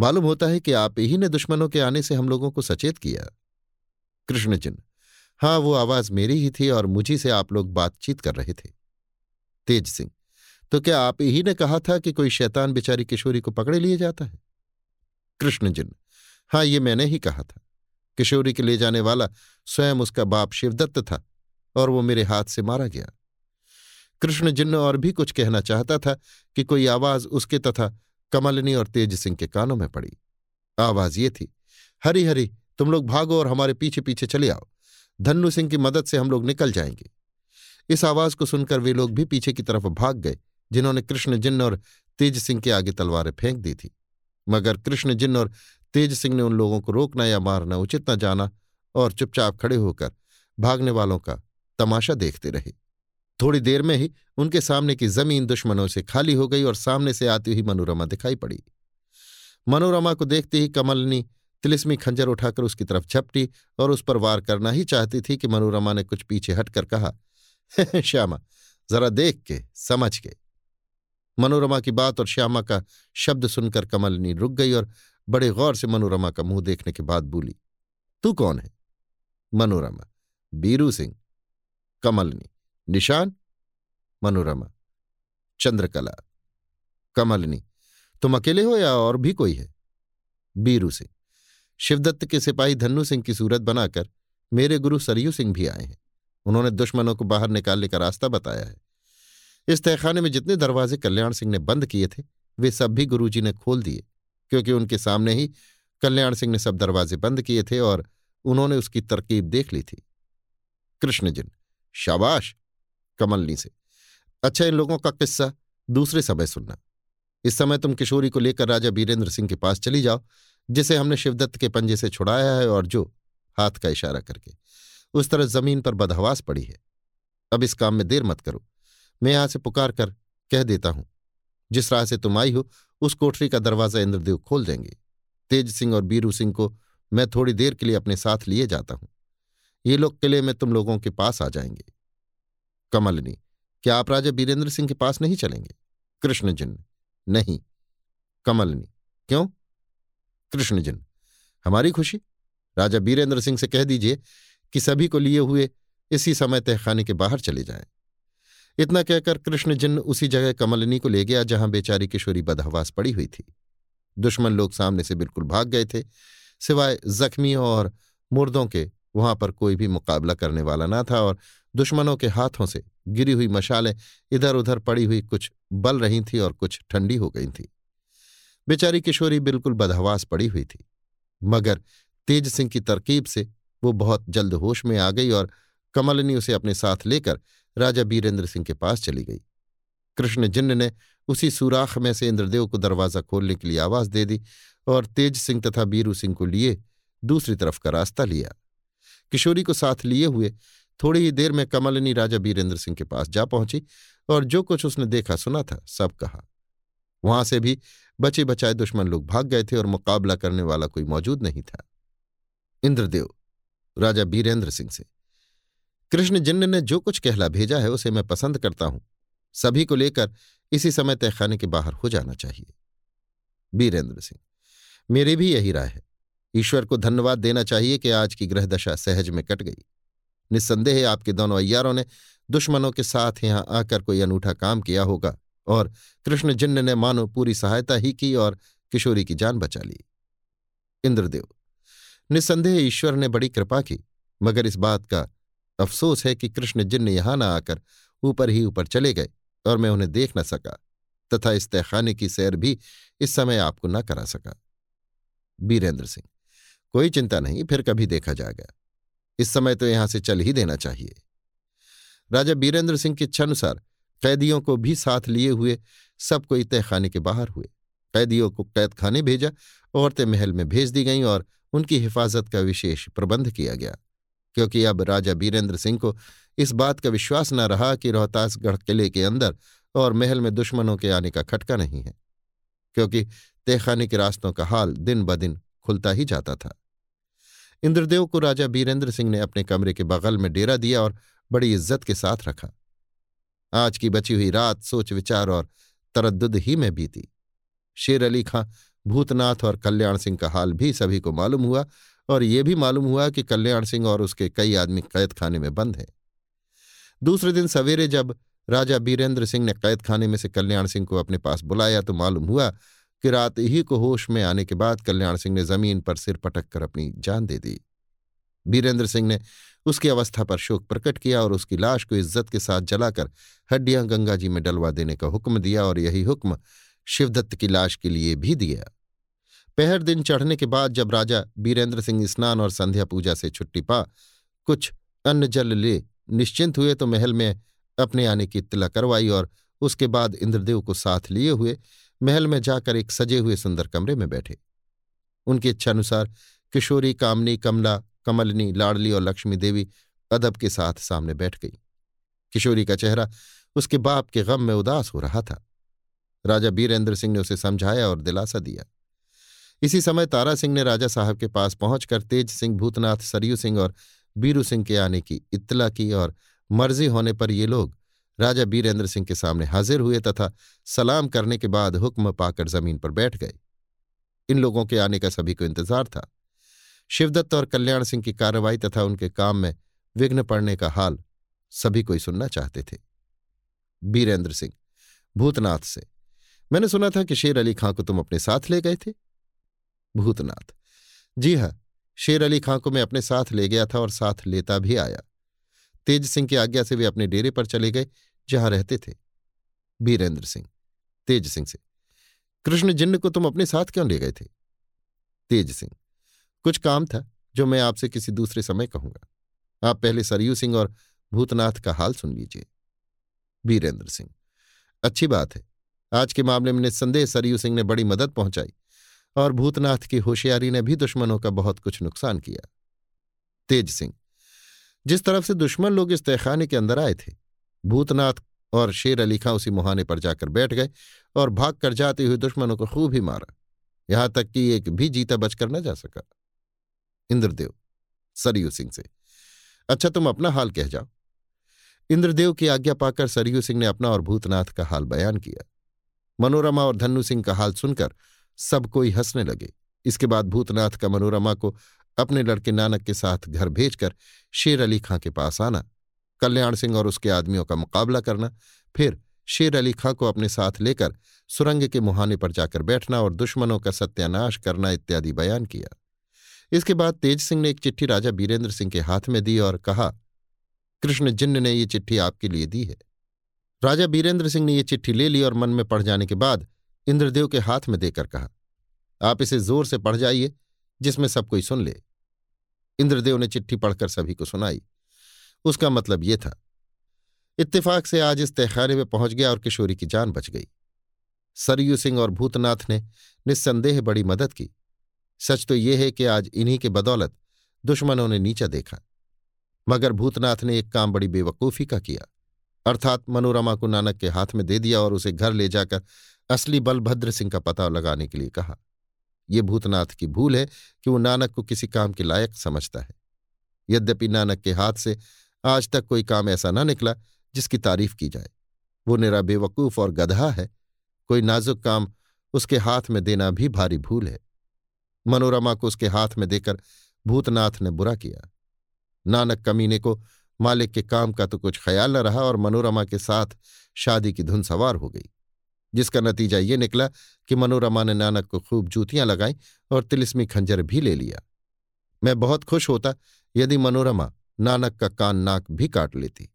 मालूम होता है कि आप ही ने दुश्मनों के आने से हम लोगों को सचेत किया। कृष्ण जिन्न हाँ वो आवाज़ मेरी ही थी और मुझी से आप लोग बातचीत कर रहे थे। तेज सिंह तो क्या आप ही ने कहा था कि कोई शैतान बेचारी किशोरी को पकड़े लिए जाता है? कृष्ण जिन्न हाँ ये मैंने ही कहा था। किशोरी के ले जाने वाला स्वयं उसका बाप शिवदत्त था और वो मेरे हाथ से मारा गया। कृष्ण जिन्न और भी कुछ कहना चाहता था कि कोई आवाज़ उसके तथा कमलनी और तेज सिंह के कानों में पड़ी। आवाज़ ये थी, हरी हरी, तुम लोग भागो और हमारे पीछे पीछे चले आओ। धन्नू सिंह की मदद से हम लोग निकल जाएँगे। इस आवाज़ को सुनकर वे लोग भी पीछे की तरफ़ भाग गए, जिन्होंने कृष्ण जिन्न और तेज सिंह के आगे तलवारें फेंक दी थी। मगर कृष्ण जिन्न और तेज सिंह ने उन लोगों को रोकना या मारना उचित न जाना और चुपचाप खड़े होकर भागने वालों का तमाशा देखते रहे। थोड़ी देर में ही उनके सामने की ज़मीन दुश्मनों से खाली हो गई और सामने से आती हुई मनोरमा दिखाई पड़ी। मनोरमा को देखते ही कमलनी तिलिस्मी खंजर उठाकर उसकी तरफ़ झपटी और उस पर वार करना ही चाहती थी कि मनोरमा ने कुछ पीछे हटकर कहा [LAUGHS] श्यामा, जरा देख के, समझ के। मनोरमा की बात और श्यामा का शब्द सुनकर कमलनी रुक गई और बड़े गौर से मनोरमा का मुँह देखने के बाद बोली, तू कौन है? मनोरमा, बीरू सिंह। कमलनी निशान, मनोरमा, चंद्रकला, कमलनी। तुम अकेले हो या और भी कोई है? बीरू सिंह शिवदत्त के सिपाही धन्नू सिंह की सूरत बनाकर मेरे गुरु सरयू सिंह भी आए हैं। उन्होंने दुश्मनों को बाहर निकालने का रास्ता बताया है। इस तहखाने में जितने दरवाजे कल्याण सिंह ने बंद किए थे, वे सब भी गुरुजी ने खोल दिए, क्योंकि उनके सामने ही कल्याण सिंह ने सब दरवाजे बंद किए थे और उन्होंने उसकी तरकीब देख ली थी। कृष्णजिन, शाबाश! कमलनी से। अच्छा इन लोगों का किस्सा, दूसरे समय सुनना। इस समय तुम किशोरी को लेकर राजा बीरेंद्र सिंह के पास चली जाओ, जिसे हमने शिवदत्त के पंजे से छुड़ाया है और जो हाथ का इशारा करके। उस तरह ज़मीन पर बदहवास पड़ी है। अब इस काम में देर मत करो। मैं यहाँ से पुकार कर कह देता हूँ, जिस राह से तुम आई हो, उस कोठरी का दरवाज़ा इंद्रदेव खोल देंगे। तेज सिंह और बीरू सिंह को मैं थोड़ी देर के लिए अपने साथ लिए जाता हूँ। ये लोग किले में तुम लोगों के पास आ जाएँगे। कमलनी क्या आप राजा बीरेंद्र सिंह के पास नहीं चलेंगे? कृष्णजिन, नहीं। कमलनी क्यों? कृष्णजिन, हमारी खुशी। राजा बीरेंद्र सिंह से कह दीजिए कि सभी को लिए हुए इसी समय तहखाने के बाहर चले जाएँ। इतना कहकर कृष्ण जिन्न उसी जगह कमलनी को ले गया जहाँ बेचारी किशोरी बदहवास पड़ी हुई थी। दुश्मन लोग सामने से बिल्कुल भाग गए थे, सिवाय जख्मियों और मुर्दों के, वहाँ पर कोई भी मुकाबला करने वाला ना था और दुश्मनों के हाथों से गिरी हुई मशालें इधर उधर पड़ी हुई कुछ बल रही थी और कुछ ठंडी हो गई थी। बेचारी किशोरी बिल्कुल बदहवास पड़ी हुई थी, मगर तेज सिंह की तरकीब से वो बहुत जल्द होश में आ गई और कमलनी उसे अपने साथ लेकर राजा बीरेंद्र सिंह के पास चली गई। कृष्ण जिन्न ने उसी सुराख में से इंद्रदेव को दरवाज़ा खोलने के लिए आवाज़ दे दी और तेज सिंह तथा बीरू सिंह को लिए दूसरी तरफ़ का रास्ता लिया। किशोरी को साथ लिए हुए थोड़ी ही देर में कमलिनी राजा बीरेंद्र सिंह के पास जा पहुँची और जो कुछ उसने देखा सुना था, सब कहा। वहाँ से भी बचे बचाए दुश्मन लोग भाग गए थे और मुकाबला करने वाला कोई मौजूद नहीं था। इंद्रदेव, राजा बीरेंद्र सिंह से, कृष्ण जिन्न ने जो कुछ कहला भेजा है उसे मैं पसंद करता हूँ। सभी को लेकर इसी समय तहखाने के बाहर हो जाना चाहिए। बीरेंद्र सिंह, मेरी भी यही राय है। ईश्वर को धन्यवाद देना चाहिए कि आज की ग्रहदशा सहज में कट गई। निस्संदेह आपके दोनों अय्यारों ने दुश्मनों के साथ यहाँ आकर कोई अनूठा काम किया होगा और कृष्ण जिन्न ने मानो पूरी सहायता ही की और किशोरी की जान बचा ली। इंद्रदेव, निस्संदेह ईश्वर ने बड़ी कृपा की, मगर इस बात का अफसोस है कि कृष्ण जिन्न यहाँ न आकर ऊपर ही ऊपर चले गए और मैं उन्हें देख न सका तथा इस तहखाने की सैर भी इस समय आपको न करा सका। बीरेंद्र सिंह, कोई चिंता नहीं, फिर कभी देखा जाएगा। इस समय तो यहाँ से चल ही देना चाहिए। राजा बीरेंद्र सिंह की इच्छानुसार कैदियों को भी साथ लिए हुए सब कोई तहखाने के बाहर हुए। कैदियों को कैद खाने भेजा, औरतें महल में भेज दी गईं और उनकी हिफाजत का विशेष प्रबंध किया गया। क्योंकि अब राजा बीरेंद्र सिंह को इस बात का विश्वास न रहा कि रोहतासगढ़ किले के अंदर और महल में दुश्मनों के आने का खटका नहीं है, क्योंकि तहखाने के रास्तों का हाल दिन ब दिन खुलता ही जाता था। इंद्रदेव को राजा बीरेंद्र सिंह ने अपने कमरे के बगल में डेरा दिया और बड़ी इज़्ज़त के साथ रखा। आज की बची हुई रात सोच, विचार और तरद्दुद ही में बीती। शेर अली खां, भूतनाथ और कल्याण सिंह का हाल भी सभी को मालूम हुआ और ये भी मालूम हुआ कि कल्याण सिंह और उसके कई आदमी कैद खाने में बंद हैं। दूसरे दिन सवेरे जब राजा बीरेंद्र सिंह ने कैद खाने में से कल्याण सिंह को अपने पास बुलाया तो मालूम हुआ कि रात ही को होश में आने के बाद कल्याण सिंह ने ज़मीन पर सिर पटक कर अपनी जान दे दी। बीरेंद्र सिंह ने उसकी अवस्था पर शोक प्रकट किया और उसकी लाश को इज़्ज़त के साथ जलाकर हड्डियाँ गंगा जी में डलवा देने का हुक्म दिया और यही हुक्म शिवदत्त की लाश के लिए भी दिया। पहर दिन चढ़ने के बाद जब राजा बीरेंद्र सिंह स्नान और संध्या पूजा से छुट्टी पा, कुछ अन्न जल ले निश्चिंत हुए तो महल में अपने आने की इत्तला करवाई और उसके बाद इंद्रदेव को साथ लिए हुए महल में जाकर एक सजे हुए सुंदर कमरे में बैठे। उनकी इच्छानुसार किशोरी, कामनी, कमला, कमलनी, लाडली और लक्ष्मी देवी अदब के साथ सामने बैठ गई। किशोरी का चेहरा उसके बाप के गम में उदास हो रहा था। राजा बीरेंद्र सिंह ने उसे समझाया और दिलासा दिया। इसी समय तारा सिंह ने राजा साहब के पास पहुंचकर तेज सिंह, भूतनाथ, सरयू सिंह और बीरू सिंह के आने की इत्तला की और मर्ज़ी होने पर ये लोग राजा बीरेंद्र सिंह के सामने हाजिर हुए तथा सलाम करने के बाद हुक्म पाकर ज़मीन पर बैठ गए। इन लोगों के आने का सभी को इंतज़ार था। शिवदत्त और कल्याण सिंह की कार्रवाई तथा उनके काम में विघ्न पड़ने का हाल सभी कोई सुनना चाहते थे। बीरेंद्र सिंह, भूतनाथ से, मैंने सुना था कि शेर अली खां को तुम अपने साथ ले गए थे। भूतनाथ, जी हाँ, शेर अली खां को मैं अपने साथ ले गया था और साथ लेता भी आया। तेज सिंह की आज्ञा से वे अपने डेरे पर चले गए जहाँ रहते थे, बीरेंद्र सिंह, तेज सिंह से। कृष्ण जिन्न को तुम अपने साथ क्यों ले गए थे? तेज सिंह, कुछ काम था जो मैं आपसे किसी दूसरे समय कहूँगा। आप पहले सरयू सिंह और भूतनाथ का हाल सुन लीजिए। बीरेंद्र सिंह, अच्छी बात है, आज के मामले में निस्संदेह सरयू सिंह ने बड़ी मदद पहुंचाई और भूतनाथ की होशियारी ने भी दुश्मनों का बहुत कुछ नुकसान किया। तेज सिंह, जिस तरफ़ से दुश्मन लोग इस तहखाने के अंदर आए थे भूतनाथ और शेर अली खां उसी मुहाने पर जाकर बैठ गए और भाग कर जाते हुए दुश्मनों को खूब ही मारा। यहाँ तक कि एक भी जीता बचकर न जा सका। इंद्रदेव, सरयू सिंह से अच्छा तुम अपना हाल कह जाओ। इंद्रदेव की आज्ञा पाकर सरयू सिंह ने अपना और भूतनाथ का हाल बयान किया। मनोरमा और धन्नू सिंह का हाल सुनकर सब कोई हंसने लगे। इसके बाद भूतनाथ का मनोरमा को अपने लड़के नानक के साथ घर भेजकर शेर अली खां के पास आना। कल्याण सिंह और उसके आदमियों का मुकाबला करना, फिर शेर अली खां को अपने साथ लेकर सुरंग के मुहाने पर जाकर बैठना और दुश्मनों का सत्यानाश करना इत्यादि बयान किया। इसके बाद तेज सिंह ने एक चिट्ठी राजा बीरेंद्र सिंह के हाथ में दी और कहा, कृष्ण जिन्न ने ये चिट्ठी आपके लिए दी है। राजा बीरेंद्र सिंह ने ये चिट्ठी ले ली और मन में पढ़ जाने के बाद इंद्रदेव के हाथ में देकर कहा, आप इसे ज़ोर से पढ़ जाइए, जिसमें सब कोई सुन ले। इंद्रदेव ने चिट्ठी पढ़कर सभी को सुनाई। उसका मतलब ये था। इत्तेफाक से आज इस तहखाने में पहुँच गया और किशोरी की जान बच गई। सरयू सिंह और भूतनाथ ने निस्संदेह बड़ी मदद की। सच तो यह है कि आज इन्हीं के बदौलत दुश्मनों ने नीचा देखा। मगर भूतनाथ ने एक काम बड़ी बेवकूफ़ी का किया। अर्थात मनोरमा को नानक के हाथ में दे दिया और उसे घर ले जाकर असली बलभद्र सिंह का पता लगाने के लिए कहा। यह भूतनाथ की भूल है कि वो नानक को किसी काम के लायक समझता है। यद्यपि नानक के हाथ से आज तक कोई काम ऐसा न निकला जिसकी तारीफ़ की जाए। वो निरा बेवकूफ़ और गधा है। कोई नाजुक काम उसके हाथ में देना भी भारी भूल है। मनोरमा को उसके हाथ में देकर भूतनाथ ने बुरा किया। नानक कमीने को मालिक के काम का तो कुछ ख्याल न रहा और मनोरमा के साथ शादी की धुन सवार हो गई, जिसका नतीजा ये निकला कि मनोरमा ने नानक को खूब जूतियाँ लगाई और तिलिस्मी खंजर भी ले लिया। मैं बहुत खुश होता यदि मनोरमा नानक का कान नाक भी काट लेती।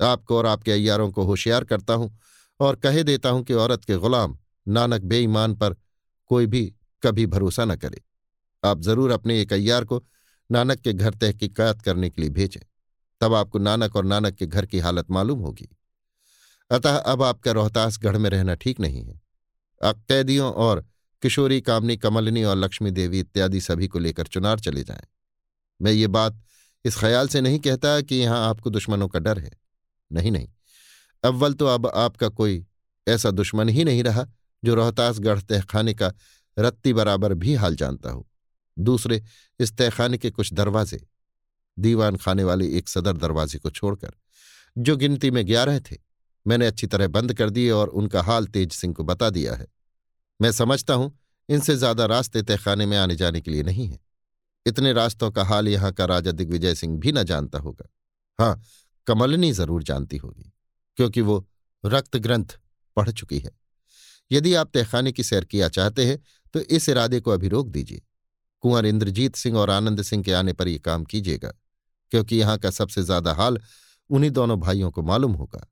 आपको और आपके अयारों को होशियार करता हूँ और कहे देता हूँ कि औरत के गुलाम, नानक बेईमान पर कोई भी कभी भरोसा न करे। आप ज़रूर अपने एक अय्यार को नानक के घर तहकीकात करने के लिए भेजें। तब आपको नानक और नानक के घर की हालत मालूम होगी। अतः अब आपका रोहतास गढ़ में रहना ठीक नहीं है। कैदियों और किशोरी, कामनी, कमलनी और लक्ष्मी देवी इत्यादि सभी को लेकर चुनार चले जाएँ। मैं ये बात इस ख्याल से नहीं कहता कि यहाँ आपको दुश्मनों का डर है। नहीं नहीं। अव्वल तो अब आपका कोई ऐसा दुश्मन ही नहीं रहा, जो रोहतासगढ़ तहखाने का रत्ती बराबर भी हाल जानता हो। दूसरे, इस तहखाने के कुछ दरवाजे, दीवान खाने वाले एक सदर दरवाजे को छोड़कर, जो गिनती में ग्यारह थे, मैंने अच्छी तरह बंद कर दिए और उनका हाल तेज सिंह को बता दिया है। मैं समझता हूँ, इनसे ज़्यादा रास्ते तहखाने में आने जाने के लिए नहीं है। इतने रास्तों का हाल यहाँ का राजा दिग्विजय सिंह भी न जानता होगा। हाँ कमलनी ज़रूर जानती होगी, क्योंकि वो रक्त ग्रंथ पढ़ चुकी है। यदि आप तहखाने की सैर किया चाहते हैं तो इस इरादे को अभी रोक दीजिए। कुंवर इंद्रजीत सिंह और आनंद सिंह के आने पर यह काम कीजिएगा, क्योंकि यहाँ का सबसे ज़्यादा हाल उन्हीं दोनों भाइयों को मालूम होगा।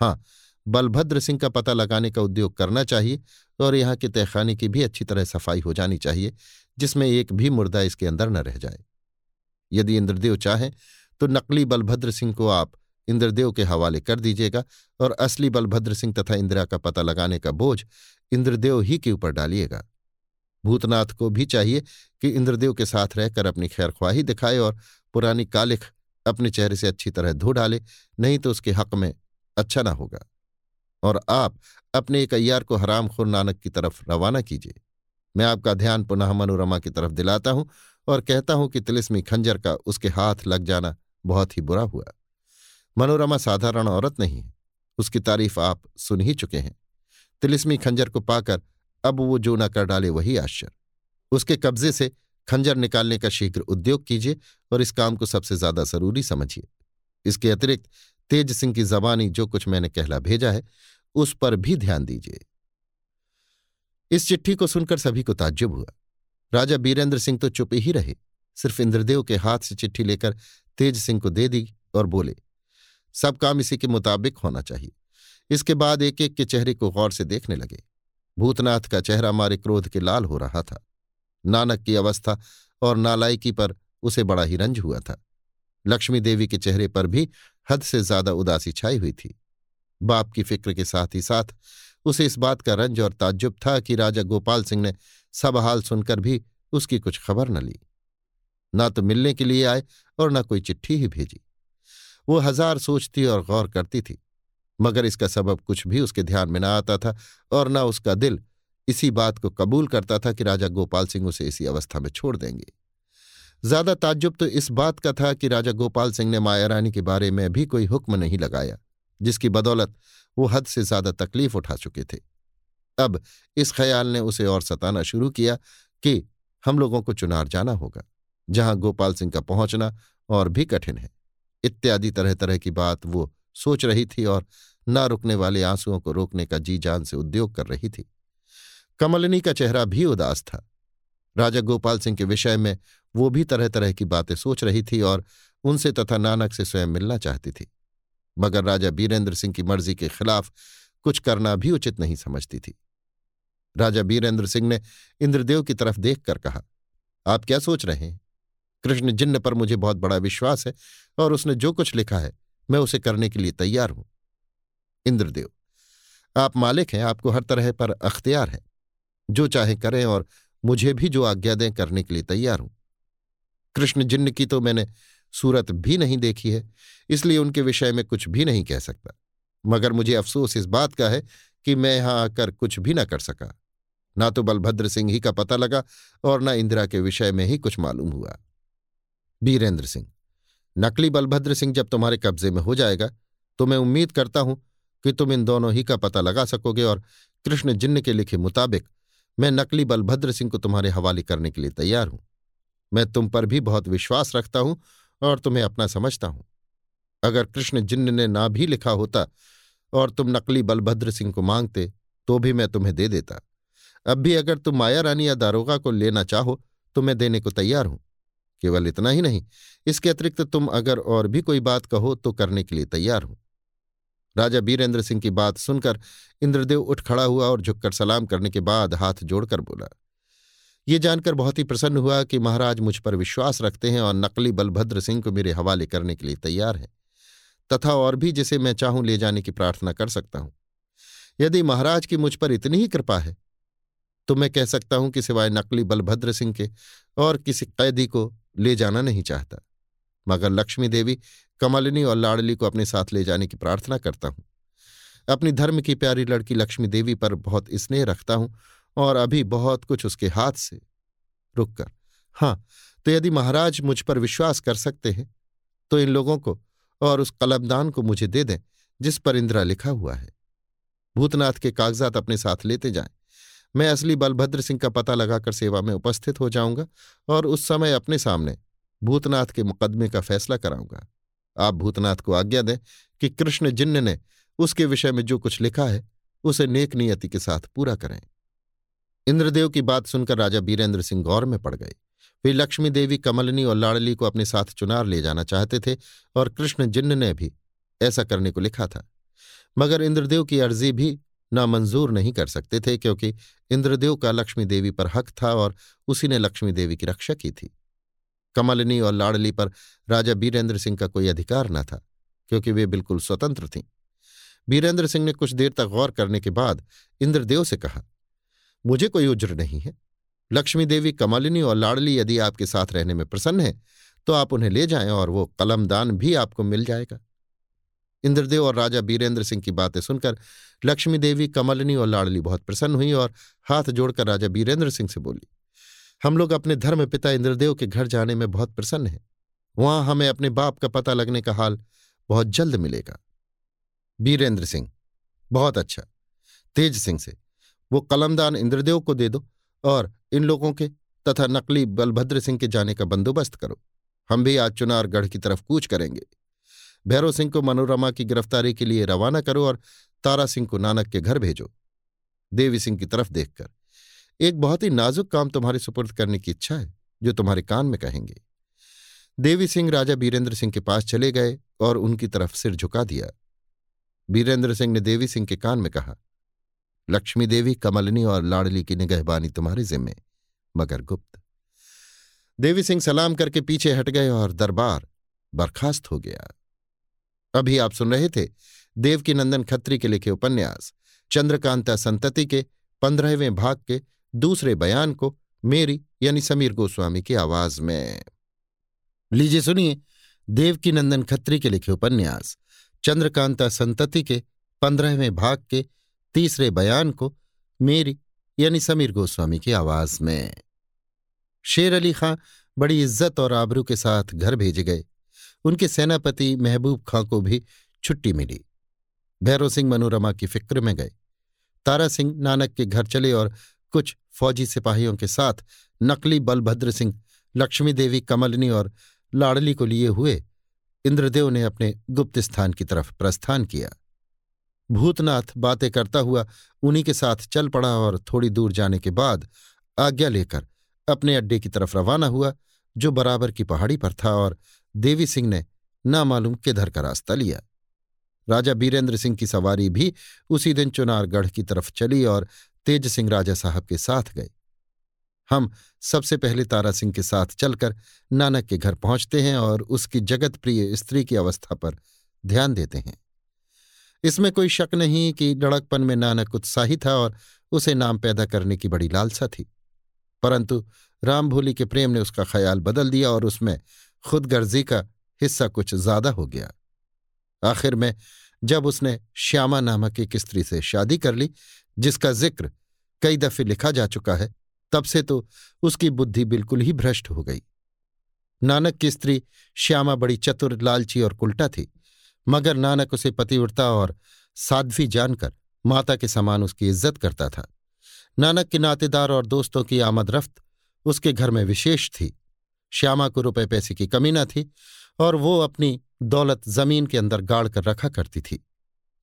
हाँ बलभद्र सिंह का पता लगाने का उद्योग करना चाहिए और यहाँ के तहखाने की भी अच्छी तरह सफ़ाई हो जानी चाहिए। जिसमें एक भी मुर्दा इसके अंदर न रह जाए। यदि इंद्रदेव चाहें तो नकली बलभद्र सिंह को आप इंद्रदेव के हवाले कर दीजिएगा और असली बलभद्र सिंह तथा इंदिरा का पता लगाने का बोझ इंद्रदेव ही के ऊपर डालिएगा। भूतनाथ को भी चाहिए कि इंद्रदेव के साथ रहकर अपनी खैरख्वाही दिखाए और पुरानी कालिख अपने चेहरे से अच्छी तरह धो डाले, नहीं तो उसके हक में अच्छा ना होगा। और आप अपने एक अय्यार को हराम खुर नानक की तरफ़ रवाना कीजिए। मैं आपका ध्यान पुनः मनोरमा की तरफ़ दिलाता हूँ और कहता हूँ कि तिलिस्मी खंजर का उसके हाथ लग जाना बहुत ही बुरा हुआ। मनोरमा साधारण औरत नहीं है। उसकी तारीफ़ आप सुन ही चुके हैं। तिलिस्मी खंजर को पाकर अब वो जो न कर डाले वही आश्चर्य। उसके कब्जे से खंजर निकालने का शीघ्र उद्योग कीजिए और इस काम को सबसे ज़्यादा ज़रूरी समझिए। इसके अतिरिक्त तेज सिंह की जबानी जो कुछ मैंने कहला भेजा है, उस पर भी ध्यान दीजिए। इस चिट्ठी को सुनकर सभी को ताज्जुब हुआ। राजा बीरेंद्र सिंह तो चुप ही रहे। सिर्फ़ इंद्रदेव के हाथ से चिट्ठी लेकर तेज सिंह को दे दी और बोले, सब काम इसी के मुताबिक होना चाहिए। इसके बाद एक एक के चेहरे को गौर से देखने लगे। भूतनाथ का चेहरा मारे क्रोध के लाल हो रहा था। नानक की अवस्था और नालायकी पर उसे बड़ा ही रंज हुआ था। लक्ष्मी देवी के चेहरे पर भी हद से ज़्यादा उदासी छाई हुई थी। बाप की फ़िक्र के साथ ही साथ उसे इस बात का रंज और ताज्जुब था कि राजा गोपाल सिंह ने सब हाल सुनकर भी उसकी कुछ खबर न ली। ना तो मिलने के लिए आए और न कोई चिट्ठी ही भेजी। वो हज़ार सोचती और गौर करती थी, मगर इसका सबब कुछ भी उसके ध्यान में न आता था और न उसका दिल इसी बात को कबूल करता था कि राजा गोपाल सिंह उसे इसी अवस्था में छोड़ देंगे। ज़्यादा ताज्जुब तो इस बात का था कि राजा गोपाल सिंह ने माया रानी के बारे में भी कोई हुक्म नहीं लगाया। जिसकी बदौलत वो हद से ज़्यादा तकलीफ़ उठा चुके थे। अब इस ख्याल ने उसे और सताना शुरू किया कि हम लोगों को चुनार जाना होगा, जहाँ गोपाल सिंह का पहुँचना और भी कठिन है। इत्यादि तरह तरह की बात वो सोच रही थी और ना रुकने वाले आंसुओं को रोकने का जी जान से उद्योग कर रही थी। कमलनी का चेहरा भी उदास था। राजा गोपाल सिंह के विषय में वो भी तरह तरह की बातें सोच रही थी और उनसे तथा नानक से स्वयं मिलना चाहती थी। मगर राजा बीरेंद्र सिंह की मर्ज़ी के खिलाफ कुछ करना भी उचित नहीं समझती थी। राजा बीरेंद्र सिंह ने इंद्रदेव की तरफ़ देखकर कहा, आप क्या सोच रहे हैं? कृष्ण जिन्न पर मुझे बहुत बड़ा विश्वास है और उसने जो कुछ लिखा है, मैं उसे करने के लिए तैयार हूँ। इंद्रदेव, आप मालिक हैं, आपको हर तरह पर अख्तियार है। जो चाहे करें और मुझे भी जो आज्ञा दें करने के लिए तैयार हूँ। कृष्ण जिन्न की तो मैंने सूरत भी नहीं देखी है, इसलिए उनके विषय में कुछ भी नहीं कह सकता। मगर मुझे अफसोस इस बात का है कि मैं यहाँ आकर कुछ भी न कर सका। ना तो बलभद्र सिंह ही का पता लगा और न इंदिरा के विषय में ही कुछ मालूम हुआ। बीरेंद्र सिंह, नकली बलभद्र सिंह जब तुम्हारे कब्जे में हो जाएगा तो मैं उम्मीद करता हूँ कि तुम इन दोनों ही का पता लगा सकोगे और कृष्ण जिन्न के लिखे मुताबिक मैं नकली बलभद्र सिंह को तुम्हारे हवाले करने के लिए तैयार हूँ। मैं तुम पर भी बहुत विश्वास रखता हूँ और तुम्हें अपना समझता हूँ। अगर कृष्ण जिन्न ने ना भी लिखा होता और तुम नकली बलभद्र सिंह को मांगते तो भी मैं तुम्हें दे देता। अब भी अगर तुम माया रानी या दारोगा को लेना चाहो तो मैं देने को तैयार हूँ। केवल इतना ही नहीं, इसके अतिरिक्त तुम अगर और भी कोई बात कहो तो करने के लिए तैयार हूँ। राजा बीरेंद्र सिंह की बात सुनकर इंद्रदेव उठ खड़ा हुआ और झुककर सलाम करने के बाद हाथ जोड़कर बोला ये जानकर बहुत ही प्रसन्न हुआ कि महाराज मुझ पर विश्वास रखते हैं और नकली बलभद्र सिंह को मेरे हवाले करने के लिए तैयार हैं, तथा और भी जिसे मैं चाहूँ ले जाने की प्रार्थना कर सकता हूँ। यदि महाराज की मुझ पर इतनी ही कृपा है तो मैं कह सकता हूँ कि सिवाय नकली बलभद्र सिंह के और किसी कैदी को ले जाना नहीं चाहता, मगर लक्ष्मी देवी, कमलिनी और लाडली को अपने साथ ले जाने की प्रार्थना करता हूँ। अपनी धर्म की प्यारी लड़की लक्ष्मी देवी पर बहुत स्नेह रखता हूँ और अभी बहुत कुछ उसके हाथ से। रुककर हाँ तो यदि महाराज मुझ पर विश्वास कर सकते हैं तो इन लोगों को और उस कलमदान को मुझे दे दें, जिस पर इंदिरा लिखा हुआ है। भूतनाथ के कागजात अपने साथ लेते जाएँ। मैं असली बलभद्र सिंह का पता लगाकर सेवा में उपस्थित हो जाऊँगा और उस समय अपने सामने भूतनाथ के मुकदमे का फैसला कराऊँगा। आप भूतनाथ को आज्ञा दें कि कृष्ण जिन्न ने उसके विषय में जो कुछ लिखा है, उसे नेक नियति के साथ पूरा करें। इंद्रदेव की बात सुनकर राजा बीरेंद्र सिंह गौर में पड़ गए। वे लक्ष्मी देवी कमलनी और लाड़ली को अपने साथ चुनार ले जाना चाहते थे और कृष्ण जिन्न ने भी ऐसा करने को लिखा था। मगर इंद्रदेव की अर्जी भी नामंजूर नहीं कर सकते थे क्योंकि इंद्रदेव का लक्ष्मी देवी पर हक था और उसी ने लक्ष्मी देवी की रक्षा की थी। कमलनी और लाड़ली पर राजा बीरेंद्र सिंह का कोई अधिकार न था, क्योंकि वे बिल्कुल स्वतंत्र थीं। बीरेंद्र सिंह ने कुछ देर तक गौर करने के बाद इंद्रदेव से कहा मुझे कोई उज्र नहीं है। लक्ष्मी देवी कमलिनी और लाडली यदि आपके साथ रहने में प्रसन्न है तो आप उन्हें ले जाएँ और वो कलमदान भी आपको मिल जाएगा। इंद्रदेव और राजा बीरेंद्र सिंह की बातें सुनकर लक्ष्मी देवी, कमलिनी और लाडली बहुत प्रसन्न हुई और हाथ जोड़कर राजा बीरेंद्र सिंह से बोली, हम लोग अपने धर्म पिता इंद्रदेव के घर जाने में बहुत प्रसन्न हैं। वहाँ हमें अपने बाप का पता लगने का हाल बहुत जल्द मिलेगा। बीरेंद्र सिंह, बहुत अच्छा। तेज सिंह से। वो कलमदान इंद्रदेव को दे दो और इन लोगों के तथा नकली बलभद्र सिंह के जाने का बंदोबस्त करो। हम भी आज चुनारगढ़ की तरफ़ कूच करेंगे। भैरव सिंह को मनोरमा की गिरफ्तारी के लिए रवाना करो और तारा सिंह को नानक के घर भेजो। देवी सिंह की तरफ़ देखकर। एक बहुत ही नाजुक काम तुम्हारे सुपुर्द करने की इच्छा है, जो तुम्हारे कान में कहेंगे। देवी सिंह राजा बीरेंद्र सिंह के पास चले गए और उनकी तरफ़ सिर झुका दिया। बीरेंद्र सिंह ने देवी सिंह के कान में कहा लक्ष्मी देवी, कमलनी और लाडली की निगहबानी तुम्हारे जिम्मे। मगर गुप्त। देवी सिंह सलाम करके पीछे हट गए और दरबार बर्खास्त हो गया। अभी आप सुन रहे थे देवकी नंदन खत्री के लिखे उपन्यास, चंद्रकांता संतति के पंद्रहवें भाग के दूसरे बयान को मेरी यानी समीर गोस्वामी की आवाज़ में। लीजिए सुनिए देवकी नंदन खत्री के लिखे उपन्यास, चंद्रकांता संतति के पंद्रहवें भाग के तीसरे बयान को मेरी, यानी समीर गोस्वामी की आवाज़ में। शेर अली खां बड़ी इज़्ज़त और आबरू के साथ घर भेजे गए। उनके सेनापति महबूब खां को भी छुट्टी मिली। भैरव सिंह मनोरमा की फ़िक्र में गए। तारा सिंह नानक के घर चले और कुछ फौजी सिपाहियों के साथ नकली बलभद्र सिंह, लक्ष्मी देवी, कमलनी और लाडली को लिए हुए इंद्रदेव ने अपने गुप्त स्थान की तरफ़ प्रस्थान किया। भूतनाथ बातें करता हुआ उन्हीं के साथ चल पड़ा और थोड़ी दूर जाने के बाद आज्ञा लेकर अपने अड्डे की तरफ़ रवाना हुआ, जो बराबर की पहाड़ी पर था और देवी सिंह ने नामालूम किधर का रास्ता लिया। राजा बीरेंद्र सिंह की सवारी भी उसी दिन चुनारगढ़ की तरफ़ चली और तेज सिंह राजा साहब के साथ गए। हम सबसे पहले तारा सिंह के साथ चलकर नानक के घर पहुँचते हैं और उसकी जगत प्रिय स्त्री की अवस्था पर ध्यान देते हैं। इसमें कोई शक नहीं कि लड़कपन में नानक उत्साही था और उसे नाम पैदा करने की बड़ी लालसा थी। परंतु राम भोली के प्रेम ने उसका ख्याल बदल दिया और उसमें खुदगर्जी का हिस्सा कुछ ज़्यादा हो गया। आखिर में जब उसने श्यामा नामक एक स्त्री से शादी कर ली, जिसका ज़िक्र कई दफे लिखा जा चुका है, तब से तो उसकी बुद्धि बिल्कुल ही भ्रष्ट हो गई। नानक की स्त्री श्यामा बड़ी चतुर, लालची और कुल्टा थी। मगर नानक उसे पतिव्रता और साध्वी जानकर माता के समान उसकी इज़्ज़त करता था। नानक के नातेदार और दोस्तों की आमद रफ्त उसके घर में विशेष थी। श्यामा को रुपए पैसे की कमी न थी और वो अपनी दौलत ज़मीन के अंदर गाड़ कर रखा करती थी,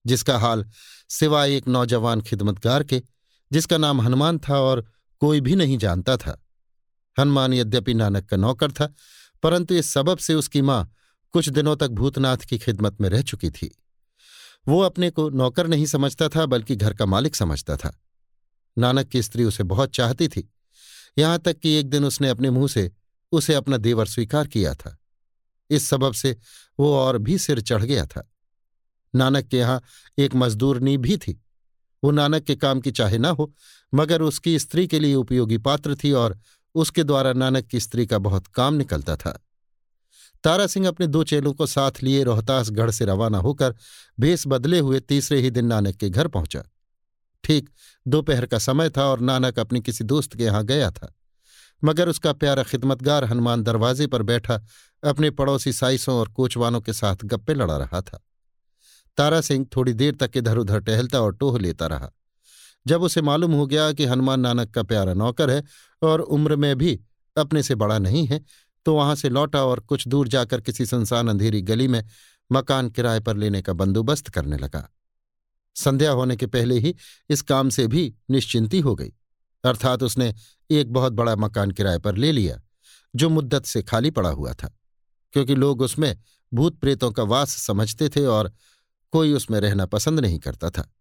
जिसका हाल सिवाय एक नौजवान खिदमतगार के, जिसका नाम हनुमान था और कोई भी नहीं जानता था। हनुमान यद्यपि नानक का नौकर था, परंतु इस सबब से उसकी माँ कुछ दिनों तक भूतनाथ की खिदमत में रह चुकी थी। वो अपने को नौकर नहीं समझता था, बल्कि घर का मालिक समझता था। नानक की स्त्री उसे बहुत चाहती थी। यहाँ तक कि एक दिन उसने अपने मुँह से उसे अपना देवर स्वीकार किया था। इस सबब से वो और भी सिर चढ़ गया था। नानक के यहाँ एक मजदूरनी भी थी। वो नानक के काम की चाहे ना हो, मगर उसकी स्त्री के लिए उपयोगी पात्र थी और उसके द्वारा नानक की स्त्री का बहुत काम निकलता था। तारा सिंह अपने दो चेलों को साथ लिए रोहतासगढ़ से रवाना होकर भेस बदले हुए तीसरे ही दिन नानक के घर पहुँचा। ठीक दोपहर का समय था और नानक अपने किसी दोस्त के यहाँ गया था, मगर उसका प्यारा खिदमतगार हनुमान दरवाजे पर बैठा अपने पड़ोसी साइसों और कोचवानों के साथ गप्पे लड़ा रहा था। तारा सिंह थोड़ी देर तक इधर उधर टहलता और टोह लेता रहा। जब उसे मालूम हो गया कि हनुमान नानक का प्यारा नौकर है और उम्र में भी अपने से बड़ा नहीं है तो वहाँ से लौटा और कुछ दूर जाकर किसी सुनसान अंधेरी गली में मकान किराए पर लेने का बंदोबस्त करने लगा। संध्या होने के पहले ही इस काम से भी निश्चिंती हो गई। अर्थात उसने एक बहुत बड़ा मकान किराए पर ले लिया, जो मुद्दत से खाली पड़ा हुआ था, क्योंकि लोग उसमें भूत प्रेतों का वास समझते थे और कोई उसमें रहना पसंद नहीं करता था।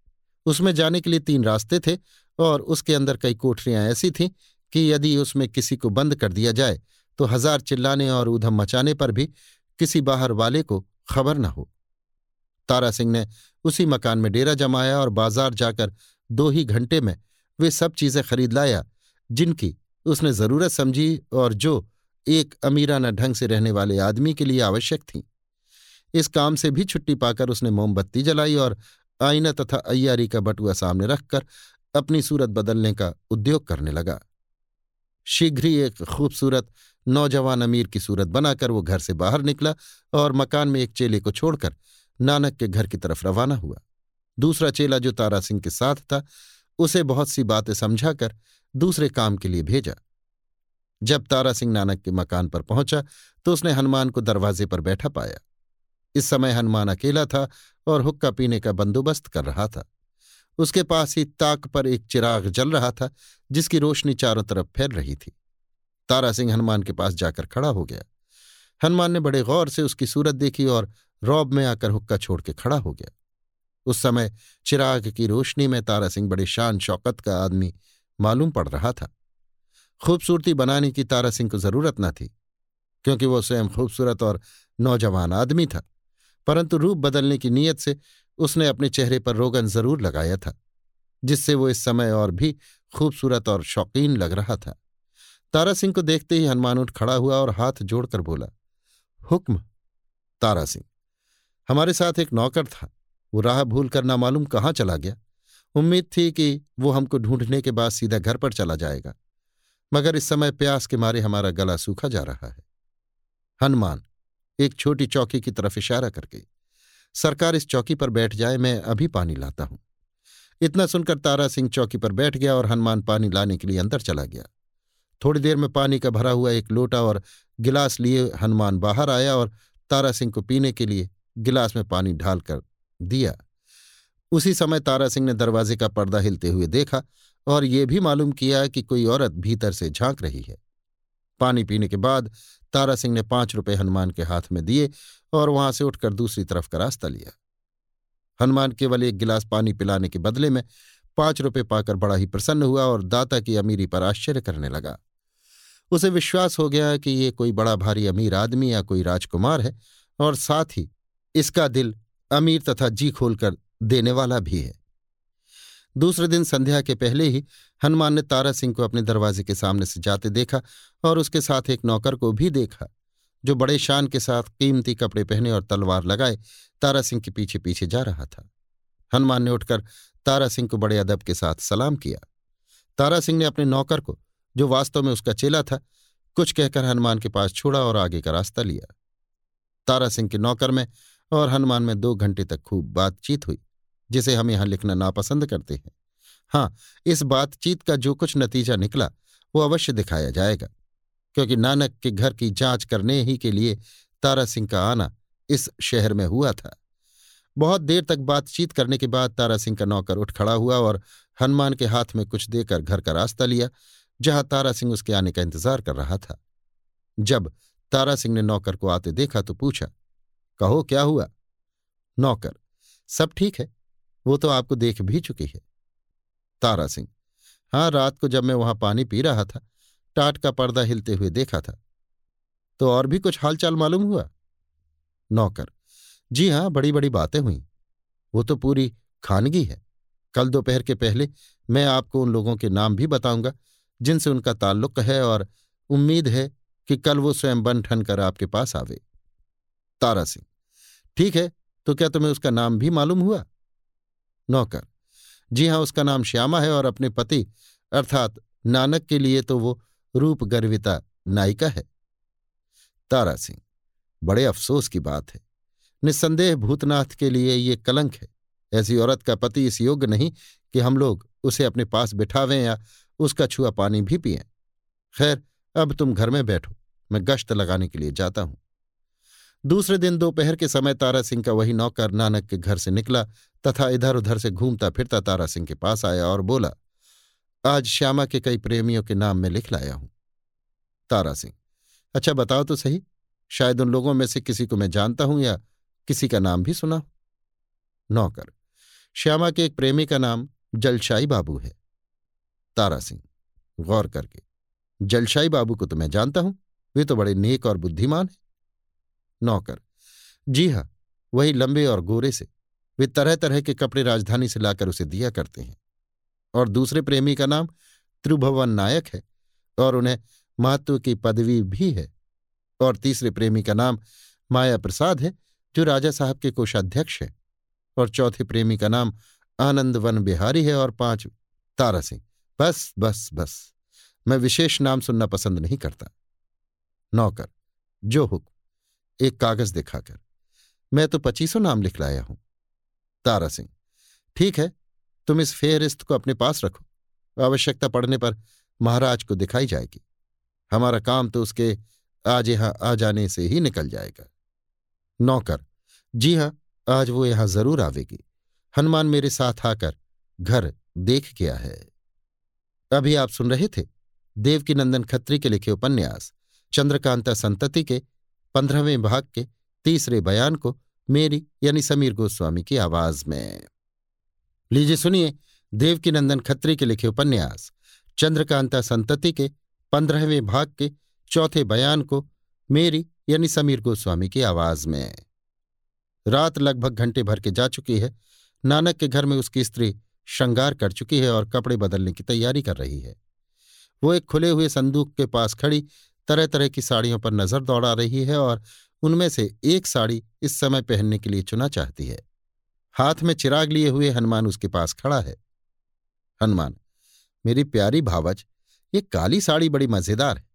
उसमें जाने के लिए तीन रास्ते थे और उसके अंदर कई कोठरियाँ ऐसी थीं कि यदि उसमें किसी को बंद कर दिया जाए तो हज़ार चिल्लाने और ऊधम मचाने पर भी किसी बाहर वाले को खबर न हो। तारा सिंह ने उसी मकान में डेरा जमाया और बाज़ार जाकर दो ही घंटे में वे सब चीज़ें खरीद लाया, जिनकी उसने ज़रूरत समझी और जो एक अमीराना ढंग से रहने वाले आदमी के लिए आवश्यक थीं। इस काम से भी छुट्टी पाकर उसने मोमबत्ती जलाई और आईना तथा अय्यारी का बटुआ सामने रखकर अपनी सूरत बदलने का उद्योग करने लगा। शीघ्र ही एक खूबसूरत नौजवान अमीर की सूरत बनाकर वो घर से बाहर निकला और मकान में एक चेले को छोड़कर नानक के घर की तरफ़ रवाना हुआ। दूसरा चेला जो तारा सिंह के साथ था, उसे बहुत सी बातें समझाकर दूसरे काम के लिए भेजा। जब तारा सिंह नानक के मकान पर पहुँचा तो उसने हनुमान को दरवाजे पर बैठा पाया। इस समय हनुमान अकेला था और हुक्का पीने का बंदोबस्त कर रहा था। उसके पास ही ताक पर एक चिराग जल रहा था, जिसकी रोशनी चारों तरफ़ फैल रही थी। तारा सिंह हनुमान के पास जाकर खड़ा हो गया। हनुमान ने बड़े गौर से उसकी सूरत देखी और रौब में आकर हुक्का छोड़ के खड़ा हो गया। उस समय चिराग की रोशनी में तारा सिंह बड़े शान शौकत का आदमी मालूम पड़ रहा था। खूबसूरती बनाने की तारा सिंह को ज़रूरत न थी, क्योंकि वो स्वयं खूबसूरत और नौजवान आदमी था, परंतु रूप बदलने की नीयत से उसने अपने चेहरे पर रोगन ज़रूर लगाया था, जिससे वो इस समय और भी खूबसूरत और शौकीन लग रहा था। तारा सिंह को देखते ही हनुमान उठ खड़ा हुआ और हाथ जोड़कर बोला, हुक्म, तारा सिंह। हमारे साथ एक नौकर था। वो राह भूल कर ना मालूम कहाँ चला गया। उम्मीद थी कि वो हमको ढूँढने के बाद सीधा घर पर चला जाएगा। मगर इस समय प्यास के मारे हमारा गला सूखा जा रहा है। हनुमान, एक छोटी चौकी की तरफ़ इशारा करके सरकार इस चौकी पर बैठ जाए, मैं अभी पानी लाता हूँ। इतना सुनकर तारा सिंह चौकी पर बैठ गया और हनुमान पानी लाने के लिए अंदर चला गया। थोड़ी देर में पानी का भरा हुआ एक लोटा और गिलास लिए हनुमान बाहर आया और तारा सिंह को पीने के लिए गिलास में पानी ढालकर दिया। उसी समय तारा सिंह ने दरवाजे का पर्दा हिलते हुए देखा और ये भी मालूम किया कि कोई औरत भीतर से झाँक रही है। पानी पीने के बाद तारा सिंह ने पाँच रुपए हनुमान के हाथ में दिए और वहाँ से उठकर दूसरी तरफ़ का रास्ता लिया। हनुमान केवल एक गिलास पानी पिलाने के बदले में पाँच रुपए पाकर बड़ा ही प्रसन्न हुआ और दाता की अमीरी पर आश्चर्य करने लगा। उसे विश्वास हो गया कि ये कोई बड़ा भारी अमीर आदमी या कोई राजकुमार है और साथ ही इसका दिल अमीर तथा जी खोलकर देने वाला भी है। दूसरे दिन संध्या के पहले ही हनुमान ने तारा सिंह को अपने दरवाजे के सामने से जाते देखा और उसके साथ एक नौकर को भी देखा, जो बड़े शान के साथ कीमती कपड़े पहने और तलवार लगाए तारा सिंह के पीछे पीछे जा रहा था। हनुमान ने उठकर तारा सिंह को बड़े अदब के साथ सलाम किया। तारा सिंह ने अपने नौकर को जो वास्तव में उसका चेला था, कुछ कहकर हनुमान के पास छोड़ा और आगे का रास्ता लिया। तारा सिंह के नौकर में और हनुमान में दो घंटे तक खूब बातचीत हुई, जिसे हम यहाँ लिखना नापसंद करते हैं। हाँ इस बातचीत का जो कुछ नतीजा निकला, वो अवश्य दिखाया जाएगा, क्योंकि नानक के घर की जाँच करने ही के लिए तारा सिंह का आना इस शहर में हुआ था। बहुत देर तक बातचीत करने के बाद तारा सिंह का नौकर उठ खड़ा हुआ और हनुमान के हाथ में कुछ देकर घर का रास्ता लिया जहाँ तारा सिंह उसके आने का इंतज़ार कर रहा था। जब तारा सिंह ने नौकर को आते देखा तो पूछा, कहो, क्या हुआ? नौकर, सब ठीक है, वो तो आपको देख भी चुकी है। तारा सिंह हाँ रात को जब मैं वहाँ पानी पी रहा था, टाट का पर्दा हिलते हुए देखा था तो और भी कुछ हालचाल मालूम हुआ? नौकर, जी हाँ बड़ी बड़ी बातें हुई। वो तो पूरी खानगी है। कल दोपहर के पहले मैं आपको उन लोगों के नाम भी बताऊँगा जिनसे उनका ताल्लुक है और उम्मीद है कि कल वो स्वयं बन ठन कर आपके पास आवे। तारा सिंह, ठीक है तो क्या तुम्हें उसका नाम भी मालूम हुआ? नौकर, जी हाँ, उसका नाम श्यामा है और अपने पति, अर्थात नानक के लिए तो वो रूप गर्विता नायिका है। तारा सिंह, बड़े अफसोस की बात है। निस्संदेह भूतनाथ के लिए ये कलंक है। ऐसी औरत का पति इस योग्य नहीं कि हम लोग उसे अपने पास बिठावें या उसका छुआ पानी भी पिए। खैर, अब तुम घर में बैठो, मैं गश्त लगाने के लिए जाता हूँ। दूसरे दिन दोपहर के समय तारा सिंह का वही नौकर नानक के घर से निकला तथा इधर उधर से घूमता फिरता तारा सिंह के पास आया और बोला, आज श्यामा के कई प्रेमियों के नाम में लिख लाया हूँ। तारा सिंह अच्छा बताओ तो सही, शायद उन लोगों में से किसी को मैं जानता हूँ या किसी का नाम भी सुना नौकर, श्यामा के एक प्रेमी का नाम जलशाई बाबू है। तारा सिंह, गौर करके। जलशाई बाबू को तो मैं जानता हूँ, वे तो बड़े नेक और बुद्धिमान हैं। नौकर, जी हाँ वही लंबे और गोरे से, वे तरह तरह के कपड़े राजधानी से लाकर उसे दिया करते हैं। और दूसरे प्रेमी का नाम त्रिभुवन नायक है, और उन्हें महत्व की पदवी भी है। और तीसरे प्रेमी का नाम माया प्रसाद है, जो राजा साहब के कोषाध्यक्ष हैं। और चौथे प्रेमी का नाम आनंदवन बिहारी है, और पाँच तारा सिंह। बस बस बस। मैं विशेष नाम सुनना पसंद नहीं करता। नौकर, जो हुक्म एक कागज़ दिखाकर। मैं तो पच्चीसों नाम लिख लाया हूँ। तारा सिंह, ठीक है, तुम इस फेहरिस्त को अपने पास रखो। आवश्यकता पड़ने पर महाराज को दिखाई जाएगी। हमारा काम तो उसके आज यहाँ आ जाने से ही निकल जाएगा। नौकर, जी हाँ, आज वो यहाँ ज़रूर आवेगी। हनुमान मेरे साथ आकर घर देख गया है। अभी आप सुन रहे थे देवकीनंदन खत्री के लिखे उपन्यास, चंद्रकांता संतति के पंद्रहवें भाग के तीसरे बयान को मेरी यानी समीर गोस्वामी की आवाज़ में। लीजिए सुनिए देवकीनंदन खत्री के लिखे उपन्यास, चंद्रकांता संतति के पंद्रहवें भाग के चौथे बयान को मेरी यानी समीर गोस्वामी की आवाज़ में। रात लगभग घंटे भर के जा चुकी है। नानक के घर में उसकी स्त्री श्रृंगार कर चुकी है और कपड़े बदलने की तैयारी कर रही है। वो एक खुले हुए संदूक के पास खड़ी तरह तरह की साड़ियों पर नज़र दौड़ा रही है और उनमें से एक साड़ी इस समय पहनने के लिए चुना चाहती है। हाथ में चिराग लिए हुए हनुमान उसके पास खड़ा है। हनुमान, मेरी प्यारी भावच ये काली साड़ी बड़ी मज़ेदार है।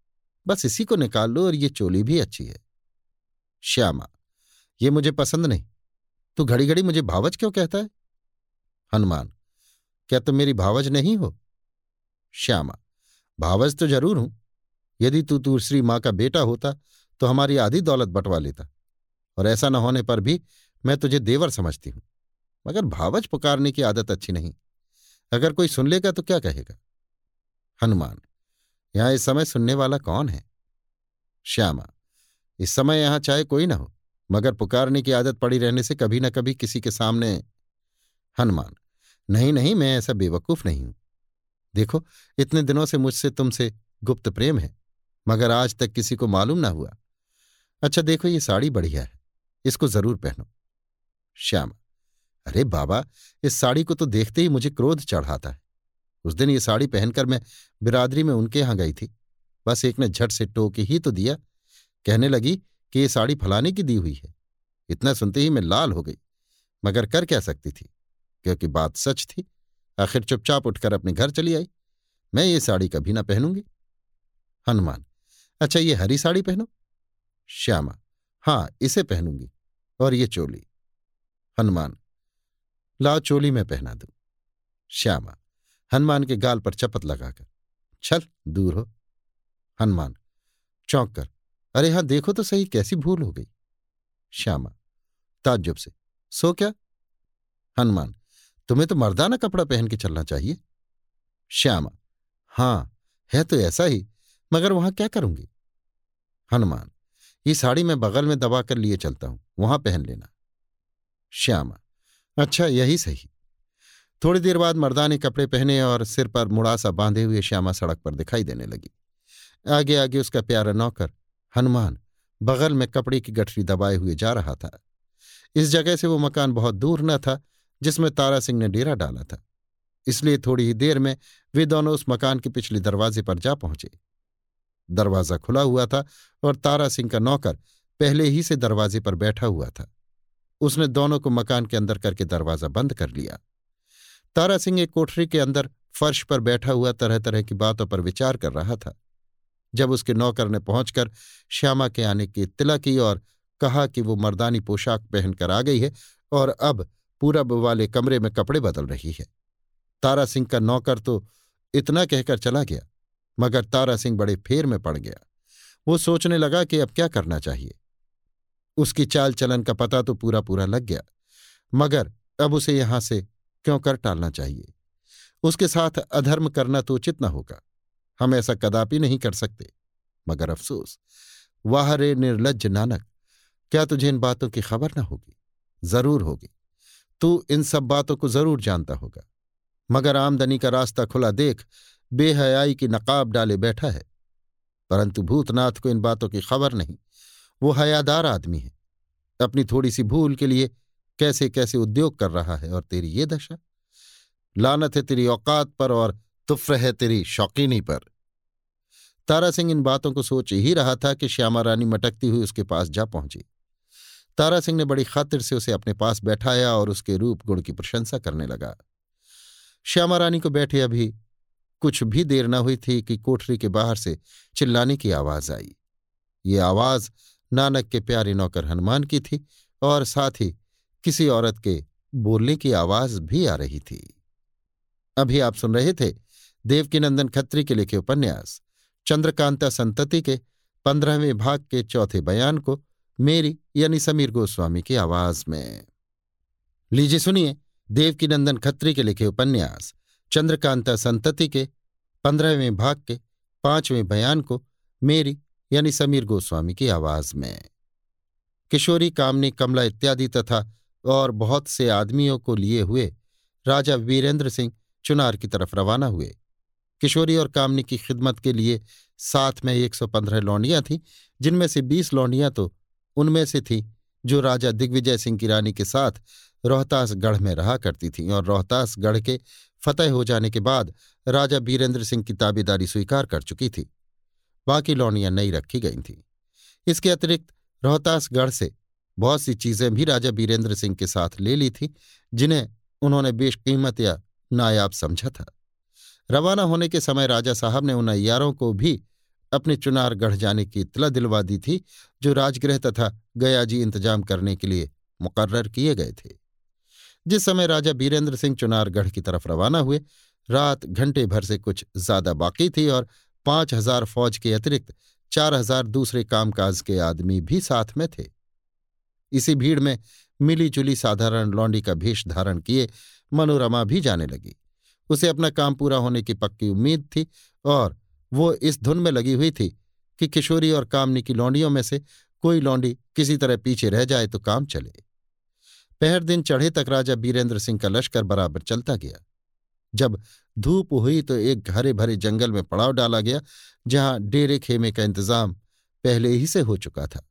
बस इसी को निकाल लो और ये चोली भी अच्छी है। श्यामा, ये मुझे पसंद नहीं। तू घड़ी घड़ी मुझे भावच क्यों कहता है? हनुमान क्या तुम मेरी भावज नहीं हो? श्यामा, भावज तो ज़रूर हूँ। यदि तू दूसरी माँ का बेटा होता तो हमारी आधी दौलत बंटवा लेता। और ऐसा न होने पर भी मैं तुझे देवर समझती हूँ। मगर भावज पुकारने की आदत अच्छी नहीं। अगर कोई सुन लेगा तो क्या कहेगा? हनुमान, यहाँ इस समय सुनने वाला कौन है? श्यामा, इस समय यहाँ चाहे कोई ना हो, मगर पुकारने की आदत पड़ी रहने से कभी ना कभी किसी के सामने। हनुमान नहीं नहीं, मैं ऐसा बेवकूफ़ नहीं हूँ। देखो, इतने दिनों से मुझसे तुमसे गुप्त प्रेम है, मगर आज तक किसी को मालूम ना हुआ। अच्छा देखो, ये साड़ी बढ़िया है, इसको ज़रूर पहनो। श्यामा, अरे बाबा, इस साड़ी को तो देखते ही मुझे क्रोध चढ़ाता है। उस दिन ये साड़ी पहनकर मैं बिरादरी में उनके यहाँ गई थी। बस एक ने झट से टोके ही तो दिया। कहने लगी कि ये साड़ी फलाने की दी हुई है। इतना सुनते ही मैं लाल हो गई, मगर कर क्या सकती थी? क्योंकि बात सच थी। आखिर चुपचाप उठकर अपने घर चली आई। मैं ये साड़ी कभी ना पहनूँगी। हनुमान अच्छा ये हरी साड़ी पहनो। श्यामा हाँ इसे पहनूँगी। और ये चोली। हनुमान, लाओ चोली में पहना दू। श्यामा, हनुमान के गाल पर चपत लगाकर छल दूर हो। हनुमान, चौंक कर, अरे हाँ देखो तो सही, कैसी भूल हो गई। श्यामा, ताज्जुब से, सो क्या? हनुमान तुम्हें तो मर्दाना कपड़ा पहन के चलना चाहिए। श्यामा, हाँ, है तो ऐसा ही, मगर वहाँ क्या करूँगी? हनुमान, ये साड़ी मैं बगल में दबा कर लिए चलता हूँ, वहाँ पहन लेना। श्यामा अच्छा यही सही। थोड़ी देर बाद मर्दाने कपड़े पहने और सिर पर मुड़ासा बांधे हुए श्यामा सड़क पर दिखाई देने लगी। आगे आगे उसका प्यारा नौकर, हनुमान, बगल में कपड़े की गठरी दबाए हुए जा रहा था। इस जगह से वो मकान बहुत दूर न था जिसमें तारा सिंह ने डेरा डाला था। इसलिए थोड़ी ही देर में वे दोनों उस मकान के पिछले दरवाजे पर जा पहुँचे। दरवाज़ा खुला हुआ था और तारा सिंह का नौकर पहले ही से दरवाजे पर बैठा हुआ था। उसने दोनों को मकान के अंदर करके दरवाज़ा बंद कर लिया। तारा सिंह एक कोठरी के अंदर फर्श पर बैठा हुआ तरह तरह की बातों पर विचार कर रहा था। जब उसके नौकर ने पहुंचकर श्यामा के आने की इत्तला की और कहा कि वो मर्दानी पोशाक पहनकर आ गई है और अब पूरब वाले कमरे में कपड़े बदल रही है। तारा सिंह का नौकर तो इतना कहकर चला गया, मगर तारा सिंह बड़े फेर में पड़ गया। वो सोचने लगा कि अब क्या करना चाहिए। उसकी चाल चलन का पता तो पूरा पूरा लग गया, मगर अब उसे यहाँ से क्यों कर टालना चाहिए? उसके साथ अधर्म करना तो उचित न होगा, हम ऐसा कदापि नहीं कर सकते। मगर अफसोस वाह रे निर्लज नानक, क्या तुझे इन बातों की खबर न होगी? ज़रूर होगी। तू इन सब बातों को ज़रूर जानता होगा। मगर आमदनी का रास्ता खुला देख, बेहयाई की नकाब डाले बैठा है। परंतु भूतनाथ को इन बातों की खबर नहीं। वो हयादार आदमी है। अपनी थोड़ी सी भूल के लिए कैसे कैसे उद्योग कर रहा है और तेरी ये दशा? लानत है तेरी औकात पर और तुफ्र है तेरी शौकीनी पर। तारा सिंह इन बातों को सोच ही रहा था कि श्यामा रानी मटकती हुई उसके पास जा पहुँची। तारा सिंह ने बड़ी खातिर से उसे अपने पास बैठाया और उसके रूप गुण की प्रशंसा करने लगा। श्यामा रानी को बैठे अभी कुछ भी देर न हुई थी कि कोठरी के बाहर से चिल्लाने की आवाज़ आई। ये आवाज़ नानक के प्यारे नौकर हनुमान की थी और साथ ही किसी औरत के बोलने की आवाज़ भी आ रही थी। अभी आप सुन रहे थे देवकीनंदन खत्री के लिखे उपन्यास, चंद्रकांता संतति के पंद्रहवें भाग के चौथे बयान को मेरी यानी समीर गोस्वामी की आवाज़ में। लीजिए सुनिए देवकीनंदन खत्री के लिखे उपन्यास, चंद्रकांता संतति के, पंद्रहवें भाग के, पाँचवें बयान को मेरी यानी समीर गोस्वामी की आवाज़ में। किशोरी, कामनी, कमला इत्यादि तथा और बहुत से आदमियों को लिए हुए राजा वीरेंद्र सिंह चुनार की तरफ़ रवाना हुए। किशोरी और कामनी की खिदमत के लिए साथ में एक सौ पंद्रह लौंडियाँ थीं, जिनमें से बीस लौंडियाँ तो उनमें से थीं, जो राजा दिग्विजय सिंह की रानी के साथ रोहतासगढ़ में रहा करती थीं और रोहतासगढ़ के फतेह हो जाने के बाद राजा बीरेंद्र सिंह की ताबेदारी स्वीकार कर चुकी थी। बाकी लौनियाँ नई रखी गई थीं। इसके अतिरिक्त रोहतासगढ़ से बहुत सी चीज़ें भी राजा बीरेंद्र सिंह के साथ ले ली थीं, जिन्हें उन्होंने बेशकीमत या नायाब समझा था। रवाना होने के समय राजा साहब ने उन अयारों को भी अपने चुनार गढ़ जाने की इतला दिलवा दी थी, जो राजगृह तथा गयाजी इंतज़ाम करने के लिए मुकर्र किए गए थे। जिस समय राजा बीरेंद्र सिंह चुनारगढ़ की तरफ़ रवाना हुए, रात घंटे भर से कुछ ज़्यादा बाकी थी और पाँच हज़ार फौज के अतिरिक्त चार हज़ार दूसरे कामकाज के आदमी भी साथ में थे। इसी भीड़ में मिली जुली साधारण लौंडी का भेष धारण किए मनोरमा भी जाने लगी। उसे अपना काम पूरा होने की पक्की उम्मीद थी और वो इस धुन में लगी हुई थी कि किशोरी और कामनी की लौंडियों में से कोई लौंडी किसी तरह पीछे रह जाए तो काम चले। पहर दिन चढ़े तक राजा बीरेंद्र सिंह का लश्कर बराबर चलता गया। जब धूप हुई तो एक हरे भरे जंगल में पड़ाव डाला गया, जहाँ डेरे खेमे का इंतज़ाम पहले ही से हो चुका था।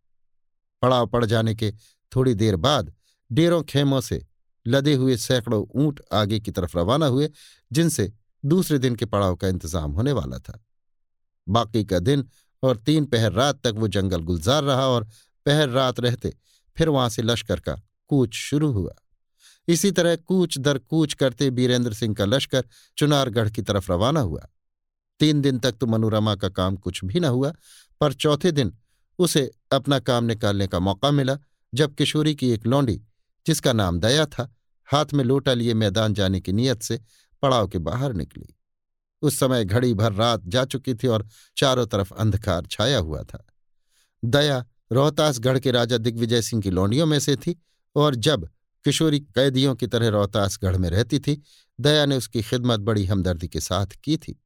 पड़ाव पड़ जाने के थोड़ी देर बाद डेरों खेमों से लदे हुए सैकड़ों ऊँट आगे की तरफ़ रवाना हुए, जिनसे दूसरे दिन के पड़ाव का इंतज़ाम होने वाला था। बाकी का दिन और तीन पहर रात तक वो जंगल गुलजार रहा और पहर रात रहते। फिर वहाँ से लश्कर का कूच शुरू हुआ। इसी तरह कूच दर कूच करते बीरेंद्र सिंह का लश्कर चुनारगढ़ की तरफ़ रवाना हुआ। तीन दिन तक तो मनोरमा का काम कुछ भी न हुआ, पर चौथे दिन उसे अपना काम निकालने का मौका मिला, जब किशोरी की एक लौंडी, जिसका नाम दया था, हाथ में लोटा लिए मैदान जाने की नीयत से पड़ाव के बाहर निकली। उस समय घड़ी भर रात जा चुकी थी और चारों तरफ़ अंधकार छाया हुआ था। दया, रोहतासगढ़ के राजा दिग्विजय सिंह की लौंडियों में से थी और जब किशोरी कैदियों की तरह रोहतासगढ़ में रहती थी, दया ने उसकी खिदमत बड़ी हमदर्दी के साथ की थी।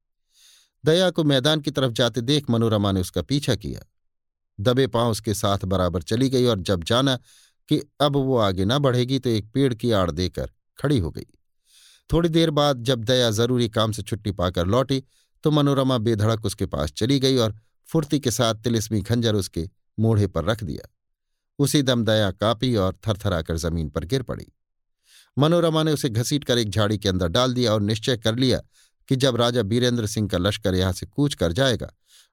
दया को मैदान की तरफ़ जाते देख मनोरमा ने उसका पीछा किया। दबे पाँव उसके साथ बराबर चली गई और जब जाना कि अब वो आगे न बढ़ेगी तो एक पेड़ की आड़ देकर खड़ी हो गई। थोड़ी देर बाद जब दया ज़रूरी काम से छुट्टी पाकर लौटी तो मनोरमा बेधड़क उसके पास चली गई और फुर्ती के साथ तिलिस्मी खंजर उसके मोढ़े पर रख दिया। उसी दम दया कापी और थरथराकर ज़मीन पर गिर पड़ी। मनोरमा ने उसे घसीट कर एक झाड़ी के अंदर डाल दिया और निश्चय कर लिया कि जब राजा बीरेंद्र सिंह का लश्कर यहाँ से कूच कर जाएगा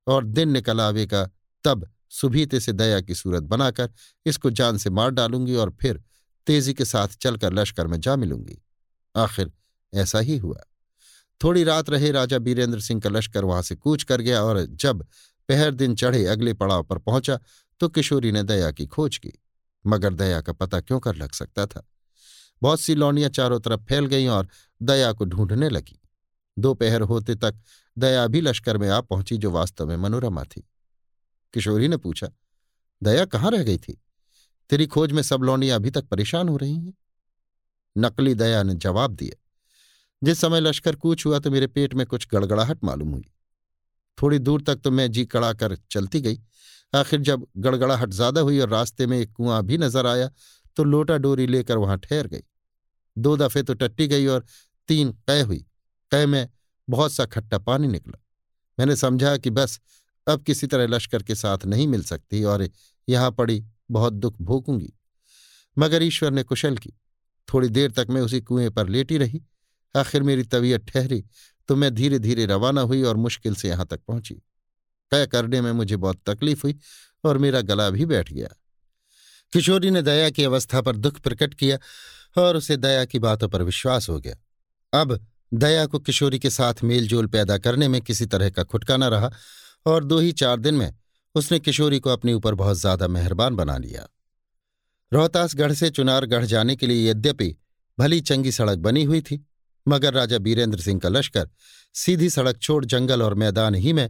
और दिन निकल आवेगा, तब सुभीते से दया की सूरत बनाकर इसको जान से मार डालूँगी और फिर तेज़ी के साथ चलकर लश्कर में जा मिलूँगी। आखिर ऐसा ही हुआ। थोड़ी रात रहे राजा बीरेंद्र सिंह का लश्कर वहाँ से कूच कर गया और जब पहर दिन चढ़े अगले पड़ाव पर पहुँचा तो किशोरी ने दया की खोज की, मगर दया का पता क्यों कर लग सकता था? बहुत सी लौनियाँ चारों तरफ़ फैल गईं और दया को ढूँढने लगी। दोपहर होते तक दया भी लश्कर में आ पहुँची जो वास्तव में मनोरमा थी। किशोरी ने पूछा, दया कहाँ रह गई थी? तेरी खोज में सब लौंडियाँ अभी तक परेशान हो रही हैं? नकली दया ने जवाब दिया जिस समय लश्कर कूच हुआ तो मेरे पेट में कुछ गड़गड़ाहट मालूम हुई। थोड़ी दूर तक तो मैं जी कड़ा कर चलती गई। आखिर जब गड़गड़ाहट ज़्यादा हुई और रास्ते में एक कुआँ भी नज़र आया तो लोटा डोरी लेकर वहाँ ठहर गई। दो दफे तो टट्टी गई और तीन कै हुई। कै में बहुत सा खट्टा पानी निकला। मैंने समझा कि बस अब किसी तरह लश्कर के साथ नहीं मिल सकती और यहाँ पड़ी बहुत दुख भोगूँगी। मगर ईश्वर ने कुशल की। थोड़ी देर तक मैं उसी कुएँ पर लेटी रही। आखिर मेरी तबीयत ठहरी तो मैं धीरे धीरे रवाना हुई और मुश्किल से यहाँ तक पहुँची। तय करने में मुझे बहुत तकलीफ़ हुई और मेरा गला भी बैठ गया। किशोरी ने दया की अवस्था पर दुख प्रकट किया और उसे दया की बातों पर विश्वास हो गया। अब दया को किशोरी के साथ मेलजोल पैदा करने में किसी तरह का खुटका न रहा और दो ही चार दिन में उसने किशोरी को अपने ऊपर बहुत ज़्यादा मेहरबान बना लिया। रोहतासगढ़ से चुनारगढ़ जाने के लिए यद्यपि भली चंगी सड़क बनी हुई थी मगर राजा बीरेंद्र सिंह का लश्कर सीधी सड़क छोड़ जंगल और मैदान ही में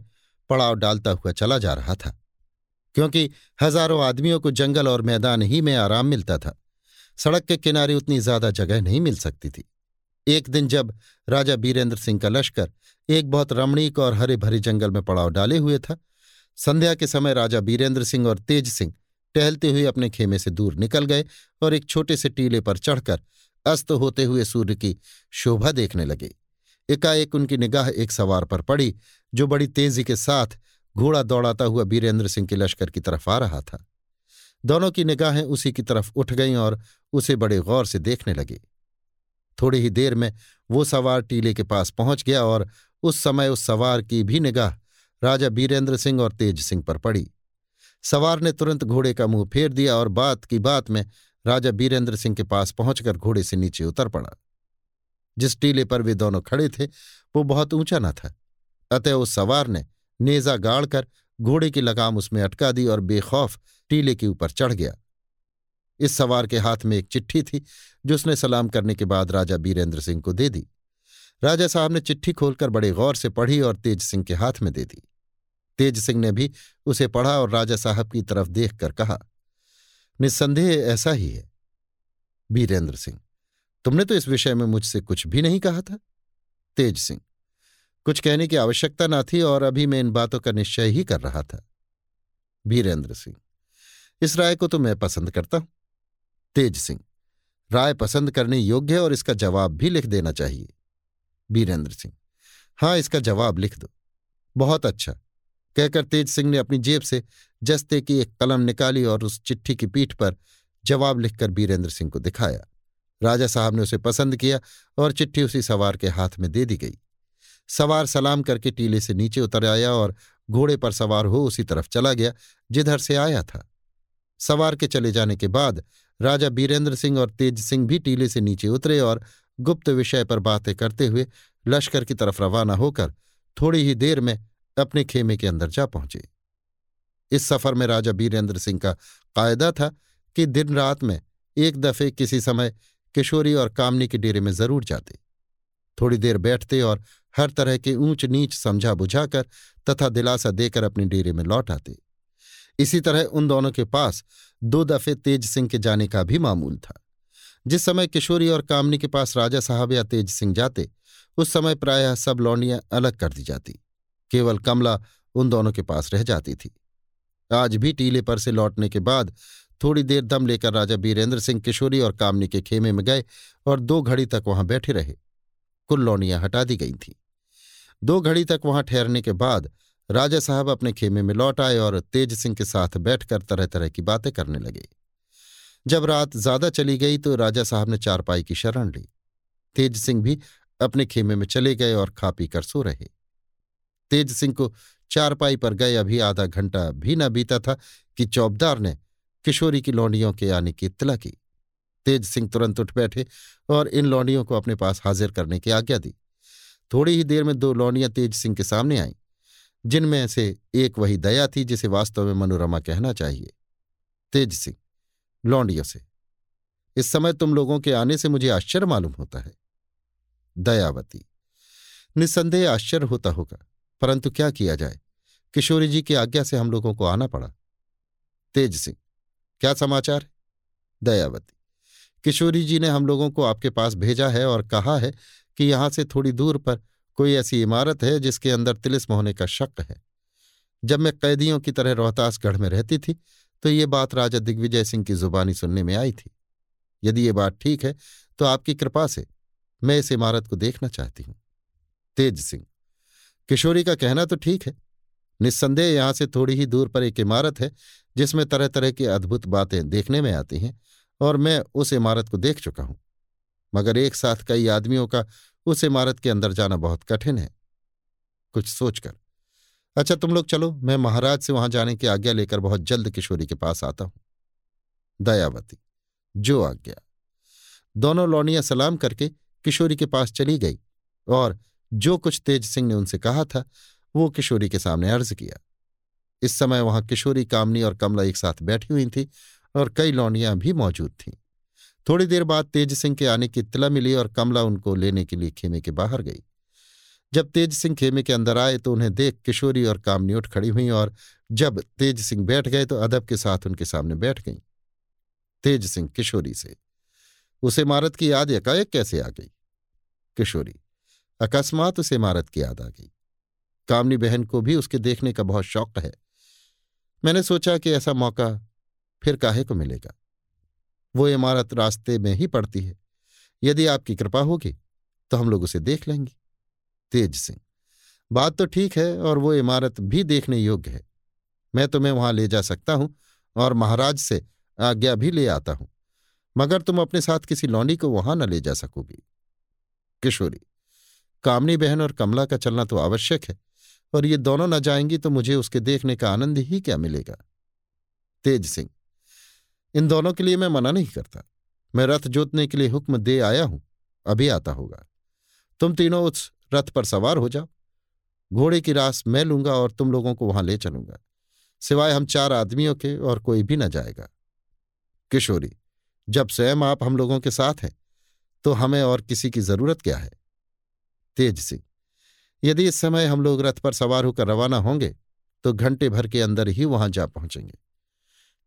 पड़ाव डालता हुआ चला जा रहा था, क्योंकि हज़ारों आदमियों को जंगल और मैदान ही में आराम मिलता था। सड़क के किनारे उतनी ज़्यादा जगह नहीं मिल सकती थी। एक दिन जब राजा बीरेंद्र सिंह का लश्कर एक बहुत रमणीक और हरे भरे जंगल में पड़ाव डाले हुए था, संध्या के समय राजा बीरेंद्र सिंह और तेज सिंह टहलते हुए अपने खेमे से दूर निकल गए और एक छोटे से टीले पर चढ़कर अस्त होते हुए सूर्य की शोभा देखने लगे। एकाएक उनकी निगाह एक सवार पर पड़ी, जो बड़ी तेज़ी के साथ घोड़ा दौड़ाता हुआ बीरेंद्र सिंह के लश्कर की तरफ़ आ रहा था। दोनों की निगाहें उसी की तरफ़ उठ गईं और उसे बड़े गौर से देखने लगे। थोड़ी ही देर में वो सवार टीले के पास पहुँच गया और उस समय उस सवार की भी निगाह राजा बीरेंद्र सिंह और तेज सिंह पर पड़ी। सवार ने तुरंत घोड़े का मुँह फेर दिया और बात की बात में राजा बीरेंद्र सिंह के पास पहुंचकर घोड़े से नीचे उतर पड़ा। जिस टीले पर वे दोनों खड़े थे, वो बहुत ऊँचा न था, अतः उस सवार ने नेजा गाड़कर घोड़े की लगाम उसमें अटका दी और बेखौफ टीले के ऊपर चढ़ गया। इस सवार के हाथ में एक चिट्ठी थी, जो उसने सलाम करने के बाद राजा बीरेंद्र सिंह को दे दी। राजा साहब ने चिट्ठी खोलकर बड़े गौर से पढ़ी और तेज सिंह के हाथ में दे दी। तेज सिंह ने भी उसे पढ़ा और राजा साहब की तरफ़ देखकर कहा निस्संदेह ऐसा ही है। बीरेंद्र सिंह, तुमने तो इस विषय में मुझसे कुछ भी नहीं कहा था। तेज सिंह, कुछ कहने की आवश्यकता न थी और अभी मैं इन बातों का निश्चय ही कर रहा था। वीरेंद्र सिंह, इस राय को तो मैं पसंद करता हूँ। तेज सिंह, राय पसंद करने योग्य है और इसका जवाब भी लिख देना चाहिए। वीरेंद्र सिंह, हाँ, इसका जवाब लिख दो। बहुत अच्छा। कहकर तेज सिंह ने अपनी जेब से जस्ते की एक कलम निकाली और उस चिट्ठी की पीठ पर जवाब लिखकर बीरेंद्र सिंह को दिखाया। राजा साहब ने उसे पसंद किया और चिट्ठी उसी सवार के हाथ में दे दी गई। सवार सलाम करके टीले से नीचे उतर आया और घोड़े पर सवार हो उसी तरफ़ चला गया, जिधर से आया था। सवार के चले जाने के बाद राजा बीरेंद्र सिंह और तेज सिंह भी टीले से नीचे उतरे और गुप्त विषय पर बातें करते हुए लश्कर की तरफ़ रवाना होकर थोड़ी ही देर में अपने खेमे के अंदर जा पहुँचे। इस सफ़र में राजा बीरेंद्र सिंह का कायदा था कि दिन रात में एक दफे किसी समय किशोरी और कामनी के डेरे में ज़रूर जाते। थोड़ी देर बैठते और हर तरह के ऊंच नीच समझा बुझाकर तथा दिलासा देकर अपने डेरे में लौट आते। इसी तरह उन दोनों के पास दो दफे तेज सिंह के जाने का भी मामूल था। जिस समय किशोरी और कामनी के पास राजा साहब या तेज सिंह जाते, उस समय प्रायः सब लौंडियाँ अलग कर दी जाती। केवल कमला उन दोनों के पास रह जाती थी। आज भी टीले पर से लौटने के बाद थोड़ी देर दम लेकर राजा बीरेंद्र सिंह, किशोरी और कामनी के खेमे में गए और दो घड़ी तक वहाँ बैठे रहे। कुल लौनियाँ हटा दी गई थीं। दो घड़ी तक वहाँ ठहरने के बाद राजा साहब अपने खेमे में लौट आए और तेज सिंह के साथ बैठकर तरह तरह की बातें करने लगे। जब रात ज़्यादा चली गई तो राजा साहब ने चारपाई की शरण ली। तेज सिंह भी अपने खेमे में चले गए और खा पी कर सो रहे। तेज सिंह को चारपाई पर गए। अभी आधा घंटा भी न बीता था कि चौबदार ने किशोरी की लौंडियों के आने की इतला की। तेज सिंह तुरंत उठ बैठे और इन लौंडियों को अपने पास हाजिर करने की आज्ञा दी। थोड़ी ही देर में दो लौंडियाँ तेज सिंह के सामने आईं, जिनमें से एक वही दया थी जिसे वास्तव में मनोरमा कहना चाहिए। तेज सिंह, लौंडियों से, इस समय तुम लोगों के आने से मुझे आश्चर्य मालूम होता है। दयावती, निस्संदेह आश्चर्य होता होगा। परंतु क्या किया जाए? किशोरी जी की आज्ञा से हम लोगों को आना पड़ा। तेज सिंह, क्या समाचार? है दयावती, किशोरी जी ने हम लोगों को आपके पास भेजा है और कहा है कि यहाँ से थोड़ी दूर पर कोई ऐसी इमारत है जिसके अंदर तिलिस्म होने का शक है। जब मैं कैदियों की तरह रोहतासगढ़ में रहती थी तो ये बात राजा दिग्विजय सिंह की जुबानी सुनने में आई थी। यदि ये बात ठीक है तो आपकी कृपा से मैं इस इमारत को देखना चाहती हूँ। तेज सिंह किशोरी का कहना तो ठीक है। निस्संदेह यहाँ से थोड़ी ही दूर पर एक इमारत है, जिसमें तरह तरह की अद्भुत बातें देखने में आती हैं, और मैं उस इमारत को देख चुका हूँ। मगर एक साथ कई आदमियों का उस इमारत के अंदर जाना बहुत कठिन है। कुछ सोचकर। अच्छा तुम लोग चलो, मैं महाराज से वहाँ जाने की आज्ञा लेकर बहुत जल्द किशोरी के पास आता हूँ। दयावती। जो आज्ञा। दोनों लौनिया सलाम करके किशोरी के पास चली गई, और जो कुछ तेज सिंह ने उनसे कहा था, वो किशोरी के सामने अर्ज़ किया। इस समय वहाँ किशोरी, कामनी और कमला एक साथ बैठी हुई थी और कई लौनियाँ भी मौजूद थीं। थोड़ी देर बाद तेज सिंह के आने की इतला मिली और कमला उनको लेने के लिए खेमे के बाहर गई। जब तेज सिंह खेमे के अंदर आए तो उन्हें देख किशोरी और कामनी उठ खड़ी हुई और जब तेज सिंह बैठ गए तो अदब के साथ उनके सामने बैठ गईं। तेज सिंह किशोरी से, उस इमारत की याद एकाएक कैसे आ गई? किशोरी अकस्मात उस इमारत की याद आ गई। कामनी बहन को भी उसके देखने का बहुत शौक है। मैंने सोचा कि ऐसा मौका फिर काहे को मिलेगा? वो इमारत रास्ते में ही पड़ती है। यदि आपकी कृपा होगी तो हम लोग उसे देख लेंगे। तेज सिंह, बात तो ठीक है और वो इमारत भी देखने योग्य है। मैं तुम्हें वहाँ ले जा सकता हूँ और महाराज से आज्ञा भी ले आता हूँ। मगर तुम अपने साथ किसी लौंडी को वहाँ न ले जा सकोगी। किशोरी कामनी बहन और कमला का चलना तो आवश्यक है, और ये दोनों न जाएँगी तो मुझे उसके देखने का आनंद ही क्या मिलेगा? तेज सिंह, इन दोनों के लिए मैं मना नहीं करता। मैं रथ जोतने के लिए हुक्म दे आया हूँ। अभी आता होगा। तुम तीनों उस रथ पर सवार हो जाओ। घोड़े की रास मैं लूँगा और तुम लोगों को वहाँ ले चलूँगा। सिवाय हम चार आदमियों के और कोई भी न जाएगा। किशोरी, जब स्वयं आप हम लोगों के साथ हैं तो हमें और किसी की ज़रूरत क्या है? तेज सिंह यदि इस समय हम लोग रथ पर सवार होकर रवाना होंगे तो घंटे भर के अंदर ही वहाँ जा पहुँचेंगे।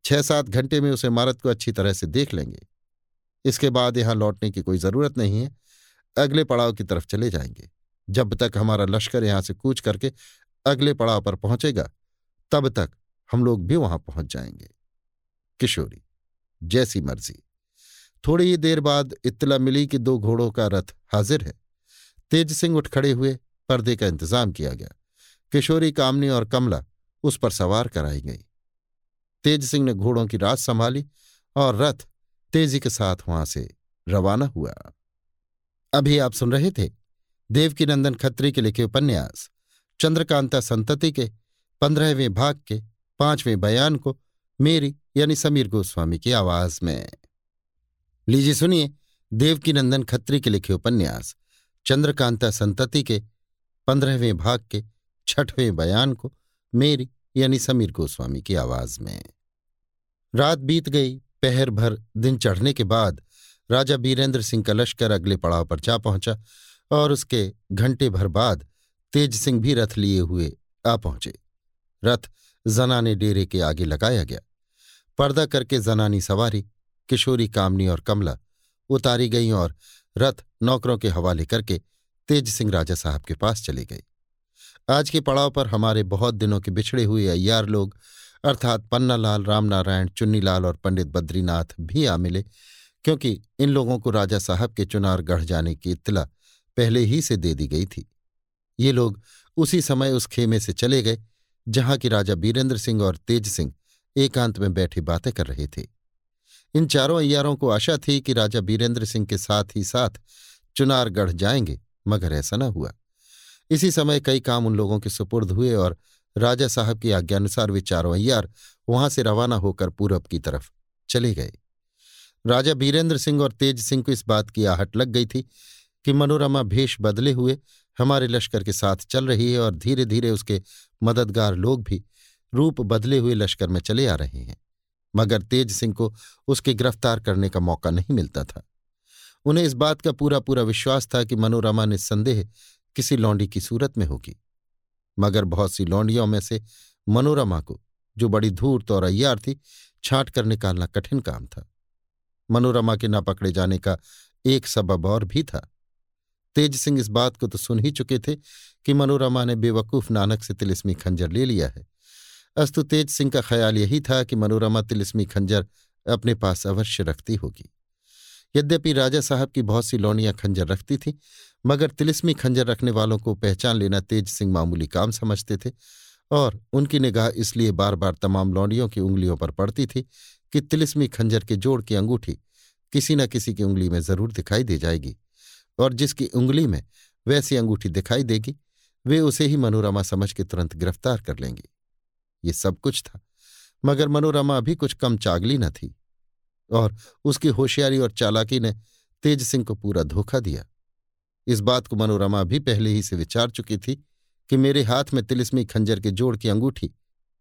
छह सात घंटे में उस इमारत को अच्छी तरह से देख लेंगे। इसके बाद यहाँ लौटने की कोई ज़रूरत नहीं है। अगले पड़ाव की तरफ़ चले जाएँगे। जब तक हमारा लश्कर यहाँ से कूच करके अगले पड़ाव पर पहुंचेगा, तब तक हम लोग भी वहाँ पहुँच जाएँगे। किशोरी, जैसी मर्ज़ी। थोड़ी ही देर बाद इत्तला मिली कि दो घोड़ों का रथ हाजिर है। तेज सिंह उठ खड़े हुए पर्दे का इंतज़ाम किया गया। किशोरी, कामनी और कमला उस पर सवार कराई गई। तेज सिंह ने घोड़ों की रात संभाली और रथ तेज़ी के साथ वहाँ से रवाना हुआ। अभी आप सुन रहे थे देवकी नंदन खत्री के लिखे उपन्यास, चंद्रकांता संतति के पंद्रहवें भाग के पाँचवें बयान को मेरी यानी समीर गोस्वामी की आवाज़ में। लीजिए सुनिए देवकी नंदन खत्री के लिखे उपन्यास चंद्रकांता संतति के, पंद्रहवें भाग के, छठवें बयान को, मेरी यानी समीर गोस्वामी की आवाज़ में। रात बीत गई, पहर भर दिन चढ़ने के बाद राजा बीरेंद्र सिंह का लश्कर अगले पड़ाव पर जा पहुँचा और उसके घंटे भर बाद तेज सिंह भी रथ लिए हुए आ पहुँचे। रथ जनाने डेरे के आगे लगाया गया। पर्दा करके जनानी सवारी, किशोरी, कामनी और कमला उतारी गईं और रथ नौकरों के हवाले करके तेज सिंह राजा साहब के पास चले गए। आज के पड़ाव पर हमारे बहुत दिनों के बिछड़े हुए अय्यार लोग, अर्थात पन्नालाल, रामनारायण, चुन्नीलाल और पंडित बद्रीनाथ भी आ मिले, क्योंकि इन लोगों को राजा साहब के चुनार गढ़ जाने की इत्तला पहले ही से दे दी गई थी। ये लोग उसी समय उस खेमे से चले गए, जहाँ कि राजा बीरेंद्र सिंह और तेज सिंह एकांत में बैठे बातें कर रहे थे। इन चारों अय्यारों को आशा थी कि राजा बीरेंद्र सिंह के साथ ही साथ चुनारगढ़ जाएँगे, मगर ऐसा न हुआ। इसी समय कई काम उन लोगों के सुपुर्द हुए और राजा साहब की आज्ञानुसार वे चारों अय्यार वहाँ से रवाना होकर पूरब की तरफ़ चले गए। राजा बीरेंद्र सिंह और तेज सिंह को इस बात की आहट लग गई थी कि मनोरमा भेष बदले हुए, हमारे लश्कर के साथ चल रही है और धीरे धीरे उसके मददगार लोग भी रूप बदले हुए लश्कर में चले आ रहे हैं। मगर तेज सिंह को उसके गिरफ़्तार करने का मौका नहीं मिलता था। उन्हें इस बात का पूरा पूरा विश्वास था कि मनोरमा निस्संदेह किसी लौंडी की सूरत में होगी। मगर बहुत सी लौंडियों में से मनोरमा को, जो बड़ी धूर्त और अय्यार थी, छांट कर निकालना कठिन काम था। मनोरमा के न पकड़े जाने का एक सबब और भी था। तेज सिंह इस बात को तो सुन ही चुके थे कि मनोरमा ने बेवकूफ़ नानक से तिलिस्मी खंजर ले लिया है। अस्तु तेज सिंह का ख्याल यही था कि मनोरमा तिलिस्मी खंजर अपने पास अवश्य रखती होगी। यद्यपि राजा साहब की बहुत सी लौनियाँ खंजर रखती थी, मगर तिलिस्मी खंजर रखने वालों को पहचान लेना तेज सिंह मामूली काम समझते थे, और उनकी निगाह इसलिए बार बार तमाम लौंडियों की उंगलियों पर पड़ती थी कि तिलिस्मी खंजर के जोड़ की अंगूठी किसी न किसी की उंगली में ज़रूर दिखाई दे जाएगी, और जिसकी उंगली में वैसी अंगूठी दिखाई देगी, वे उसे ही मनोरमा समझ के तुरंत गिरफ़्तार कर लेंगे। ये सब कुछ था, मगर मनोरमा अभी कुछ कम चागली न थी। और उसकी होशियारी और चालाकी ने तेज सिंह को पूरा धोखा दिया। इस बात को मनोरमा भी पहले ही से विचार चुकी थी कि मेरे हाथ में तिलिस्मी खंजर के जोड़ की अंगूठी,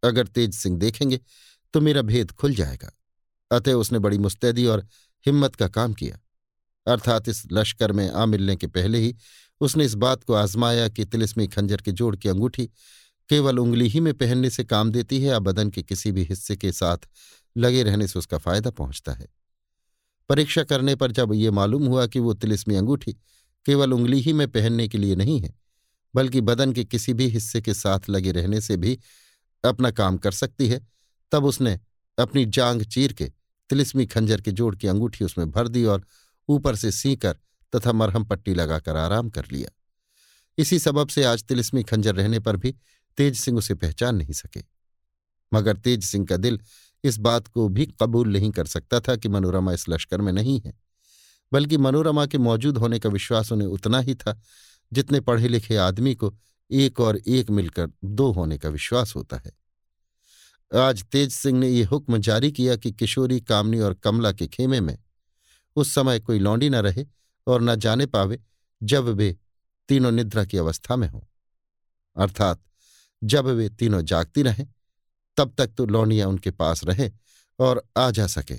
अगर तेज सिंह देखेंगे तो मेरा भेद खुल जाएगा। अतः उसने बड़ी मुस्तैदी और हिम्मत का काम किया। अर्थात इस लश्कर में आ मिलने के पहले ही उसने इस बात को आजमाया कि तिलिस्मी खंजर के जोड़ की अंगूठी केवल उंगली ही में पहनने से काम देती है या बदन के किसी भी हिस्से के साथ लगे रहने से उसका फ़ायदा पहुँचता है। परीक्षा करने पर जब ये मालूम हुआ कि वो तिलिस्मी अंगूठी केवल उंगली ही में पहनने के लिए नहीं है, बल्कि बदन के किसी भी हिस्से के साथ लगे रहने से भी अपना काम कर सकती है, तब उसने अपनी जांग चीर के तिलिस्मी खंजर के जोड़ की अंगूठी उसमें भर दी और ऊपर से सीकर तथा मरहम पट्टी लगाकर आराम कर लिया। इसी सबब से आज तिलिस्मी खंजर रहने पर भी तेज सिंह उसे पहचान नहीं सके। मगर तेज सिंह का दिल इस बात को भी कबूल नहीं कर सकता था कि मनोरमा इस लश्कर में नहीं है, बल्कि मनोरमा के मौजूद होने का विश्वास उन्हें उतना ही था जितने पढ़े लिखे आदमी को एक और एक मिलकर दो होने का विश्वास होता है। आज तेज सिंह ने यह हुक्म जारी किया कि किशोरी, कामनी और कमला के खेमे में उस समय कोई लौंडी न रहे और न जाने पावे जब वे तीनों निद्रा की अवस्था में हों। अर्थात जब वे तीनों जागती रहें, तब तक तो लौंडियाँ उनके पास रहे और आ जा सके।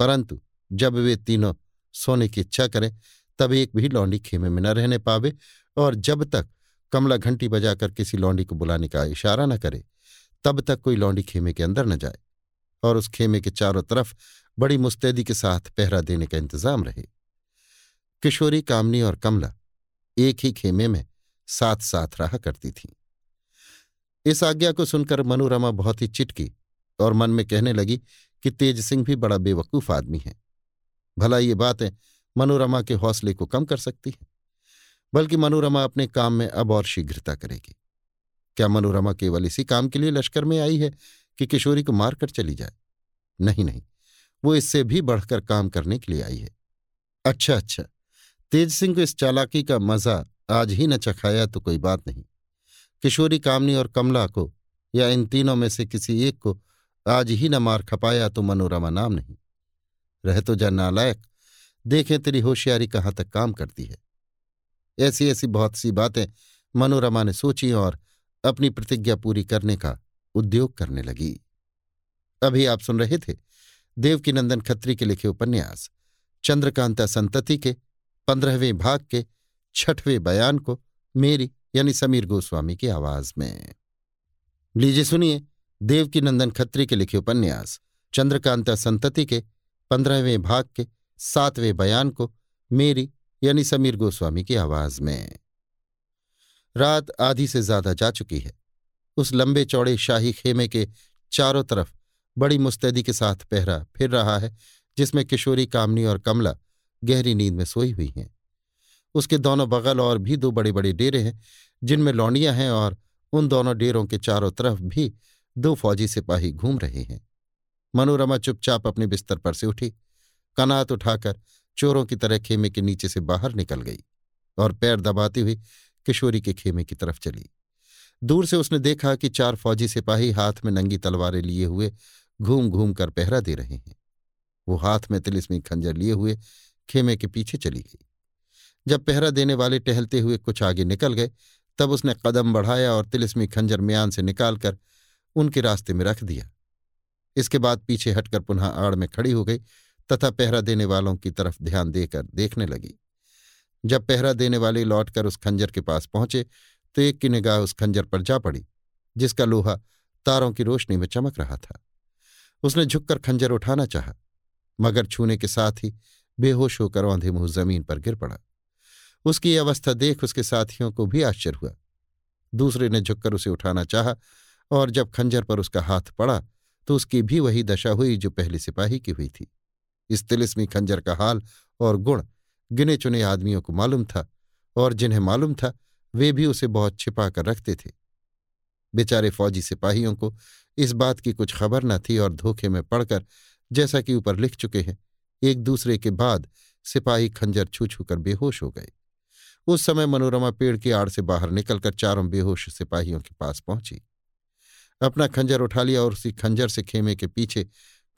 परंतु जब वे तीनों सोने की इच्छा करें, तब एक भी लौंडी खेमे में न रहने पावे और जब तक कमला घंटी बजाकर किसी लौंडी को बुलाने का इशारा न करे, तब तक कोई लौंडी खेमे के अंदर न जाए और उस खेमे के चारों तरफ़ बड़ी मुस्तैदी के साथ पहरा देने का इंतज़ाम रहे। किशोरी, कामनी और कमला एक ही खेमे में साथ साथ रहा करती थीं। इस आज्ञा को सुनकर मनोरमा बहुत ही चिटकी और मन में कहने लगी कि तेज सिंह भी बड़ा बेवकूफ़ आदमी है। भला ये बातें मनोरमा के हौसले को कम कर सकती है? बल्कि मनोरमा अपने काम में अब और शीघ्रता करेगी। क्या मनोरमा केवल इसी काम के लिए लश्कर में आई है कि किशोरी को मारकर चली जाए? नहीं नहीं, वो इससे भी बढ़कर काम करने के लिए आई है। अच्छा अच्छा तेज सिंह को इस चालाकी का मज़ा आज ही न चखाया तो कोई बात नहीं। किशोरी कामनी और कमला को, या इन तीनों में से किसी एक को, आज ही न मार खपाया तो मनोरमा नाम नहीं। रह तो जा नालायक, देखें तेरी होशियारी कहाँ तक काम करती है। ऐसी ऐसी बहुत सी बातें मनोरमा ने सोची और अपनी प्रतिज्ञा पूरी करने का उद्योग करने लगी। अभी आप सुन रहे थे देवकीनंदन खत्री के लिखे उपन्यास, चंद्रकांता संतति के, पंद्रहवें भाग के, छठवें बयान को, मेरी यानी समीर गोस्वामी की आवाज़ में। लीजिए सुनिए देवकीनंदन खत्री के लिखे उपन्यास, चंद्रकांता संतति के, पंद्रहवें भाग के, सातवें बयान को, मेरी, यानी समीर गोस्वामी की आवाज़ में। रात आधी से ज़्यादा जा चुकी है। उस लंबे चौड़े शाही खेमे के चारों तरफ़ बड़ी मुस्तैदी के साथ पहरा फिर रहा है, जिसमें किशोरी, कामनी और कमला गहरी नींद में सोई हुई हैं। उसके दोनों बगल और भी दो बड़े बड़े डेरे हैं जिनमें लौंडियाँ हैं और उन दोनों डेरों के चारों तरफ़ भी दो फौजी सिपाही घूम रहे हैं। मनोरमा चुपचाप अपने बिस्तर पर से उठी। कनात उठाकर चोरों की तरह खेमे के नीचे से बाहर निकल गई और पैर दबाती हुई किशोरी के खेमे की तरफ़ चली। दूर से उसने देखा कि चार फौजी सिपाही हाथ में नंगी तलवारें लिए हुए घूम घूम कर पहरा दे रहे हैं। वो हाथ में तिलिस्मी खंजर लिए हुए खेमे के पीछे चली गई। जब पहरा देने वाले टहलते हुए कुछ आगे निकल गए तब उसने कदम बढ़ाया और तिलिस्मी खंजर म्यान से निकालकर उनके रास्ते में रख दिया। इसके बाद पीछे हटकर पुनः आड़ में खड़ी हो गई तथा पहरा देने वालों की तरफ़ ध्यान देकर देखने लगी। जब पहरा देने वाले लौटकर उस खंजर के पास पहुँचे तो एक की निगाह उस खंजर पर जा पड़ी, जिसका लोहा तारों की रोशनी में चमक रहा था। उसने झुककर खंजर उठाना चाहा, मगर छूने के साथ ही बेहोश होकर औंधे मुँह ज़मीन पर गिर पड़ा। उसकी अवस्था देख उसके साथियों को भी आश्चर्य हुआ। दूसरे ने झुककर उसे उठाना चाहा और जब खंजर पर उसका हाथ पड़ा तो उसकी भी वही दशा हुई जो पहले सिपाही की हुई थी। इस तिलिस्मी खंजर का हाल और गुण गिने चुने आदमियों को मालूम था और जिन्हें मालूम था, वे भी उसे बहुत छिपा कर रखते थे। बेचारे फौजी सिपाहियों को इस बात की कुछ खबर न थी और धोखे में पड़कर जैसा कि ऊपर लिख चुके हैं, एक दूसरे के बाद सिपाही खंजर छू छू कर बेहोश हो गए। उस समय मनोरमा पेड़ की आड़ से बाहर निकलकर चारों बेहोश सिपाहियों के पास पहुँची। अपना खंजर उठा लिया और उसी खंजर से खेमे के पीछे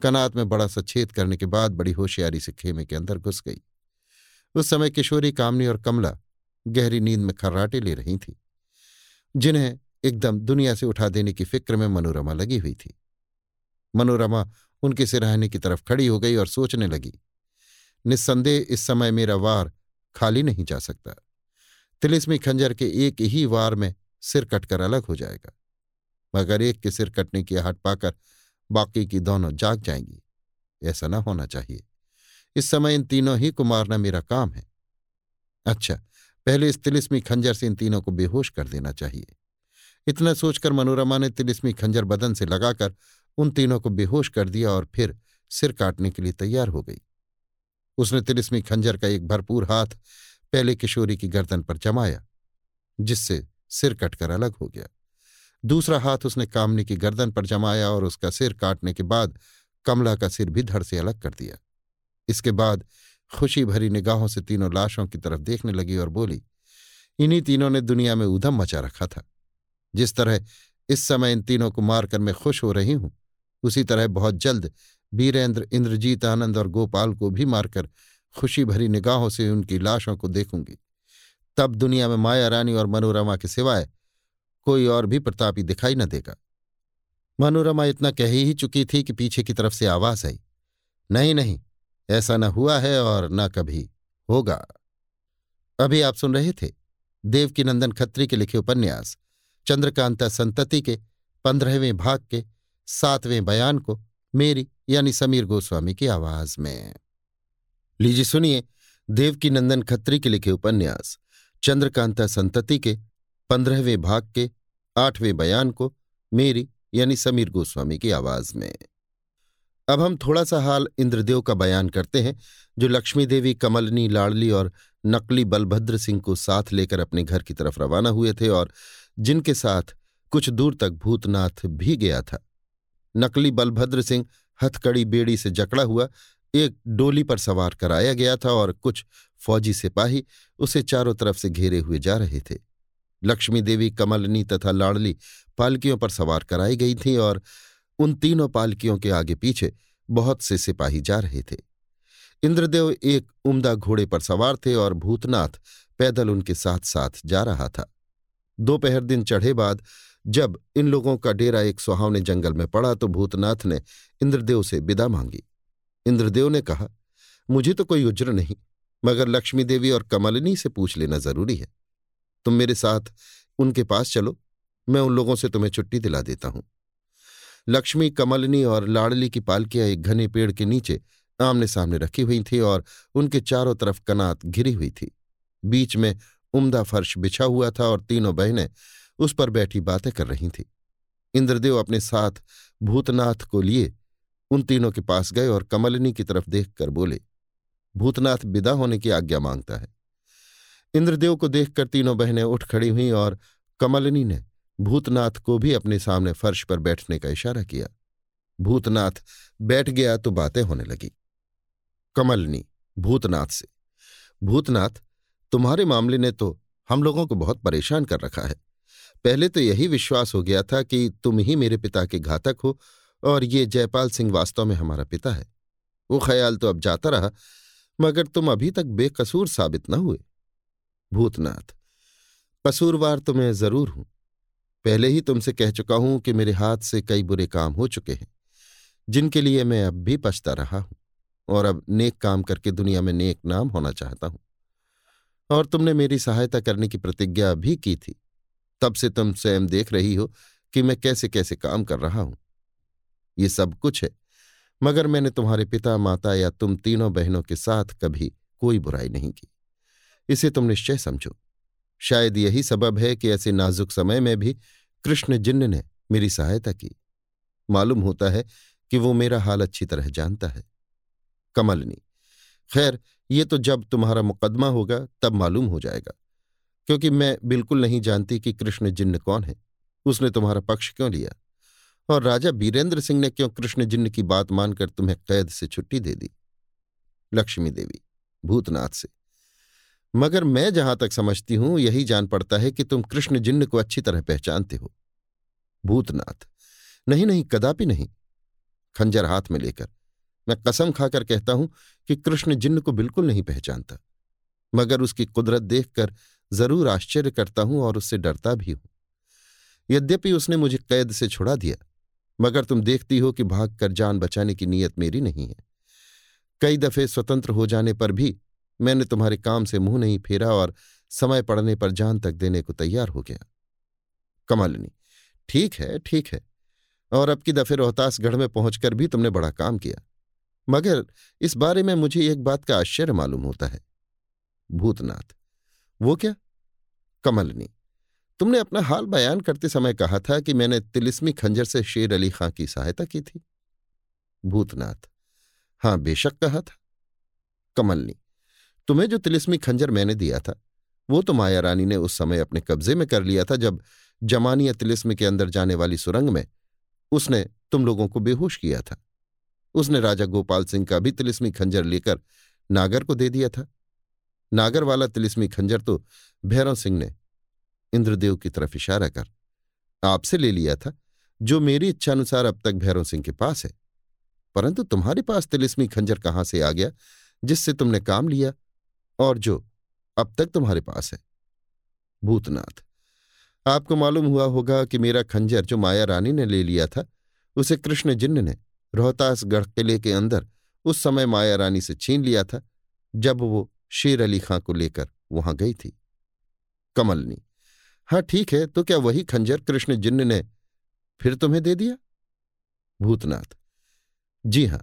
कनात में बड़ा सा छेद करने के बाद बड़ी होशियारी से खेमे के अंदर घुस गई। उस समय किशोरी, कामनी और कमला गहरी नींद में खर्राटे ले रही थी, जिन्हें एकदम दुनिया से उठा देने की फ़िक्र में मनोरमा लगी हुई थी। मनोरमा उनके सिराहने की तरफ़ खड़ी हो गई और सोचने लगी, निस्संदेह इस समय मेरा वार खाली नहीं जा सकता। तिलिस्मी खंजर के एक ही वार में सिर कटकर अलग हो जाएगा, मगर एक के सिर कटने की आहट पाकर बाकी की दोनों जाग जाएँगी। ऐसा न होना चाहिए। इस समय इन तीनों ही को मारना मेरा काम है। अच्छा पहले इस तिलिस्मी खंजर से इन तीनों को बेहोश कर देना चाहिए। इतना सोचकर मनोरमा ने तिलिस्मी खंजर बदन से लगाकर उन तीनों को बेहोश कर दिया और फिर सिर काटने के लिए तैयार हो गई। उसने तिलिस्मी खंजर का एक भरपूर हाथ पहले किशोरी की गर्दन पर जमाया, जिससे सिर कटकर अलग हो गया। दूसरा हाथ उसने कामनी की गर्दन पर जमाया और उसका सिर काटने के बाद कमला का सिर भी धड़ से अलग कर दिया। इसके बाद खुशी भरी निगाहों से तीनों लाशों की तरफ़ देखने लगी और बोली, इन्हीं तीनों ने दुनिया में उधम मचा रखा था। जिस तरह इस समय इन तीनों को मारकर मैं खुश हो रही हूँ, उसी तरह बहुत जल्द वीरेंद्र, इंद्रजीत आनंद और गोपाल को भी मारकर खुशी भरी निगाहों से उनकी लाशों को देखूँगी। तब दुनिया में माया रानी और मनोरमा के सिवाय कोई और भी प्रतापी दिखाई न देगा। मनोरमा इतना कह ही चुकी थी कि पीछे की तरफ़ से आवाज़ आई। नहीं नहीं, ऐसा न हुआ है और न कभी होगा। अभी आप सुन रहे थे देवकीनंदन खत्री के लिखे उपन्यास, चंद्रकांता संतति के पंद्रहवें भाग के सातवें बयान को मेरी यानी समीर गोस्वामी की आवाज़ में। लीजिए सुनिए देवकी नंदन खत्री के लिखे उपन्यास, चंद्रकांता संतति के, पंद्रहवें भाग के, आठवें बयान को, मेरी यानी समीर गोस्वामी की आवाज़ में। अब हम थोड़ा सा हाल इंद्रदेव का बयान करते हैं, जो लक्ष्मी देवी, कमलनी, लाडली और नकली बलभद्र सिंह को साथ लेकर अपने घर की तरफ़ रवाना हुए थे और जिनके साथ कुछ दूर तक भूतनाथ भी गया था। नकली बलभद्र सिंह हथकड़ी बेड़ी से जकड़ा हुआ एक डोली पर सवार कराया गया था और कुछ फौजी सिपाही उसे चारों तरफ़ से घेरे हुए जा रहे थे। लक्ष्मी देवी, कमलनी तथा लाडली पालकियों पर सवार कराई गई थीं और उन तीनों पालकियों के आगे पीछे बहुत से सिपाही जा रहे थे। इंद्रदेव एक उम्दा घोड़े पर सवार थे और भूतनाथ पैदल उनके साथ साथ जा रहा था। दोपहर दिन चढ़े बाद जब इन लोगों का डेरा एक सुहावने जंगल में पड़ा तो भूतनाथ ने इंद्रदेव से विदा मांगी। इंद्रदेव ने कहा, मुझे तो कोई उज्र नहीं, मगर लक्ष्मी देवी और कमलिनी से पूछ लेना ज़रूरी है। तुम मेरे साथ उनके पास चलो, मैं उन लोगों से तुम्हें छुट्टी दिला देता हूँ। लक्ष्मी, कमलिनी और लाडली की पालकियाँ एक घने पेड़ के नीचे आमने सामने रखी हुई थी और उनके चारों तरफ़ कनात घिरी हुई थी। बीच में उम्दा फर्श बिछा हुआ था और तीनों बहनें उस पर बैठी बातें कर रही थीं। इंद्रदेव अपने साथ भूतनाथ को लिए उन तीनों के पास गए और कमलिनी की तरफ़ देखकर बोले, भूतनाथ विदा होने की आज्ञा माँगता है। इंद्रदेव को देखकर तीनों बहनें उठ खड़ी हुईं और कमलनी ने भूतनाथ को भी अपने सामने फर्श पर बैठने का इशारा किया। भूतनाथ, बैठ गया तो बातें होने लगी। कमलनी, भूतनाथ से। भूतनाथ, तुम्हारे मामले ने तो हम लोगों को बहुत परेशान कर रखा है। पहले तो यही विश्वास हो गया था कि तुम ही मेरे पिता के घातक हो और ये जयपाल सिंह वास्तव में हमारा पिता है। वो ख्याल तो अब जाता रहा, मगर तुम अभी तक बेकसूर साबित न हुए। भूतनाथ, कसूरवार तो मैं ज़रूर हूँ। पहले ही तुमसे कह चुका हूँ कि मेरे हाथ से कई बुरे काम हो चुके हैं, जिनके लिए मैं अब भी पछता रहा हूँ, और अब नेक काम करके दुनिया में नेक नाम होना चाहता हूँ। और तुमने मेरी सहायता करने की प्रतिज्ञा भी की थी। तब से तुम स्वयं देख रही हो कि मैं कैसे कैसे काम कर रहा हूँ। ये सब कुछ है। मगर मैंने तुम्हारे पिता, माता या तुम तीनों बहनों के साथ कभी कोई बुराई नहीं की। इसे तुम निश्चय समझो। शायद यही सबब है कि ऐसे नाजुक समय में भी कृष्ण जिन्न ने मेरी सहायता की। मालूम होता है कि वो मेरा हाल अच्छी तरह जानता है। कमलनी, खैर, ये तो जब तुम्हारा मुकदमा होगा, तब मालूम हो जाएगा। क्योंकि मैं बिल्कुल नहीं जानती कि कृष्ण जिन्न कौन है। उसने तुम्हारा पक्ष क्यों लिया? और राजा बीरेंद्र सिंह ने क्यों कृष्ण जिन्न की बात मानकर तुम्हें कैद से छुट्टी दे दी? लक्ष्मी देवी, भूतनाथ से। मगर मैं जहाँ तक समझती हूँ, यही जान पड़ता है कि तुम कृष्ण जिन्न को अच्छी तरह पहचानते हो। भूतनाथ नहीं नहीं कदापि नहीं। खंजर हाथ में लेकर, मैं कसम खाकर कहता हूँ कि कृष्ण जिन्न को बिल्कुल नहीं पहचानता। मगर उसकी कुदरत देखकर ज़रूर आश्चर्य करता हूँ और उससे डरता भी हूँ। यद्यपि उसने मुझे कैद से छुड़ा दिया मगर तुम देखती हो कि भाग कर जान बचाने की नीयत मेरी नहीं है। कई दफे स्वतंत्र हो जाने पर भी मैंने तुम्हारे काम से मुँह नहीं फेरा और समय पड़ने पर जान तक देने को तैयार हो गया। कमलनी, ठीक है ठीक है, और अब की दफे रोहतासगढ़ में पहुंचकर भी तुमने बड़ा काम किया। मगर इस बारे में मुझे एक बात का आश्चर्य मालूम होता है। भूतनाथ, वो क्या? कमलनी तुमने अपना हाल बयान करते समय कहा था कि मैंने तिलिस्मी खंजर से शेर अली खां की सहायता की थी। भूतनाथ, हाँ, बेशक कहा था। कमलनी, तुम्हें जो तिलिस्मी खंजर मैंने दिया था, वो तो माया रानी ने उस समय अपने कब्जे में कर लिया था, जब जमानिया तिलिस्म के अंदर जाने वाली सुरंग में उसने तुम लोगों को बेहोश किया था। उसने राजा गोपाल सिंह का भी तिलिस्मी खंजर लेकर नागर को दे दिया था। नागर वाला तिलिस्मी खंजर तो भैरव सिंह ने इंद्रदेव की तरफ़ इशारा कर, आपसे ले लिया था, जो मेरी इच्छानुसार अब तक भैरव सिंह के पास है। परंतु तुम्हारे पास तिलिस्मी खंजर कहाँ से आ गया, जिससे तुमने काम लिया, और जो अब तक तुम्हारे पास है? भूतनाथ, आपको मालूम हुआ होगा कि मेरा खंजर जो माया रानी ने ले लिया था, उसे कृष्ण जिन्न ने रोहतासगढ़ किले के अंदर उस समय माया रानी से छीन लिया था, जब वो शेर अली खां को लेकर वहाँ गई थी। कमलनी हाँ ठीक है तो क्या वही खंजर कृष्ण जिन्न ने फिर तुम्हें दे दिया? भूतनाथ। जी हाँ,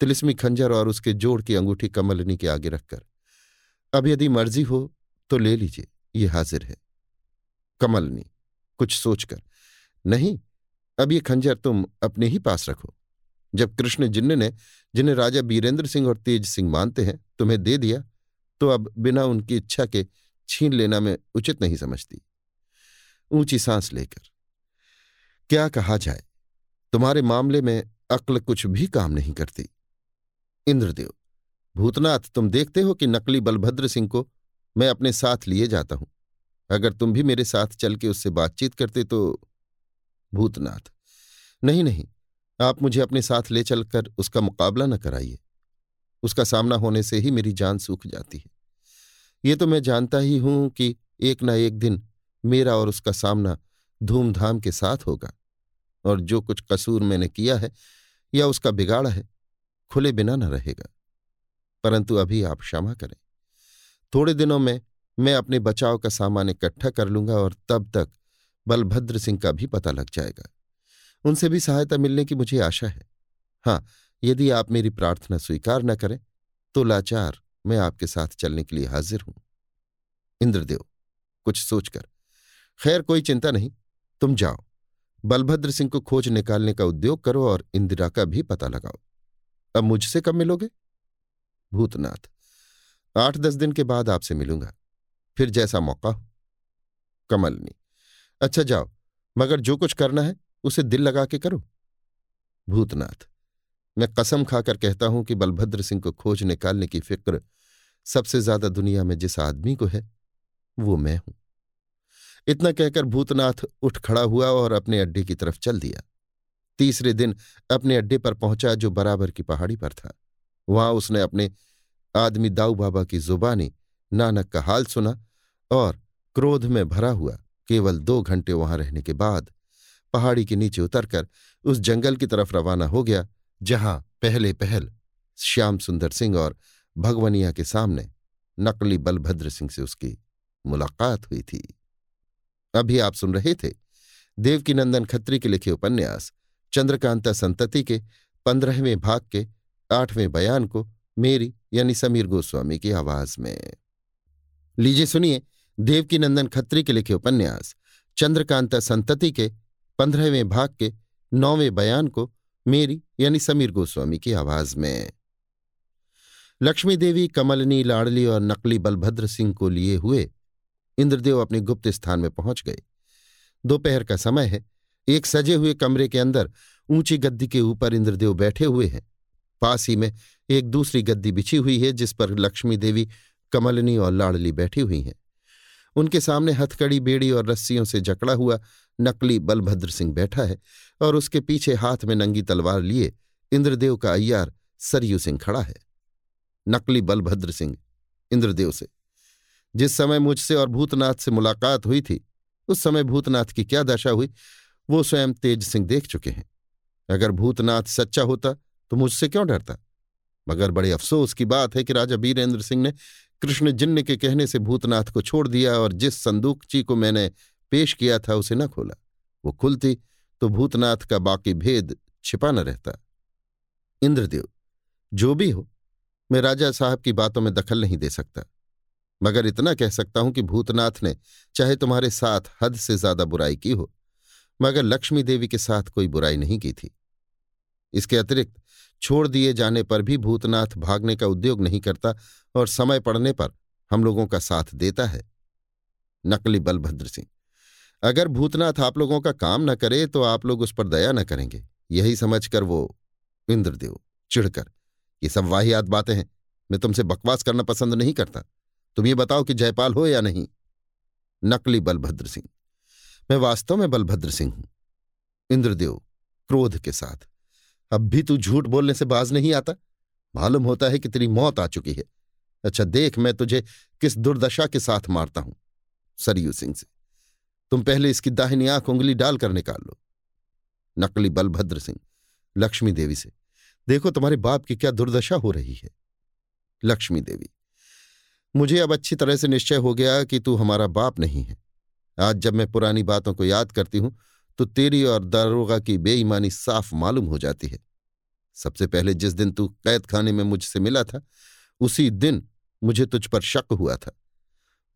तिलिस्मी खंजर और उसके जोड़ की अंगूठी कमलनी के आगे रखकर। अब यदि मर्ज़ी हो तो ले लीजिए, ये हाजिर है। कमलनी, कुछ सोचकर। नहीं, अब ये खंजर तुम अपने ही पास रखो। जब कृष्ण जिन्न ने, जिन्हें राजा बीरेंद्र सिंह और तेज सिंह मानते हैं, तुम्हें दे दिया तो अब बिना उनकी इच्छा के छीन लेना में उचित नहीं समझती। ऊँची सांस लेकर। क्या कहा जाए, तुम्हारे मामले में अक्ल कुछ भी काम नहीं करती। इंद्रदेव, भूतनाथ, तुम देखते हो कि नकली बलभद्र सिंह को मैं अपने साथ लिए जाता हूँ। अगर तुम भी मेरे साथ चल के उससे बातचीत करते तो भूतनाथ। नहीं नहीं, आप मुझे अपने साथ ले चलकर उसका मुकाबला न कराइए। उसका सामना होने से ही मेरी जान सूख जाती है। ये तो मैं जानता ही हूँ कि एक ना एक दिन मेरा और उसका सामना धूमधाम के साथ होगा। और जो कुछ कसूर मैंने किया है, या उसका बिगाड़ा है, खुले बिना न रहेगा। परंतु अभी आप क्षमा करें। थोड़े दिनों में मैं अपने बचाव का सामान इकट्ठा कर लूँगा और तब तक बलभद्र सिंह का भी पता लग जाएगा। उनसे भी सहायता मिलने की मुझे आशा है। हाँ यदि आप मेरी प्रार्थना स्वीकार न करें तो लाचार मैं आपके साथ चलने के लिए हाजिर हूँ। इंद्रदेव, कुछ सोचकर। खैर, कोई चिंता नहीं, तुम जाओ। बलभद्र सिंह को खोज निकालने का उद्योग करो और इंदिरा का भी पता लगाओ। अब मुझसे कब मिलोगे? भूतनाथ आठ दस दिन के बाद आपसे मिलूँगा। फिर जैसा मौका हो। कमलनी अच्छा जाओ, मगर जो कुछ करना है, उसे दिल लगा के करो। भूतनाथ, मैं कसम खाकर कहता हूँ कि बलभद्र सिंह को खोज निकालने की फ़िक्र सबसे ज़्यादा दुनिया में जिस आदमी को है, वो मैं हूँ। इतना कहकर भूतनाथ उठ खड़ा हुआ और अपने अड्डे की तरफ़ चल दिया। तीसरे दिन अपने अड्डे पर पहुँचा जो बराबर की पहाड़ी पर था। वहाँ उसने अपने आदमी दाऊ बाबा की जुबानी, नानक का हाल सुना और क्रोध में भरा हुआ, केवल दो घंटे वहाँ रहने के बाद पहाड़ी के नीचे उतरकर उस जंगल की तरफ़ रवाना हो गया, जहाँ पहले पहल श्याम सुंदर सिंह और भगवनिया के सामने नकली बलभद्र सिंह से उसकी मुलाकात हुई थी। अभी आप सुन रहे थे देवकीनंदन खत्री के लिखे उपन्यास, चंद्रकांता संतति के, पंद्रहवें भाग के, आठवें बयान को, मेरी यानी समीर गोस्वामी की आवाज़ में। लीजिए सुनिए देवकीनंदन खत्री के लिखे उपन्यास, चंद्रकांता संतति के, पंद्रहवें भाग के, नौवें बयान को, मेरी यानी समीर गोस्वामी की आवाज़ में। लक्ष्मी देवी कमलनी लाडली और नकली बलभद्र सिंह को लिए हुए इंद्रदेव अपने गुप्त स्थान में पहुँच गए। दोपहर का समय है। एक सजे हुए कमरे के अंदर ऊँची गद्दी के ऊपर इंद्रदेव बैठे हुए हैं। पास ही में एक दूसरी गद्दी बिछी हुई है, जिस पर लक्ष्मी देवी, कमलनी और लाडली बैठी हुई हैं। उनके सामने हथकड़ी, बेड़ी और रस्सियों से जकड़ा हुआ नकली बलभद्र सिंह बैठा है और उसके पीछे हाथ में नंगी तलवार लिए इंद्रदेव का अय्यार सरयू सिंह खड़ा है। नकली बलभद्र सिंह, इंद्रदेव से। जिस समय मुझसे और भूतनाथ से मुलाकात हुई थी, उस समय भूतनाथ की क्या दशा हुई, वो स्वयं तेज सिंह देख चुके हैं। अगर भूतनाथ सच्चा होता तो मुझसे क्यों डरता? मगर बड़े अफसोस की बात है कि राजा बीरेंद्र सिंह ने कृष्ण जिन्न के कहने से भूतनाथ को छोड़ दिया और जिस संदूकची को मैंने पेश किया था, उसे न खोला। वो खुलती तो भूतनाथ का बाकी भेद छिपा न रहता। इंद्रदेव, जो भी हो, मैं राजा साहब की बातों में दखल नहीं दे सकता। मगर इतना कह सकता हूँ कि भूतनाथ ने चाहे तुम्हारे साथ हद से ज़्यादा बुराई की हो, मगर लक्ष्मी देवी के साथ कोई बुराई नहीं की थी। इसके अतिरिक्त छोड़ दिए जाने पर भी भूतनाथ भागने का उद्योग नहीं करता और समय पड़ने पर हम लोगों का साथ देता है। नकली बलभद्र सिंह, अगर भूतनाथ आप लोगों का काम न करे तो आप लोग उस पर दया न करेंगे। यही समझकर वो इंद्रदेव चिढ़कर, ये सब वाहियात बातें हैं, मैं तुमसे बकवास करना पसंद नहीं करता। तुम ये बताओ कि जयपाल हो या नहीं? नकली बलभद्र सिंह। मैं वास्तव में बलभद्र सिंह हूँ। इंद्रदेव, क्रोध के साथ। अब भी तू झूठ बोलने से बाज नहीं आता? मालूम होता है कि तेरी मौत आ चुकी है। अच्छा देख मैं तुझे किस दुर्दशा के साथ मारता हूँ, सरयू सिंह से। तुम पहले इसकी दाहिनी आँख उंगली डालकर निकाल लो। नकली बलभद्र सिंह, लक्ष्मी देवी से। देखो तुम्हारे बाप की क्या दुर्दशा हो रही है। लक्ष्मी देवी मुझे अब अच्छी तरह से निश्चय हो गया कि तू हमारा बाप नहीं है। आज जब मैं पुरानी बातों को याद करती हूँ तो तेरी और दारोगा की बेईमानी साफ़ मालूम हो जाती है। सबसे पहले जिस दिन तू कैद खाने में मुझसे मिला था, उसी दिन मुझे तुझ पर शक हुआ था।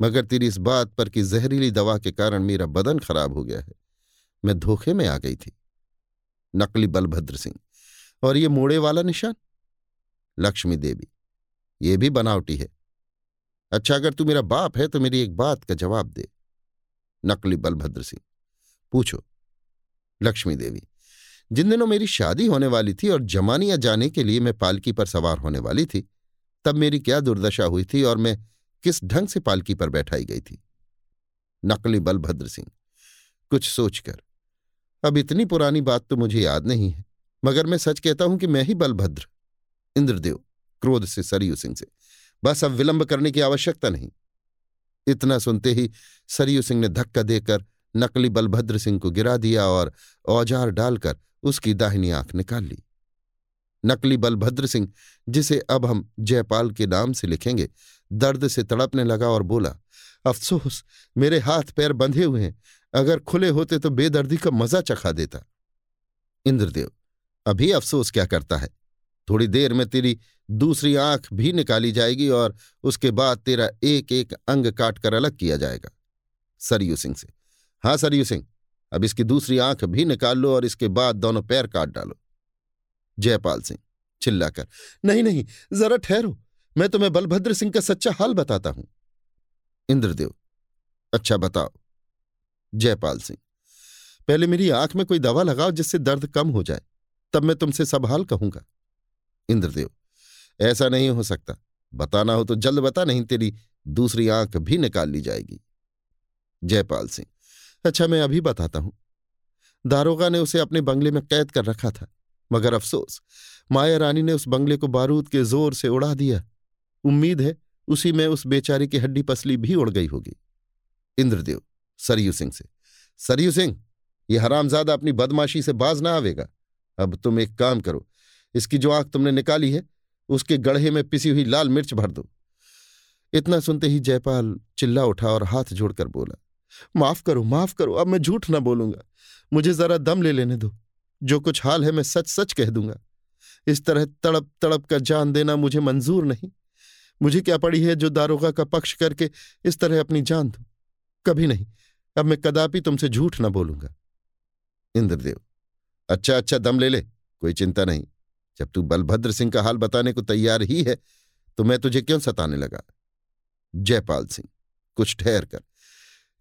मगर तेरी इस बात पर कि जहरीली दवा के कारण मेरा बदन खराब हो गया है। मैं धोखे में आ गई थी। नकली बलभद्र सिंह। और ये मोड़े वाला निशान? लक्ष्मी देवी। ये भी बनावटी है। अच्छा अगर तू मेरा बाप है तो मेरी एक बात का जवाब दे। नकली बलभद्र सिंह, पूछो। लक्ष्मी देवी, जिन दिनों मेरी शादी होने वाली थी और जमानिया जाने के लिए मैं पालकी पर सवार होने वाली थी, तब मेरी क्या दुर्दशा हुई थी और मैं किस ढंग से पालकी पर बैठाई गई थी? नकली बलभद्र सिंह, कुछ सोचकर, अब इतनी पुरानी बात तो मुझे याद नहीं है, मगर मैं सच कहता हूँ कि मैं ही बलभद्र। इंद्रदेव, क्रोध से सरयू सिंह से बस अब विलंब करने की आवश्यकता नहीं। इतना सुनते ही सरयू सिंह ने धक्का देकर नकली बलभद्र सिंह को गिरा दिया और औज़ार डालकर उसकी दाहिनी आँख निकाल ली। नकली बलभद्र सिंह, जिसे अब हम जयपाल के नाम से लिखेंगे, दर्द से तड़पने लगा और बोला, अफसोस, मेरे हाथ पैर बंधे हुए हैं। अगर खुले होते तो बेदर्दी का मज़ा चखा देता। इंद्रदेव, अभी अफसोस क्या करता है? थोड़ी देर में तेरी दूसरी आँख भी निकाली जाएगी और उसके बाद तेरा एक एक अंग काटकर अलग किया जाएगा। सरयू सिंह से। हाँ सरयू सिंह, अब इसकी दूसरी आँख भी निकाल लो और इसके बाद दोनों पैर काट डालो। जयपाल सिंह, चिल्लाकर, नहीं नहीं, जरा ठहरो। मैं तुम्हें बलभद्र सिंह का सच्चा हाल बताता हूँ। इंद्रदेव अच्छा बताओ। जयपाल सिंह, पहले मेरी आँख में कोई दवा लगाओ जिससे दर्द कम हो जाए, तब मैं तुमसे सब हाल कहूँगा। इंद्रदेव, ऐसा नहीं हो सकता। बताना हो तो जल्द बता, नहीं तेरी दूसरी आँख भी निकाल ली जाएगी। जयपाल सिंह अच्छा मैं अभी बताता हूँ। दारोगा ने उसे अपने बंगले में कैद कर रखा था, मगर अफसोस, माया रानी ने उस बंगले को बारूद के ज़ोर से उड़ा दिया। उम्मीद है उसी में उस बेचारी की हड्डी पसली भी उड़ गई होगी। इंद्रदेव, सरयू सिंह से, सरयू सिंह, ये हरामजादा अपनी बदमाशी से बाज ना आवेगा। अब तुम एक काम करो इसकी जो आँख तुमने निकाली है, उसके गढ़े में पिसी हुई लाल मिर्च भर दो। इतना सुनते ही जयपाल चिल्ला उठा और हाथ जोड़कर बोला, माफ़ करो माफ़ करो, अब मैं झूठ ना बोलूँगा। मुझे जरा दम ले लेने दो। जो कुछ हाल है मैं सच सच कह दूँगा। इस तरह तड़प तड़प कर जान देना मुझे मंजूर नहीं। मुझे क्या पड़ी है जो दारोगा का पक्ष करके इस तरह अपनी जान दू? कभी नहीं। अब मैं कदापि तुमसे झूठ ना बोलूँगा। इंद्रदेव अच्छा अच्छा दम ले ले, कोई चिंता नहीं। जब तू बलभद्र सिंह का हाल बताने को तैयार ही है तो मैं तुझे क्यों सताने लगा? जयपाल सिंह, कुछ ठहर कर।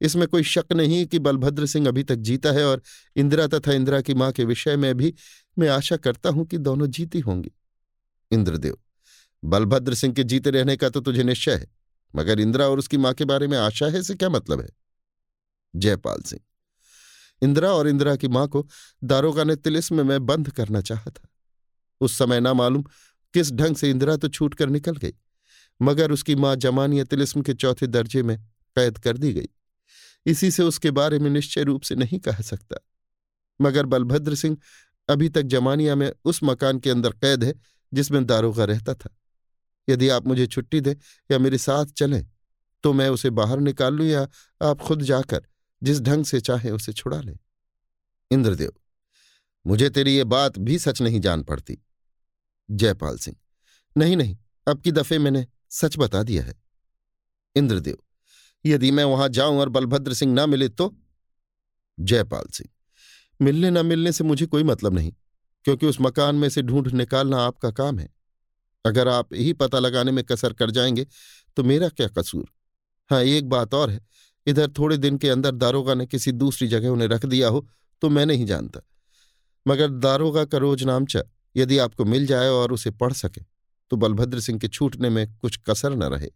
इसमें कोई शक नहीं कि बलभद्र सिंह अभी तक जीता है और इंदिरा तथा इंदिरा की माँ के विषय में भी मैं आशा करता हूँ कि दोनों जीती होंगी। इंद्रदेव, बलभद्र सिंह के जीते रहने का तो तुझे निश्चय है, मगर इंदिरा और उसकी माँ के बारे में आशा है से क्या मतलब है? जयपाल सिंह, इंदिरा और इंदिरा की माँ को दारोगा ने तिलिस्म में बंद करना चाहा था। उस समय ना मालूम किस ढंग से इंदिरा तो छूट कर निकल गई, मगर उसकी माँ जमानिया तिलिस्म के चौथे दर्जे में कैद कर दी गई। इसी से उसके बारे में निश्चय रूप से नहीं कह सकता। मगर बलभद्र सिंह अभी तक जमानिया में उस मकान के अंदर कैद है, जिसमें दारोगा रहता था। यदि आप मुझे छुट्टी दें या मेरे साथ चलें तो मैं उसे बाहर निकाल लूँ या आप खुद जाकर जिस ढंग से चाहे उसे छुड़ा लें। इंद्रदेव, मुझे तेरी ये बात भी सच नहीं जान पड़ती। जयपाल सिंह। नहीं नहीं, अब की दफे मैंने सच बता दिया है। इंद्रदेव, यदि मैं वहाँ जाऊँ और बलभद्र सिंह ना मिले तो? जयपाल सिंह, मिलने ना मिलने से मुझे कोई मतलब नहीं, क्योंकि उस मकान में से ढूंढ निकालना आपका काम है। अगर आप यही पता लगाने में कसर कर जाएँगे तो मेरा क्या कसूर? हाँ एक बात और है, इधर थोड़े दिन के अंदर दारोगा ने किसी दूसरी जगह उन्हें रख दिया हो तो मैं नहीं जानता। मगर दारोगा का रोज नामचा यदि आपको मिल जाए और उसे पढ़ सके तो बलभद्र सिंह के छूटने में कुछ कसर न रहे।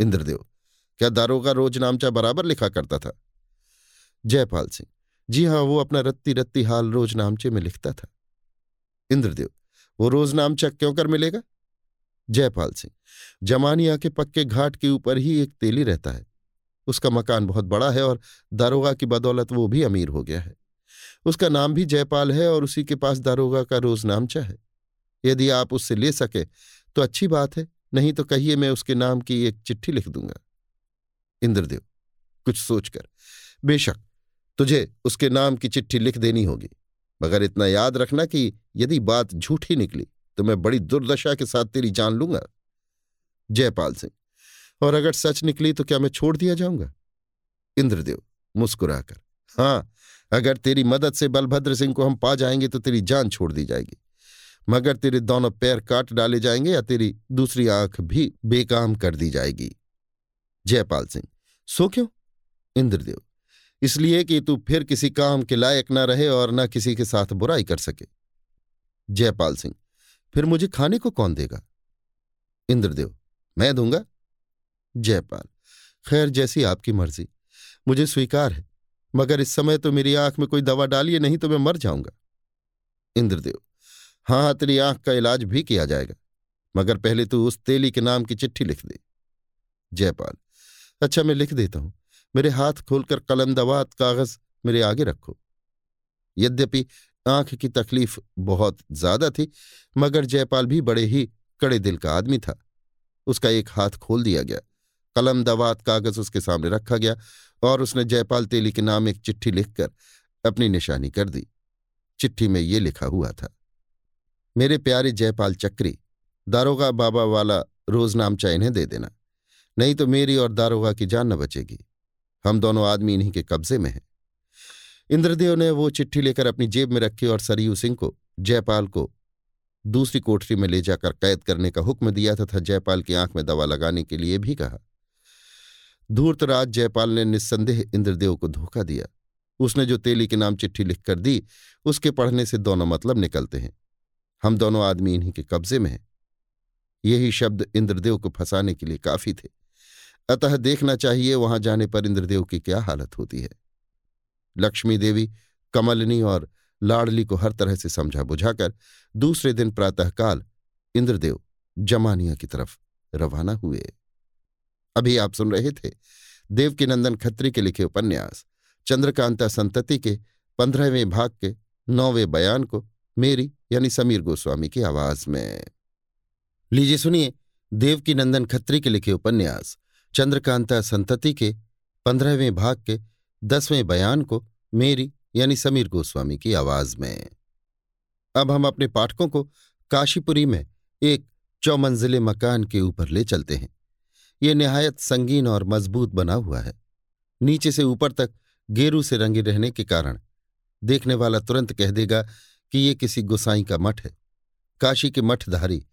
इंद्रदेव, क्या दारोगा रोज नामचा बराबर लिखा करता था? जयपाल सिंह, जी हाँ, वो अपना रत्ती रत्ती हाल रोज नामचे में लिखता था। इंद्रदेव, वो रोज नामचा क्यों कर मिलेगा? जयपाल सिंह, जमानिया के पक्के घाट के ऊपर ही एक तेली रहता है। उसका मकान बहुत बड़ा है और दारोगा की बदौलत वो भी अमीर हो गया है। उसका नाम भी जयपाल है और उसी के पास दारोगा का रोज नामचा है। यदि आप उससे ले सके तो अच्छी बात है, नहीं तो कहिए मैं उसके नाम की एक चिट्ठी लिख दूँगा। इंद्रदेव, कुछ सोचकर, बेशक, तुझे उसके नाम की चिट्ठी लिख देनी होगी, मगर इतना याद रखना कि यदि बात झूठी निकली तो मैं बड़ी दुर्दशा के साथ तेरी जान लूँगा। जयपाल सिंह, और अगर सच निकली तो क्या मैं छोड़ दिया जाऊँगा? इंद्रदेव मुस्कुराकर हाँ अगर तेरी मदद से बलभद्र सिंह को हम पा जाएँगे तो तेरी जान छोड़ दी जाएगी। मगर तेरे दोनों पैर काट डाले जाएँगे या तेरी दूसरी आँख भी बेकाम कर दी जाएगी। जयपाल सिंह, सो क्यों? इंद्रदेव, इसलिए कि तू फिर किसी काम के लायक न रहे और न किसी के साथ बुराई कर सके। जयपाल सिंह, फिर मुझे खाने को कौन देगा? इंद्रदेव, मैं दूँगा? जयपाल, खैर जैसी आपकी मर्ज़ी, मुझे स्वीकार है। मगर इस समय तो मेरी आँख में कोई दवा डालिए, नहीं तो मैं मर जाऊँगा। इंद्रदेव हाँ तेरी आँख का इलाज भी किया जाएगा, मगर पहले तू उस तेली के नाम की चिट्ठी लिख दे। जयपाल अच्छा मैं लिख देता हूँ। मेरे हाथ खोलकर कलम दवात कागज़ मेरे आगे रखो। यद्यपि आँख की तकलीफ़ बहुत ज़्यादा थी, मगर जयपाल भी बड़े ही कड़े दिल का आदमी था। उसका एक हाथ खोल दिया गया, कलम दवात कागज़ उसके सामने रखा गया और उसने जयपाल तेली के नाम एक चिट्ठी लिखकर अपनी निशानी कर दी। चिट्ठी में ये लिखा हुआ था, मेरे प्यारे जयपाल चक्री, दारोगा बाबा वाला रोजनामचा इन्हें दे देना, नहीं तो मेरी और दारोगा की जान न बचेगी। हम दोनों आदमी इन्हीं के कब्जे में हैं। इंद्रदेव ने वो चिट्ठी लेकर अपनी जेब में रखी और सरयू सिंह को, जयपाल को दूसरी कोठरी में ले जाकर कैद करने का हुक्म दिया तथा जयपाल की आँख में दवा लगाने के लिए भी कहा। धूर्तराज जयपाल ने निस्संदेह इंद्रदेव को धोखा दिया। उसने जो तेली के नाम चिट्ठी लिखकर दी, उसके पढ़ने से दोनों मतलब निकलते हैं। हम दोनों आदमी इन्हीं के कब्जे में हैं। यही शब्द इंद्रदेव को फंसाने के लिए काफ़ी थे। अतः देखना चाहिए वहाँ जाने पर इंद्रदेव की क्या हालत होती है। लक्ष्मी देवी, कमलनी और लाडली को हर तरह से समझा बुझाकर दूसरे दिन प्रातःकाल इंद्रदेव जमानिया की तरफ़ रवाना हुए। अभी आप सुन रहे थे देवकीनंदन खत्री के लिखे उपन्यास, चंद्रकांता संतति के पंद्रहवें भाग के नौवें बयान को मेरी यानी समीर गोस्वामी की आवाज़ में। लीजिए सुनिए देवकीनंदन खत्री के लिखे उपन्यास, चंद्रकांता संतति के पंद्रहवें भाग के दसवें बयान को मेरी यानी समीर गोस्वामी की आवाज़ में। अब हम अपने पाठकों को काशीपुरी में एक चौमंजिले मकान के ऊपर ले चलते हैं। ये निहायत संगीन और मज़बूत बना हुआ है। नीचे से ऊपर तक गेरू से रंगे रहने के कारण, देखने वाला तुरंत कह देगा कि ये किसी गुसाई का मठ है। काशी के मठधारी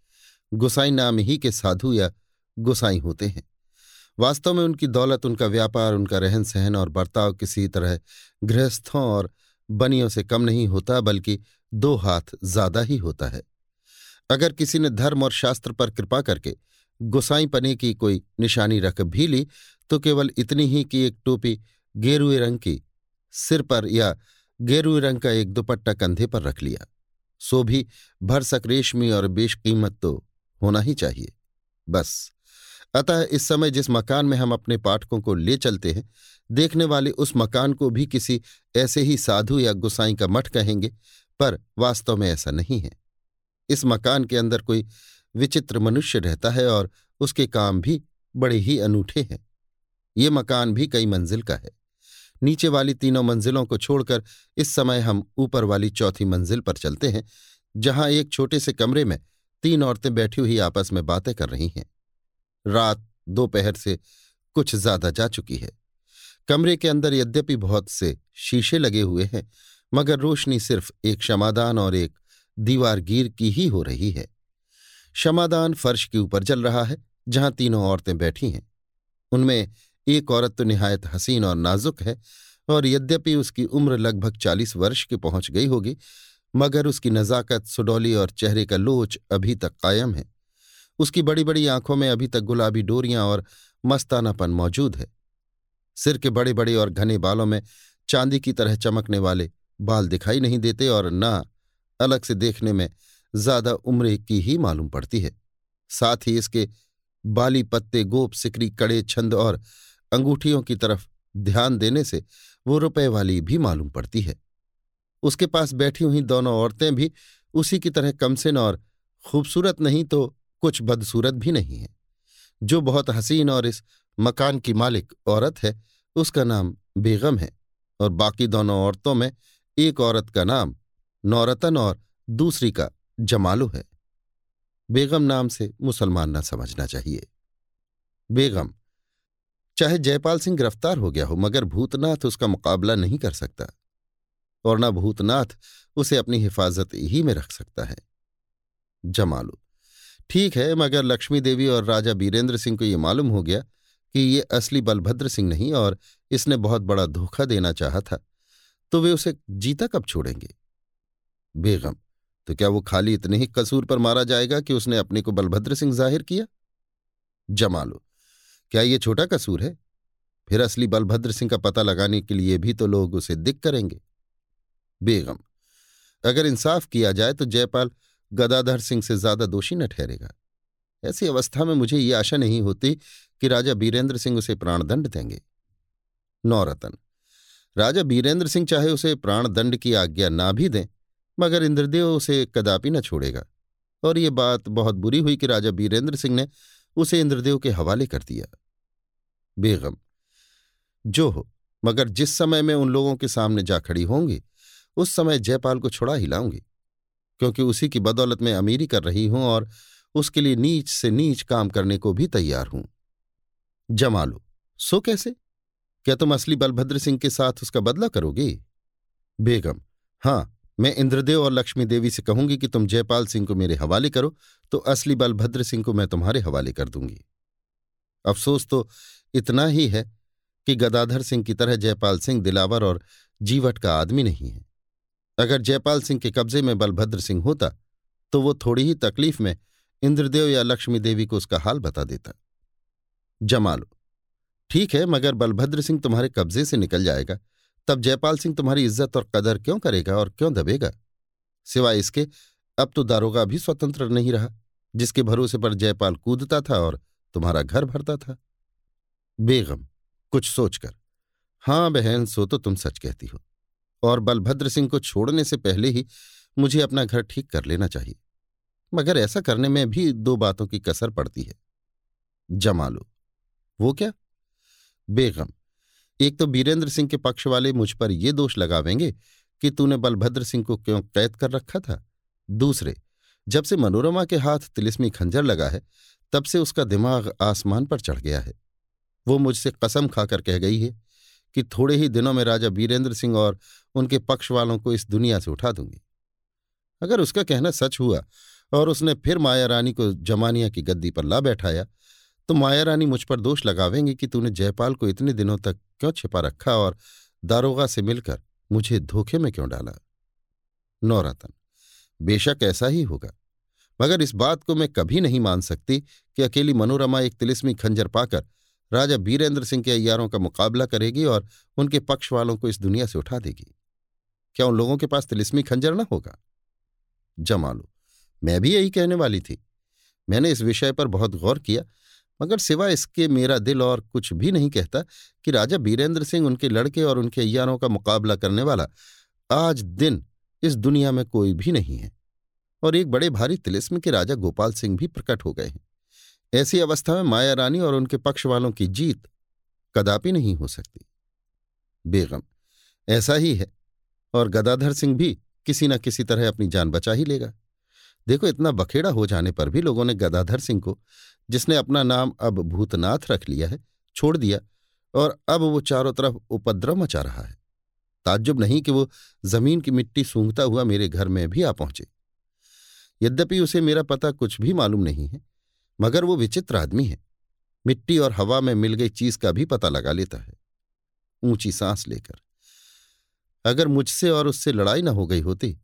गुसाई नाम ही के साधु या गुसाई होते हैं। वास्तव में उनकी दौलत, उनका व्यापार, उनका रहन सहन और बर्ताव किसी तरह गृहस्थों और बनियों से कम नहीं होता, बल्कि दो हाथ ज़्यादा ही होता है। अगर किसी ने धर्म और शास्त्र पर कृपा करके गुसाई पने की कोई निशानी रख भी ली तो केवल इतनी ही कि एक टोपी गेरुए रंग की सिर पर या गेरुए रंग का एक दुपट्टा कंधे पर रख लिया। सो भी भरसक रेशमी और बेशकीमत तो होना ही चाहिए। बस। अतः इस समय जिस मकान में हम अपने पाठकों को ले चलते हैं, देखने वाले उस मकान को भी किसी ऐसे ही साधु या गुसाई का मठ कहेंगे, पर वास्तव में ऐसा नहीं है। इस मकान के अंदर कोई विचित्र मनुष्य रहता है और उसके काम भी बड़े ही अनूठे हैं। ये मकान भी कई मंजिल का है। नीचे वाली तीनों मंजिलों को छोड़कर इस समय हम ऊपर वाली चौथी मंजिल पर चलते हैं, जहाँ एक छोटे से कमरे में तीन औरतें बैठी हुई आपस में बातें कर रही हैं। रात दोपहर से कुछ ज़्यादा जा चुकी है। कमरे के अंदर यद्यपि बहुत से शीशे लगे हुए हैं, मगर रोशनी सिर्फ़ एक क्षमादान और एक दीवारगीर की ही हो रही है। क्षमादान फर्श के ऊपर जल रहा है, जहाँ तीनों औरतें बैठी हैं। उनमें एक औरत तो निहायत हसीन और नाजुक है, और यद्यपि उसकी उम्र लगभग चालीस वर्ष की पहुँच गई होगी, मगर उसकी नज़ाकत, सुडौली और चेहरे का लोच अभी तक कायम है। उसकी बड़ी बड़ी आँखों में अभी तक गुलाबी डोरियाँ और मस्तानापन मौजूद है। सिर के बड़े बड़े और घने बालों में चांदी की तरह चमकने वाले बाल दिखाई नहीं देते और न अलग से देखने में ज़्यादा उम्र की ही मालूम पड़ती है। साथ ही इसके बाली पत्ते, गोप, सिकरी, कड़े, छंद और अंगूठियों की तरफ़ ध्यान देने से वो रुपए वाली भी मालूम पड़ती है। उसके पास बैठी हुई दोनों औरतें भी उसी की तरह कमसिन और खूबसूरत नहीं तो कुछ बदसूरत भी नहीं है। जो बहुत हसीन और इस मकान की मालिक औरत है, उसका नाम बेगम है और बाकी दोनों औरतों में एक औरत का नाम नौरतन और दूसरी का जमालू है। बेगम नाम से मुसलमान न समझना चाहिए। बेगम, चाहे जयपाल सिंह गिरफ़्तार हो गया हो, मगर भूतनाथ उसका मुकाबला नहीं कर सकता। और न भूतनाथ उसे अपनी हिफाजत ही में रख सकता है। जमालू, ठीक है, मगर लक्ष्मी देवी और राजा बीरेंद्र सिंह को यह मालूम हो गया कि ये असली बलभद्र सिंह नहीं और इसने बहुत बड़ा धोखा देना चाहा था तो वे उसे जीता कब छोड़ेंगे? बेगम तो क्या वो खाली इतने ही कसूर पर मारा जाएगा कि उसने अपने को बलभद्र सिंह ज़ाहिर किया? जमालो क्या ये छोटा कसूर है? फिर असली बलभद्र सिंह का पता लगाने के लिए भी तो लोग उसे दिक करेंगे। बेगम, अगर इंसाफ किया जाए तो जयपाल गदाधर सिंह से ज़्यादा दोषी न ठहरेगा। ऐसी अवस्था में मुझे ये आशा नहीं होती कि राजा बीरेंद्र सिंह उसे प्राणदंड देंगे। नौरतन राजा बीरेंद्र सिंह चाहे उसे प्राणदंड की आज्ञा ना भी दें मगर इंद्रदेव उसे कदापि न छोड़ेगा। और ये बात बहुत बुरी हुई कि राजा बीरेंद्र सिंह ने उसे इंद्रदेव के हवाले कर दिया। बेगम, जो हो, मगर जिस समय मैं उन लोगों के सामने जा खड़ी होंगी, उस समय जयपाल को छुड़ा ही लाऊँगी, क्योंकि उसी की बदौलत मैं अमीरी कर रही हूँ और उसके लिए नीच से नीच काम करने को भी तैयार हूँ। जमा लो। सो कैसे? क्या तुम असली बलभद्र सिंह के साथ उसका बदला करोगे? बेगम, हाँ मैं इंद्रदेव और लक्ष्मी देवी से कहूँगी कि तुम जयपाल सिंह को मेरे हवाले करो तो असली बलभद्र सिंह को मैं तुम्हारे हवाले कर दूँगी। अफसोस तो इतना ही है कि गदाधर सिंह की तरह जयपाल सिंह दिलावर और जीवट का आदमी नहीं है। अगर जयपाल सिंह के कब्जे में बलभद्र सिंह होता तो वो थोड़ी ही तकलीफ़ में इंद्रदेव या लक्ष्मी देवी को उसका हाल बता देता। जमालो, ठीक है, मगर बलभद्र सिंह तुम्हारे कब्जे से निकल जाएगा। तब जयपाल सिंह तुम्हारी इज़्ज़त और कदर क्यों करेगा और क्यों दबेगा? सिवाय इसके, अब तो दारोगा भी स्वतंत्र नहीं रहा, जिसके भरोसे पर जयपाल कूदता था और तुम्हारा घर भरता था। बेगम, कुछ सोचकर, हाँ बहन, सो तो तुम सच कहती हो, और बलभद्र सिंह को छोड़ने से पहले ही मुझे अपना घर ठीक कर लेना चाहिए। मगर ऐसा करने में भी दो बातों की कसर पड़ती है। जमालो वो क्या? बेगम एक तो बीरेंद्र सिंह के पक्ष वाले मुझ पर ये दोष लगावेंगे कि तूने बलभद्र सिंह को क्यों कैद कर रखा था। दूसरे, जब से मनोरमा के हाथ तिलिस्मी खंजर लगा है, तब से उसका दिमाग आसमान पर चढ़ गया है। वो मुझसे कसम खाकर कह गई है कि थोड़े ही दिनों में राजा बीरेंद्र सिंह और उनके पक्ष वालों को इस दुनिया से उठा दूँगी। अगर उसका कहना सच हुआ और उसने फिर माया रानी को जमानिया की गद्दी पर ला बैठाया तो माया रानी मुझ पर दोष लगावेंगी कि तूने जयपाल को इतने दिनों तक क्यों छिपा रखा और दारोगा से मिलकर मुझे धोखे में क्यों डाला? नौरतन, बेशक ऐसा ही होगा, मगर इस बात को मैं कभी नहीं मान सकती कि अकेली मनोरमा एक तिलिस्मी खंजर पाकर राजा बीरेंद्र सिंह के अयारों का मुकाबला करेगी और उनके पक्ष वालों को इस दुनिया से उठा देगी। क्या उन लोगों के पास तिलिस्मी खंजर न होगा? जमालो, मैं भी यही कहने वाली थी। मैंने इस विषय पर बहुत गौर किया मगर सिवा इसके मेरा दिल और कुछ भी नहीं कहता कि राजा बीरेंद्र सिंह उनके लड़के और उनके अयारों का मुकाबला करने वाला आज दिन इस दुनिया में कोई भी नहीं है। और एक बड़े भारी तिलिस्म के राजा गोपाल सिंह भी प्रकट हो गए हैं। ऐसी अवस्था में माया रानी और उनके पक्ष वालों की जीत कदापि नहीं हो सकती। बेगम, ऐसा ही है और गदाधर सिंह भी किसी न किसी तरह अपनी जान बचा ही लेगा। देखो इतना बखेड़ा हो जाने पर भी लोगों ने गदाधर सिंह को जिसने अपना नाम अब भूतनाथ रख लिया है, छोड़ दिया और अब वो चारों तरफ़ उपद्रव मचा रहा है। ताज्जुब नहीं कि वो ज़मीन की मिट्टी सूंघता हुआ मेरे घर में भी आ पहुँचे। यद्यपि उसे मेरा पता कुछ भी मालूम नहीं है, मगर वो विचित्र आदमी है। मिट्टी और हवा में मिल गई चीज़ का भी पता लगा लेता है। ऊँची सांस लेकर। अगर मुझसे और उससे लड़ाई न हो गई होती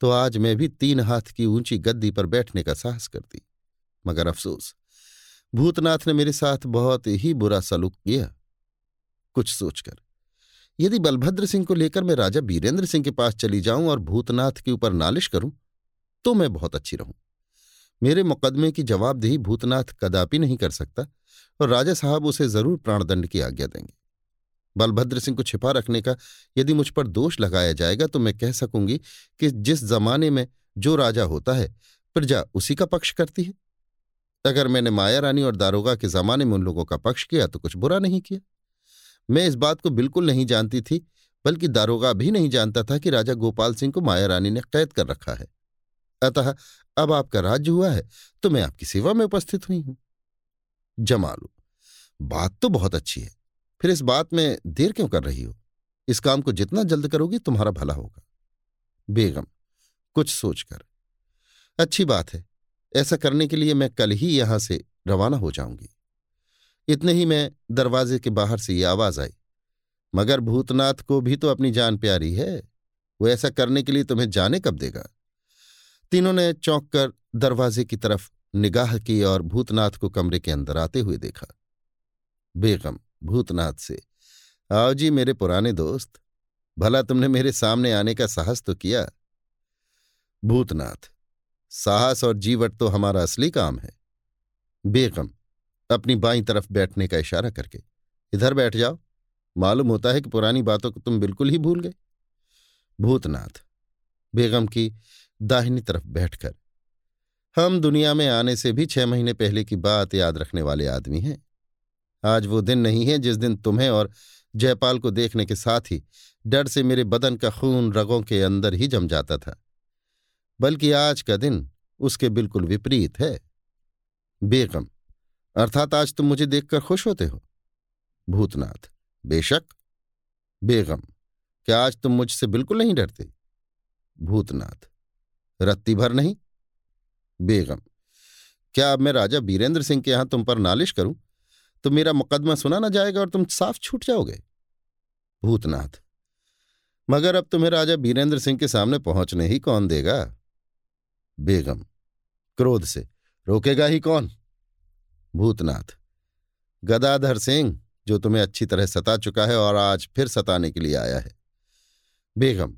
तो आज मैं भी तीन हाथ की ऊँची गद्दी पर बैठने का साहस करती। मगर अफसोस भूतनाथ ने मेरे साथ बहुत ही बुरा सलूक किया। कुछ सोचकर, यदि बलभद्र सिंह को लेकर मैं राजा बीरेंद्र सिंह के पास चली जाऊँ और भूतनाथ के ऊपर नालिश करूँ तो मैं बहुत अच्छी रहूँ। मेरे मुकदमे की जवाबदेही भूतनाथ कदापि नहीं कर सकता और राजा साहब उसे ज़रूर प्राणदंड की आज्ञा देंगे। बलभद्र सिंह को छिपा रखने का यदि मुझ पर दोष लगाया जाएगा तो मैं कह सकूँगी कि जिस जमाने में जो राजा होता है, प्रजा उसी का पक्ष करती है। अगर मैंने माया रानी और दारोगा के जमाने में उन लोगों का पक्ष किया तो कुछ बुरा नहीं किया। मैं इस बात को बिल्कुल नहीं जानती थी, बल्कि दारोगा भी नहीं जानता था कि राजा गोपाल सिंह को माया रानी ने कैद कर रखा है। अतः अब आपका राज्य हुआ है तो मैं आपकी सेवा में उपस्थित हुई हूँ। जमालू, बात तो बहुत अच्छी है। फिर इस बात में देर क्यों कर रही हो? इस काम को जितना जल्द करोगी, तुम्हारा भला होगा। बेगम, कुछ सोचकर। अच्छी बात है ऐसा करने के लिए मैं कल ही यहाँ से रवाना हो जाऊँगी। इतने ही मैं दरवाजे के बाहर से ये आवाज़ आई, मगर भूतनाथ को भी तो अपनी जान प्यारी है, वो ऐसा करने के लिए तुम्हें जाने कब देगा? तीनों ने चौंक कर दरवाजे की तरफ़ निगाह की और भूतनाथ को कमरे के अंदर आते हुए देखा। बेगम, भूतनाथ से, आओ जी मेरे पुराने दोस्त, भला तुमने मेरे सामने आने का साहस तो किया? भूतनाथ साहस और जीवट तो हमारा असली काम है। बेगम, अपनी बाई तरफ़ बैठने का इशारा करके, इधर बैठ जाओ। मालूम होता है कि पुरानी बातों को तुम बिल्कुल ही भूल गए। भूतनाथ, बेगम की दाहिनी तरफ़ बैठकर, हम दुनिया में आने से भी छह महीने पहले की बात याद रखने वाले आदमी हैं। आज वो दिन नहीं है जिस दिन तुम्हें और जयपाल को देखने के साथ ही डर से मेरे बदन का खून रगों के अंदर ही जम जाता था। बल्कि आज का दिन उसके बिल्कुल विपरीत है। बेगम, अर्थात आज तुम मुझे देखकर खुश होते हो? भूतनाथ, बेशक। बेगम, क्या आज तुम मुझसे बिल्कुल नहीं डरते? भूतनाथ, रत्ती भर नहीं। बेगम, क्या अब मैं राजा बीरेंद्र सिंह के यहाँ तुम पर नालिश करूँ? तो मेरा मुकदमा सुना ना जाएगा और तुम साफ़ छूट जाओगे। भूतनाथ, मगर अब तुम्हें राजा बीरेंद्र सिंह के सामने पहुँचने ही कौन देगा? बेगम, क्रोध से, रोकेगा ही कौन? भूतनाथ, गदाधर सिंह, जो तुम्हें अच्छी तरह सता चुका है और आज फिर सताने के लिए आया है। बेगम,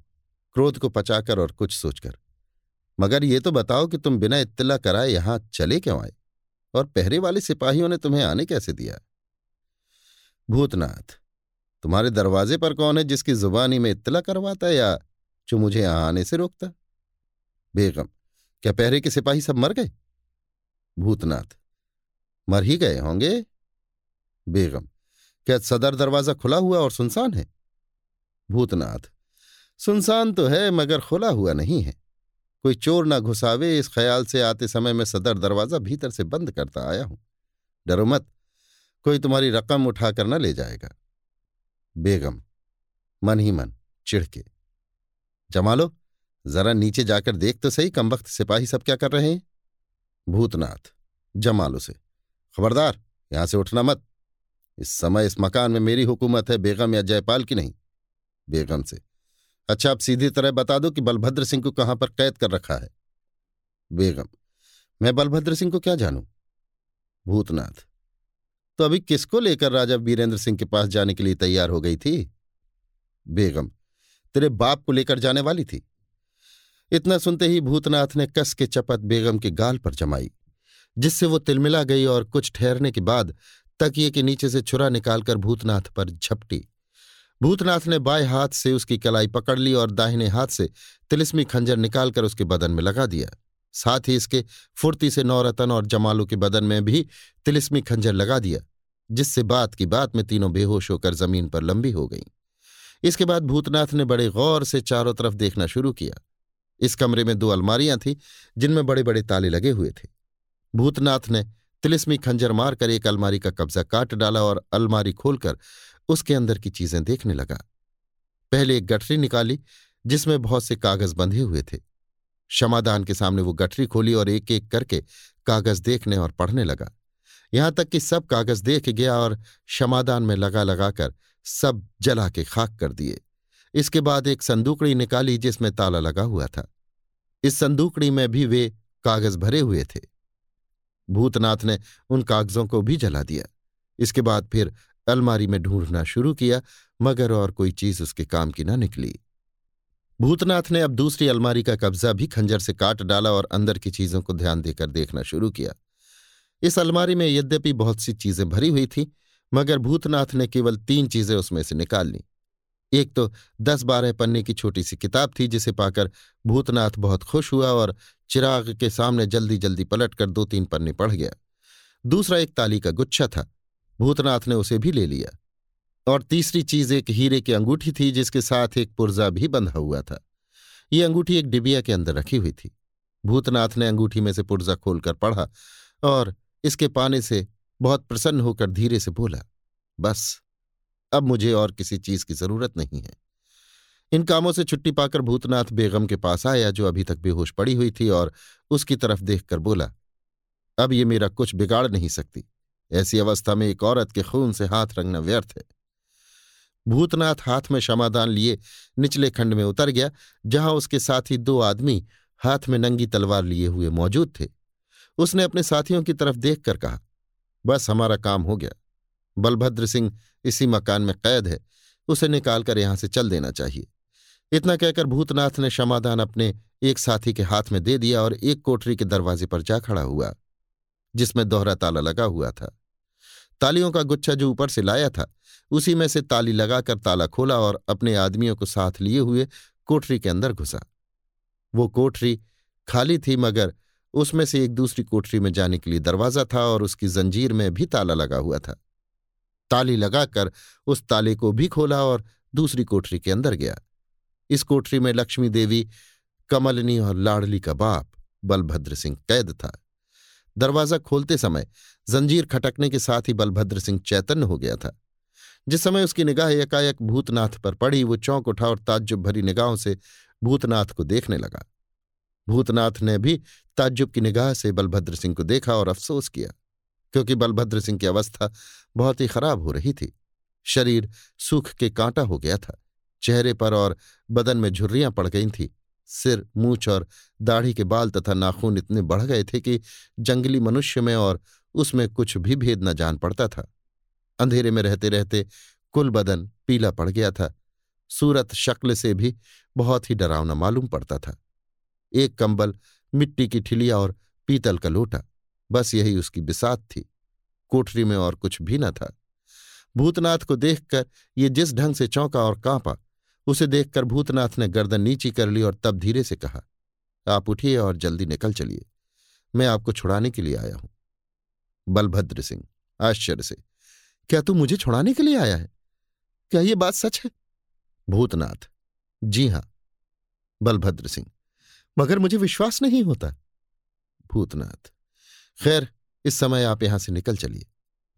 क्रोध को पचाकर और कुछ सोचकर, मगर ये तो बताओ कि तुम बिना इत्तला कराए यहाँ चले क्यों आए? और पहरे वाले सिपाहियों ने तुम्हें आने कैसे दिया? भूतनाथ, तुम्हारे दरवाजे पर कौन है जिसकी जुबानी में इत्तला करवाता या जो मुझे यहाँ आने से रोकता? बेगम क्या पहरे के सिपाही सब मर गए? भूतनाथ। मर ही गए होंगे? बेगम। क्या सदर दरवाज़ा खुला हुआ और सुनसान है? भूतनाथ। सुनसान तो है, मगर खुला हुआ नहीं है। कोई चोर ना घुसावे, इस ख्याल से आते समय मैं सदर दरवाज़ा भीतर से बंद करता आया हूँ। डरो मत, कोई तुम्हारी रकम उठाकर न ले जाएगा। बेगम। मन ही मन चिढ़के जमालो जरा नीचे जाकर देख तो सही कम वक्त सिपाही सब क्या कर रहे हैं। भूतनाथ, जमालो से खबरदार, यहाँ से उठना मत। इस समय इस मकान में मेरी हुकूमत है, बेगम या जयपाल की नहीं। बेगम से अच्छा आप सीधी तरह बता दो कि बलभद्र सिंह को कहाँ पर कैद कर रखा है। बेगम, मैं बलभद्र सिंह को क्या जानूं? भूतनाथ तो अभी किसको लेकर राजा वीरेंद्र सिंह के पास जाने के लिए तैयार हो गई थी? बेगम, तेरे बाप को लेकर जाने वाली थी? इतना सुनते ही भूतनाथ ने कस के चपत बेगम के गाल पर जमाई, जिससे वो तिलमिला गई और कुछ ठहरने के बाद तकिए के नीचे से छुरा निकालकर भूतनाथ पर झपटी। भूतनाथ ने बाएँ हाथ से उसकी कलाई पकड़ ली और दाहिने हाथ से तिलिस्मी खंजर निकालकर उसके बदन में लगा दिया। साथ ही इसके फुर्ती से नौरतन और जमालू के बदन में भी तिलिस्मी खंजर लगा दिया, जिससे बात की बात में तीनों बेहोश होकर ज़मीन पर लंबी हो गईं। इसके बाद भूतनाथ ने बड़े गौर से चारों तरफ़ देखना शुरू किया। इस कमरे में दो अलमारियाँ थीं, जिनमें बड़े बड़े ताले लगे हुए थे। भूतनाथ ने तिलिस्मी खंजर मारकर एक अलमारी का कब्जा काट डाला और अलमारी खोलकर उसके अंदर की चीज़ें देखने लगा। पहले एक गठरी निकाली, जिसमें बहुत से कागज़ बंधे हुए थे। क्षमादान के सामने वो गठरी खोली और एक एक करके कागज़ देखने और पढ़ने लगा। यहाँ तक कि सब कागज़ देख गया और क्षमादान में लगा लगाकर सब जला के खाक कर दिए। इसके बाद एक संदूकड़ी निकाली जिसमें ताला लगा हुआ था। इस संदूकड़ी में भी वे कागज़ भरे हुए थे। भूतनाथ ने उन कागजों को भी जला दिया। इसके बाद फिर अलमारी में ढूंढना शुरू किया, मगर और कोई चीज़ उसके काम की ना निकली। भूतनाथ ने अब दूसरी अलमारी का कब्जा भी खंजर से काट डाला और अंदर की चीज़ों को ध्यान देकर देखना शुरू किया। इस अलमारी में यद्यपि बहुत सी चीज़ें भरी हुई थीं, मगर भूतनाथ ने केवल तीन चीज़ें उसमें से निकाल ली। एक तो दस बारह पन्ने की छोटी सी किताब थी जिसे पाकर भूतनाथ बहुत खुश हुआ और चिराग के सामने जल्दी जल्दी पलट कर दो तीन पन्ने पढ़ गया। दूसरा एक ताली का गुच्छा था। भूतनाथ ने उसे भी ले लिया। और तीसरी चीज़ एक हीरे की अंगूठी थी जिसके साथ एक पुर्जा भी बंधा हुआ था। ये अंगूठी एक डिबिया के अंदर रखी हुई थी। भूतनाथ ने अंगूठी में से पुर्जा खोलकर पढ़ा और इसके पाने से बहुत प्रसन्न होकर धीरे से बोला, बस। अब मुझे और किसी चीज़ की ज़रूरत नहीं है। इन कामों से छुट्टी पाकर भूतनाथ बेगम के पास आया, जो अभी तक बेहोश पड़ी हुई थी और उसकी तरफ़ देखकर बोला, अब ये मेरा कुछ बिगाड़ नहीं सकती। ऐसी अवस्था में एक औरत के खून से हाथ रंगना व्यर्थ है। भूतनाथ हाथ में क्षमादान लिए निचले खंड में उतर गया, जहाँ उसके साथ ही दो आदमी हाथ में नंगी तलवार लिए हुए मौजूद थे। उसने अपने साथियों की तरफ़ देखकर कहा, बस हमारा काम हो गया। बलभद्र सिंह इसी मकान में कैद है, उसे निकालकर यहाँ से चल देना चाहिए। इतना कहकर भूतनाथ ने क्षमादान अपने एक साथी के हाथ में दे दिया और एक कोठरी के दरवाजे पर जा खड़ा हुआ, जिसमें दोहरा ताला लगा हुआ था। तालियों का गुच्छा जो ऊपर से लाया था, उसी में से ताली लगाकर ताला खोला और अपने आदमियों को साथ लिए हुए कोठरी के अंदर घुसा। वो कोठरी खाली थी, मगर उसमें से एक दूसरी कोठरी में जाने के लिए दरवाज़ा था और उसकी जंजीर में भी ताला लगा हुआ था। ताली लगाकर उस ताले को भी खोला और दूसरी कोठरी के अंदर गया। इस कोठरी में लक्ष्मी देवी, कमलनी और लाडली का बाप, बलभद्र सिंह कैद था। दरवाज़ा खोलते समय जंजीर खटकने के साथ ही बलभद्र सिंह चैतन्य हो गया था। जिस समय उसकी निगाह एकाएक भूतनाथ पर पड़ी, वो चौंक उठा और ताज्जुब भरी निगाहों से भूतनाथ को देखने लगा। भूतनाथ ने भी ताज्जुब की निगाह से बलभद्र सिंह को देखा और अफसोस किया। क्योंकि बलभद्र सिंह की अवस्था बहुत ही खराब हो रही थी। शरीर सूख के कांटा हो गया था। चेहरे पर और बदन में झुर्रियाँ पड़ गई थीं। सिर, मूछ और दाढ़ी के बाल तथा नाखून इतने बढ़ गए थे कि जंगली मनुष्य में और उसमें कुछ भी भेद न जान पड़ता था। अंधेरे में रहते रहते कुल बदन पीला पड़ गया था। सूरत शक्ल से भी बहुत ही डरावना मालूम पड़ता था। एक कंबल मिट्टी की ठिलिया और पीतल का लोटा। बस यही उसकी बिसात थी। कोठरी में और कुछ भी न था। भूतनाथ को देखकर ये जिस ढंग से चौंका और कांपा, उसे देखकर भूतनाथ ने गर्दन नीची कर ली और तब धीरे से कहा, आप उठिए और जल्दी निकल चलिए। मैं आपको छुड़ाने के लिए आया हूँ। बलभद्र सिंह, आश्चर्य से, क्या तू मुझे छुड़ाने के लिए आया है? क्या ये बात सच है? भूतनाथ, जी हाँ, बलभद्र सिंह, मगर मुझे विश्वास नहीं होता। भूतनाथ खैर, इस समय आप यहाँ से निकल चलिए।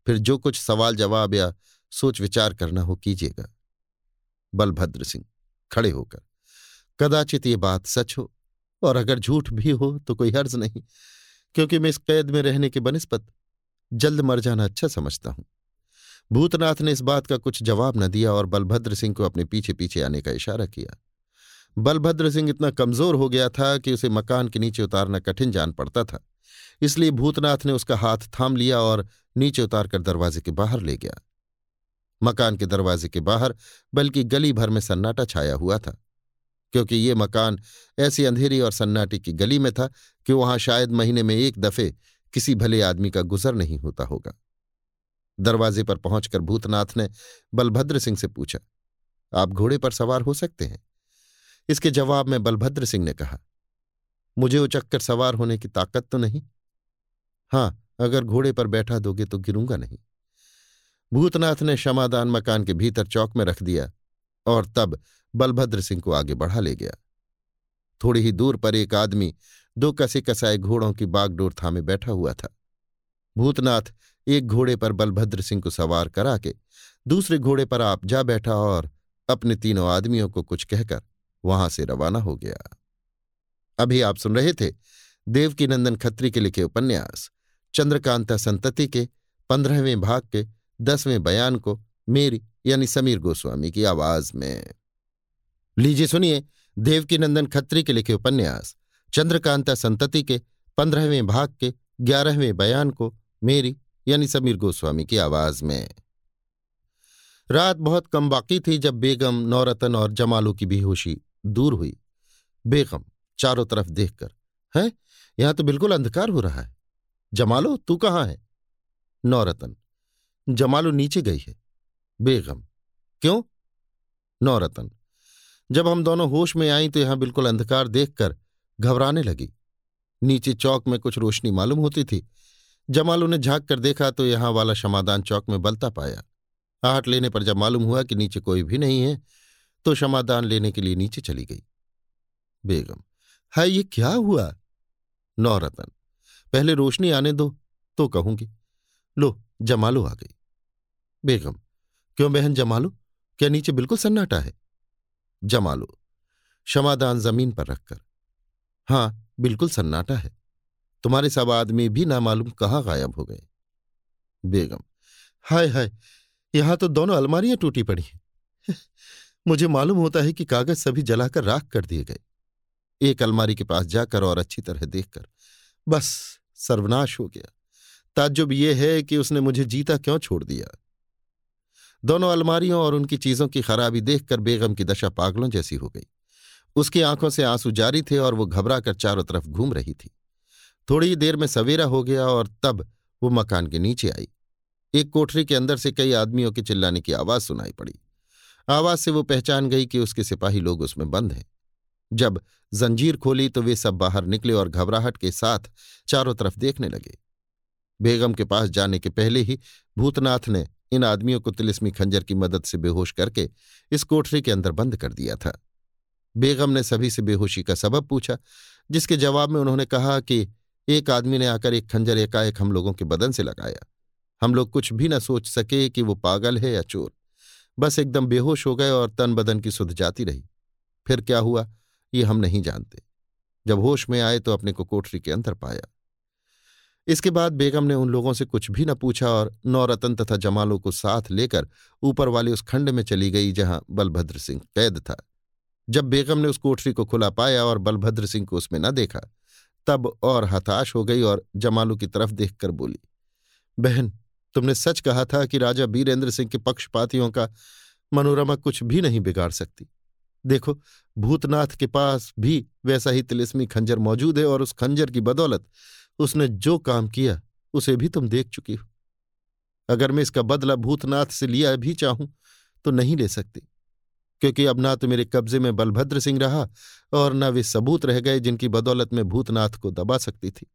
फिर जो कुछ सवाल, जवाब या सोच विचार करना हो कीजिएगा। बलभद्र सिंह खड़े होकर, कदाचित ये बात सच हो और अगर झूठ भी हो तो कोई हर्ज नहीं, क्योंकि मैं इस कैद में रहने के बनस्पत जल्द मर जाना अच्छा समझता हूँ। भूतनाथ ने इस बात का कुछ जवाब न दिया और बलभद्र सिंह को अपने पीछे पीछे आने का इशारा किया। बलभद्र सिंह इतना कमज़ोर हो गया था कि उसे मकान के नीचे उतारना कठिन जान पड़ता था। इसलिए भूतनाथ ने उसका हाथ थाम लिया और नीचे उतारकर दरवाजे के बाहर ले गया। मकान के दरवाजे के बाहर, बल्कि गली भर में सन्नाटा छाया हुआ था, क्योंकि ये मकान ऐसी अंधेरी और सन्नाटे की गली में था कि वहाँ शायद महीने में एक दफे किसी भले आदमी का गुजर नहीं होता होगा। दरवाजे पर पहुंचकर भूतनाथ ने बलभद्र सिंह से पूछा, आप घोड़े पर सवार हो सकते हैं? इसके जवाब में बलभद्र सिंह ने कहा, मुझे उचक्कर सवार होने की ताकत तो नहीं। हाँ, अगर घोड़े पर बैठा दोगे तो गिरूँगा नहीं। भूतनाथ ने क्षमादान मकान के भीतर चौक में रख दिया और तब बलभद्र सिंह को आगे बढ़ा ले गया। थोड़ी ही दूर पर एक आदमी दो कसे कसाए घोड़ों की बागडोर थामे बैठा हुआ था। भूतनाथ एक घोड़े पर बलभद्र सिंह को सवार करा के दूसरे घोड़े पर आप जा बैठा और अपने तीनों आदमियों को कुछ कहकर वहाँ से रवाना हो गया। अभी आप सुन रहे थे देवकी नंदन खत्री के लिखे उपन्यास। चंद्रकांता संतति के, पंद्रहवें भाग के, दसवें बयान को, मेरी यानी समीर गोस्वामी की आवाज़ में। लीजिए सुनिए देवकीनंदन खत्री के लिखे उपन्यास। चंद्रकांता संतति के, पंद्रहवें भाग के, ग्यारहवें बयान को, मेरी यानी समीर गोस्वामी की आवाज़ में। रात बहुत कम बाकी थी जब बेगम, नौरतन और जमालू की बेहोशी दूर हुई। बेगम चारों तरफ़ देखकर, है? यहाँ तो बिल्कुल अंधकार हो रहा है। जमालो, तू कहाँ है? नौरतन। जमालो नीचे गई है। बेगम। क्यों? नौरतन। जब हम दोनों होश में आई तो यहाँ बिल्कुल अंधकार देखकर घबराने लगी। नीचे चौक में कुछ रोशनी मालूम होती थी। जमालू ने झाँक कर देखा तो यहाँ वाला क्षमादान चौक में बलता पाया। आहट लेने पर जब मालूम हुआ कि नीचे कोई भी नहीं है तो क्षमादान लेने के लिए नीचे चली गई। बेगम। है ये क्या हुआ? नौरतन। पहले रोशनी आने दो तो कहूँगी, लो, जमालो आ गई। बेगम, क्यों बहन जमालो? क्या नीचे बिल्कुल सन्नाटा है? जमालो, क्षमादान ज़मीन पर रखकर। हाँ, बिल्कुल सन्नाटा है। तुम्हारे सब आदमी भी ना मालूम कहाँ गायब हो गए? बेगम, हाय हाय, यहाँ तो दोनों अलमारियाँ टूटी पड़ी हैं। [LAUGHS] मुझे मालूम होता है कि कागज़ सभी जलाकर राख कर दिए गए। एक अलमारी के पास जाकर और अच्छी तरह देखकर, बस सर्वनाश हो गया। ताज्जुब यह है कि उसने मुझे जीता क्यों छोड़ दिया? दोनों अलमारियों और उनकी चीज़ों की खराबी देखकर बेगम की दशा पागलों जैसी हो गई। उसकी आँखों से आँसू जारी थे और वो घबरा कर चारों तरफ़ घूम रही थी। थोड़ी देर में सवेरा हो गया और तब वो मकान के नीचे आई। एक कोठरी के अंदर से कई आदमियों के चिल्लाने की आवाज़ सुनाई पड़ी। आवाज़ से वो पहचान गई कि उसके सिपाही लोग उसमें बंद हैं। जब जंजीर खोली तो वे सब बाहर निकले और घबराहट के साथ चारों तरफ़ देखने लगे। बेगम के पास जाने के पहले ही भूतनाथ ने इन आदमियों को तिलिस्मी खंजर की मदद से बेहोश करके इस कोठरी के अंदर बंद कर दिया था। बेगम ने सभी से बेहोशी का सबब पूछा, जिसके जवाब में उन्होंने कहा कि एक आदमी ने आकर एक खंजर एकाएक हम लोगों के बदन से लगाया। हम लोग कुछ भी न सोच सके कि वो पागल है या चोर। बस एकदम बेहोश हो गए और तन बदन की सुध जाती रही। फिर क्या हुआ? ये हम नहीं जानते। जब होश में आए तो अपने को कोठरी के अंदर पाया। इसके बाद बेगम ने उन लोगों से कुछ भी न पूछा और नौरतन तथा जमालों को साथ लेकर ऊपर वाले उस खंड में चली गई जहाँ बलभद्र सिंह कैद था। जब बेगम ने उस कोठरी को खुला पाया और बलभद्र सिंह को उसमें न देखा, तब और हताश हो गई और जमालू की तरफ़ देखकर बोली, बहन, तुमने सच कहा था कि राजा बीरेंद्र सिंह के पक्षपातियों का मनोरमा कुछ भी नहीं बिगाड़ सकती। देखो, भूतनाथ के पास भी वैसा ही तिलिस्मी खंजर मौजूद है और उस खंजर की बदौलत उसने जो काम किया, उसे भी तुम देख चुकी हो। अगर मैं इसका बदला भूतनाथ से लिया भी चाहूँ तो नहीं ले सकती, क्योंकि अब ना तो मेरे कब्जे में बलभद्र सिंह रहा और न वे सबूत रह गए जिनकी बदौलत में भूतनाथ को दबा सकती थी।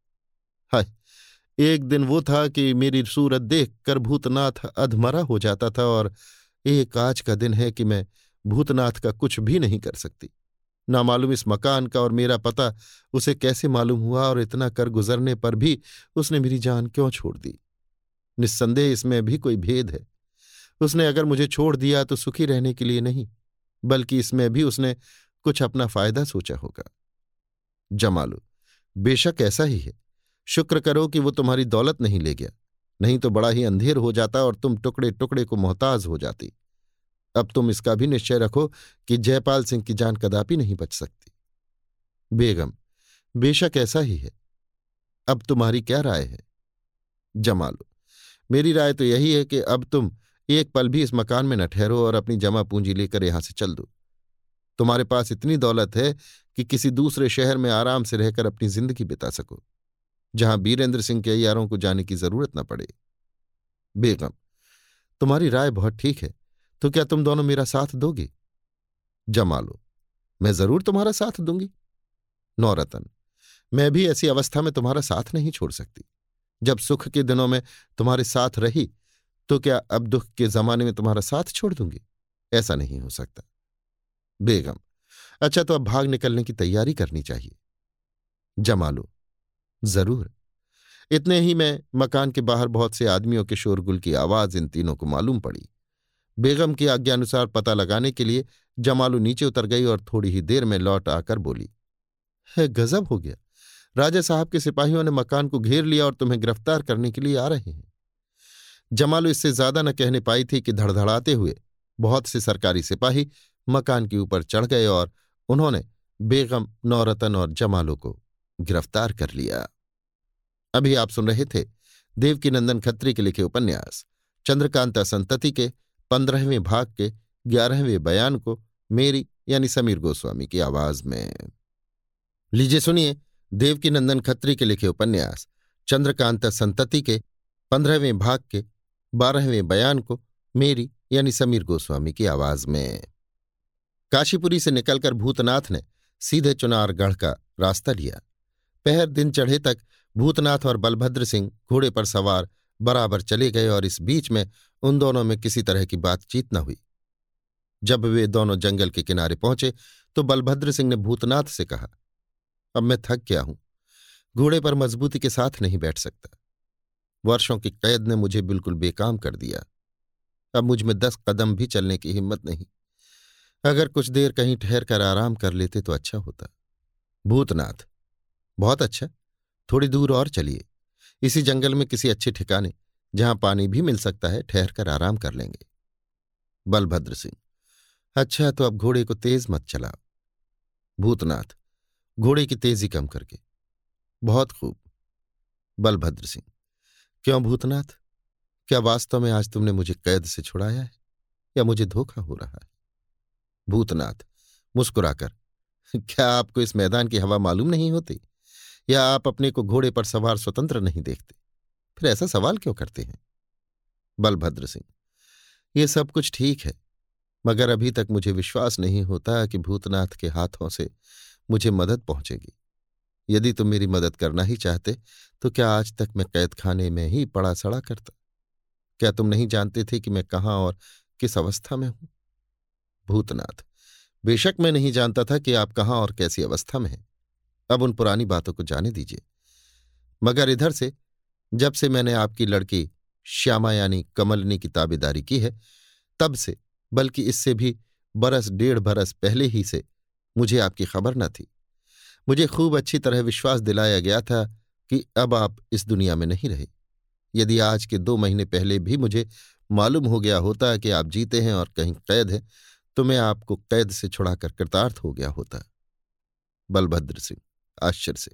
हाय, एक दिन वो था कि मेरी सूरत देख कर भूतनाथ अधमरा हो जाता था और एक आज का दिन है कि मैं भूतनाथ का कुछ भी नहीं कर सकती। ना मालूम इस मकान का और मेरा पता उसे कैसे मालूम हुआ और इतना कर गुजरने पर भी उसने मेरी जान क्यों छोड़ दी? निस्संदेह इसमें भी कोई भेद है। उसने अगर मुझे छोड़ दिया तो सुखी रहने के लिए नहीं, बल्कि इसमें भी उसने कुछ अपना फ़ायदा सोचा होगा। जमालो, बेशक ऐसा ही है। शुक्र करो कि वो तुम्हारी दौलत नहीं ले गया, नहीं तो बड़ा ही अंधेर हो जाता और तुम टुकड़े टुकड़े को मोहताज हो जाती। अब तुम इसका भी निश्चय रखो कि जयपाल सिंह की जान कदापि नहीं बच सकती। बेगम, बेशक ऐसा ही है। अब तुम्हारी क्या राय है? जमालो मेरी राय तो यही है कि अब तुम एक पल भी इस मकान में न ठहरो और अपनी जमा पूंजी लेकर यहाँ से चल दो। तुम्हारे पास इतनी दौलत है कि किसी दूसरे शहर में आराम से रहकर अपनी ज़िंदगी बिता सको, जहाँ बीरेंद्र सिंह के अयारों को जाने की ज़रूरत न पड़े। बेगम, तुम्हारी राय बहुत ठीक है तो क्या तुम दोनों मेरा साथ दोगे? जमा लो मैं ज़रूर तुम्हारा साथ दूँगी। नौरतन, मैं भी ऐसी अवस्था में तुम्हारा साथ नहीं छोड़ सकती। जब सुख के दिनों में तुम्हारे साथ रही तो क्या अब दुख के जमाने में तुम्हारा साथ छोड़ दूँगी? ऐसा नहीं हो सकता। बेगम अच्छा तो अब भाग निकलने की तैयारी करनी चाहिए। जमा लो ज़रूर। इतने ही में मकान के बाहर बहुत से आदमियों के शोरगुल की आवाज़ इन तीनों को मालूम पड़ी। बेगम की आज्ञानुसार पता लगाने के लिए जमालू नीचे उतर गई और थोड़ी ही देर में लौट आकर बोली, है गजब हो गया। राजा साहब के सिपाहियों ने मकान को घेर लिया और तुम्हें गिरफ़्तार करने के लिए आ रहे हैं। जमालू इससे ज़्यादा न कहने पाई थी कि धड़धड़ाते हुए बहुत से सरकारी सिपाही मकान के ऊपर चढ़ गए और उन्होंने बेगम, नौरतन और जमालू को गिरफ़्तार कर लिया। अभी आप सुन रहे थे देवकीनंदन खत्री के लिखे उपन्यास, चंद्रकांता संतति के पंद्रहवें भाग के ग्यारहवें बयान को मेरी यानी समीर गोस्वामी की आवाज़ में। लीजिए सुनिए देवकीनंदन खत्री के लिखे उपन्यास, चंद्रकांता संतति के पंद्रहवें भाग के बारहवें बयान को मेरी यानी समीर गोस्वामी की आवाज़ में। काशीपुरी से निकलकर भूतनाथ ने सीधे चुनार गढ़ का रास्ता लिया। पहर दिन चढ़े तक भूतनाथ और बलभद्र सिंह घोड़े पर सवार बराबर चले गए और इस बीच में उन दोनों में किसी तरह की बातचीत न हुई। जब वे दोनों जंगल के किनारे पहुँचे तो बलभद्र सिंह ने भूतनाथ से कहा, अब मैं थक गया हूँ। घोड़े पर मजबूती के साथ नहीं बैठ सकता। वर्षों की कैद ने मुझे बिल्कुल बेकाम कर दिया। अब मुझमें दस कदम भी चलने की हिम्मत नहीं। अगर कुछ देर कहीं ठहर कर आराम कर लेते तो अच्छा होता। भूतनाथ, बहुत अच्छा। थोड़ी दूर और चलिए। इसी जंगल में किसी अच्छे ठिकाने, जहाँ पानी भी मिल सकता है ठहर कर आराम कर लेंगे। बलभद्र सिंह अच्छा तो अब घोड़े को तेज मत चलाओ भूतनाथ, घोड़े की तेज़ी कम करके। बहुत खूब। बलभद्र सिंह, क्यों भूतनाथ? क्या वास्तव में आज तुमने मुझे कैद से छुड़ाया है, या मुझे धोखा हो रहा है? भूतनाथ, मुस्कुराकर, [LAUGHS] क्या आपको इस मैदान की हवा मालूम नहीं होती? या आप अपने को घोड़े पर सवार स्वतंत्र नहीं देखते? फिर ऐसा सवाल क्यों करते हैं? बलभद्र सिंह, ये सब कुछ ठीक है, मगर अभी तक मुझे विश्वास नहीं होता कि भूतनाथ के हाथों से मुझे मदद पहुंचेगी। यदि तुम मेरी मदद करना ही चाहते तो क्या आज तक मैं कैद खाने में ही पड़ा सड़ा करता? क्या तुम नहीं जानते थे कि मैं कहाँ और किस अवस्था में हूँ? भूतनाथ, बेशक मैं नहीं जानता था कि आप कहाँ और कैसी अवस्था में हैं। अब उन पुरानी बातों को जाने दीजिए। मगर इधर से, जब से मैंने आपकी लड़की श्यामा यानी कमलनी की ताबेदारी की है, तब से, बल्कि इससे भी बरस डेढ़ बरस पहले ही से मुझे आपकी खबर न थी। मुझे खूब अच्छी तरह विश्वास दिलाया गया था कि अब आप इस दुनिया में नहीं रहे। यदि आज के दो महीने पहले भी मुझे मालूम हो गया होता कि आप जीते हैं और कहीं कैद हैं तो मैं आपको कैद से छुड़ाकर कृतार्थ हो गया होता। बलभद्र सिंह। आश्चर्य से।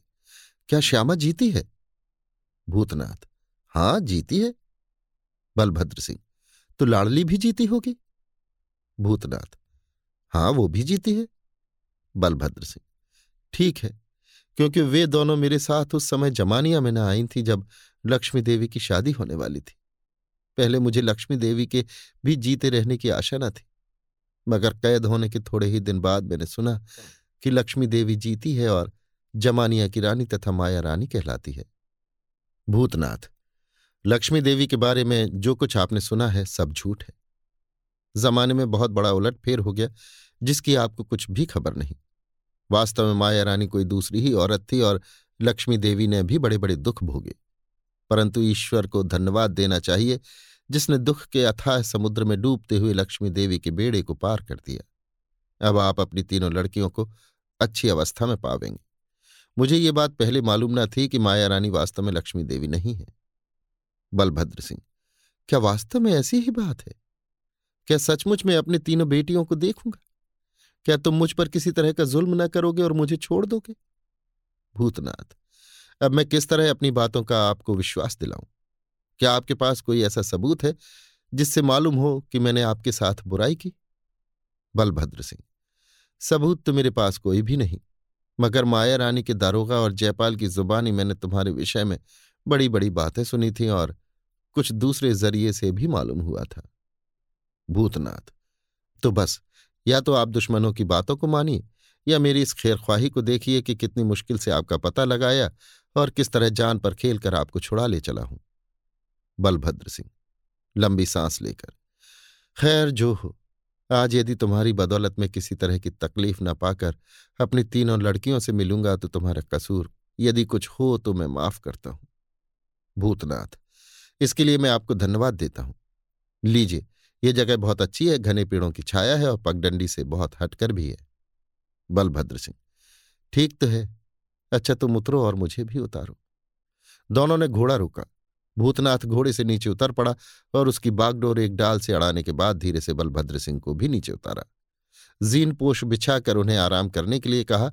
क्या श्यामा जीती है? भूतनाथ। हाँ, जीती है। बलभद्र सिंह। तो लाडली भी जीती होगी? भूतनाथ। हाँ, वो भी जीती है। बलभद्र सिंह। ठीक है, क्योंकि वे दोनों मेरे साथ उस समय जमानिया में न आई थी जब लक्ष्मी देवी की शादी होने वाली थी। पहले मुझे लक्ष्मी देवी के भी जीते रहने की आशा न थी। मगर कैद होने के थोड़े ही दिन बाद मैंने सुना कि लक्ष्मी देवी जीती है और जमानिया की रानी तथा माया रानी कहलाती है। भूतनाथ, लक्ष्मी देवी के बारे में जो कुछ आपने सुना है सब झूठ है। जमाने में बहुत बड़ा उलट फेर हो गया, जिसकी आपको कुछ भी खबर नहीं। वास्तव में माया रानी कोई दूसरी ही औरत थी और लक्ष्मी देवी ने भी बड़े बड़े दुख भोगे। परंतु ईश्वर को धन्यवाद देना चाहिए, जिसने दुख के अथाह समुद्र में डूबते हुए लक्ष्मी देवी के बेड़े को पार कर दिया। अब आप अपनी तीनों लड़कियों को अच्छी अवस्था में पावेंगे। मुझे ये बात पहले मालूम न थी कि माया रानी वास्तव में लक्ष्मी देवी नहीं है। बलभद्र सिंह, क्या वास्तव में ऐसी ही बात है? क्या सचमुच में अपनी तीनों बेटियों को देखूँगा? क्या तुम मुझ पर किसी तरह का जुल्म न करोगे और मुझे छोड़ दोगे? भूतनाथ, अब मैं किस तरह अपनी बातों का आपको विश्वास दिलाऊं? क्या आपके पास कोई ऐसा सबूत है जिससे मालूम हो कि मैंने आपके साथ बुराई की? बलभद्र सिंह, सबूत तो मेरे पास कोई भी नहीं। मगर माया रानी के दारोगा और जयपाल की जुबानी मैंने तुम्हारे विषय में बड़ी बड़ी बातें सुनी थी और कुछ दूसरे ज़रिए से भी मालूम हुआ था। भूतनाथ तो बस, या तो आप दुश्मनों की बातों को मानिए, या मेरी इस खेरख्वाही को देखिए कि कितनी मुश्किल से आपका पता लगाया और किस तरह जान पर खेल कर आपको छुड़ा ले चला हूँ। बलभद्र सिंह, लंबी सांस लेकर, खैर जो हो आज यदि तुम्हारी बदौलत में किसी तरह की तकलीफ़ न पाकर अपनी तीनों लड़कियों से मिलूँगा तो तुम्हारा कसूर यदि कुछ हो तो मैं माफ़ करता हूँ। भूतनाथ, इसके लिए मैं आपको धन्यवाद देता हूँ। लीजिए, ये जगह बहुत अच्छी है, घने पेड़ों की छाया है और पगडंडी से बहुत हटकर भी है। बलभद्र सिंह, ठीक तो है। अच्छा तुम उतरो और मुझे भी उतारो। दोनों ने घोड़ा रोका। भूतनाथ घोड़े से नीचे उतर पड़ा और उसकी बागडोर एक डाल से अड़ाने के बाद धीरे से बलभद्र सिंह को भी नीचे उतारा। जीन पोष बिछाकर उन्हें आराम करने के लिए कहा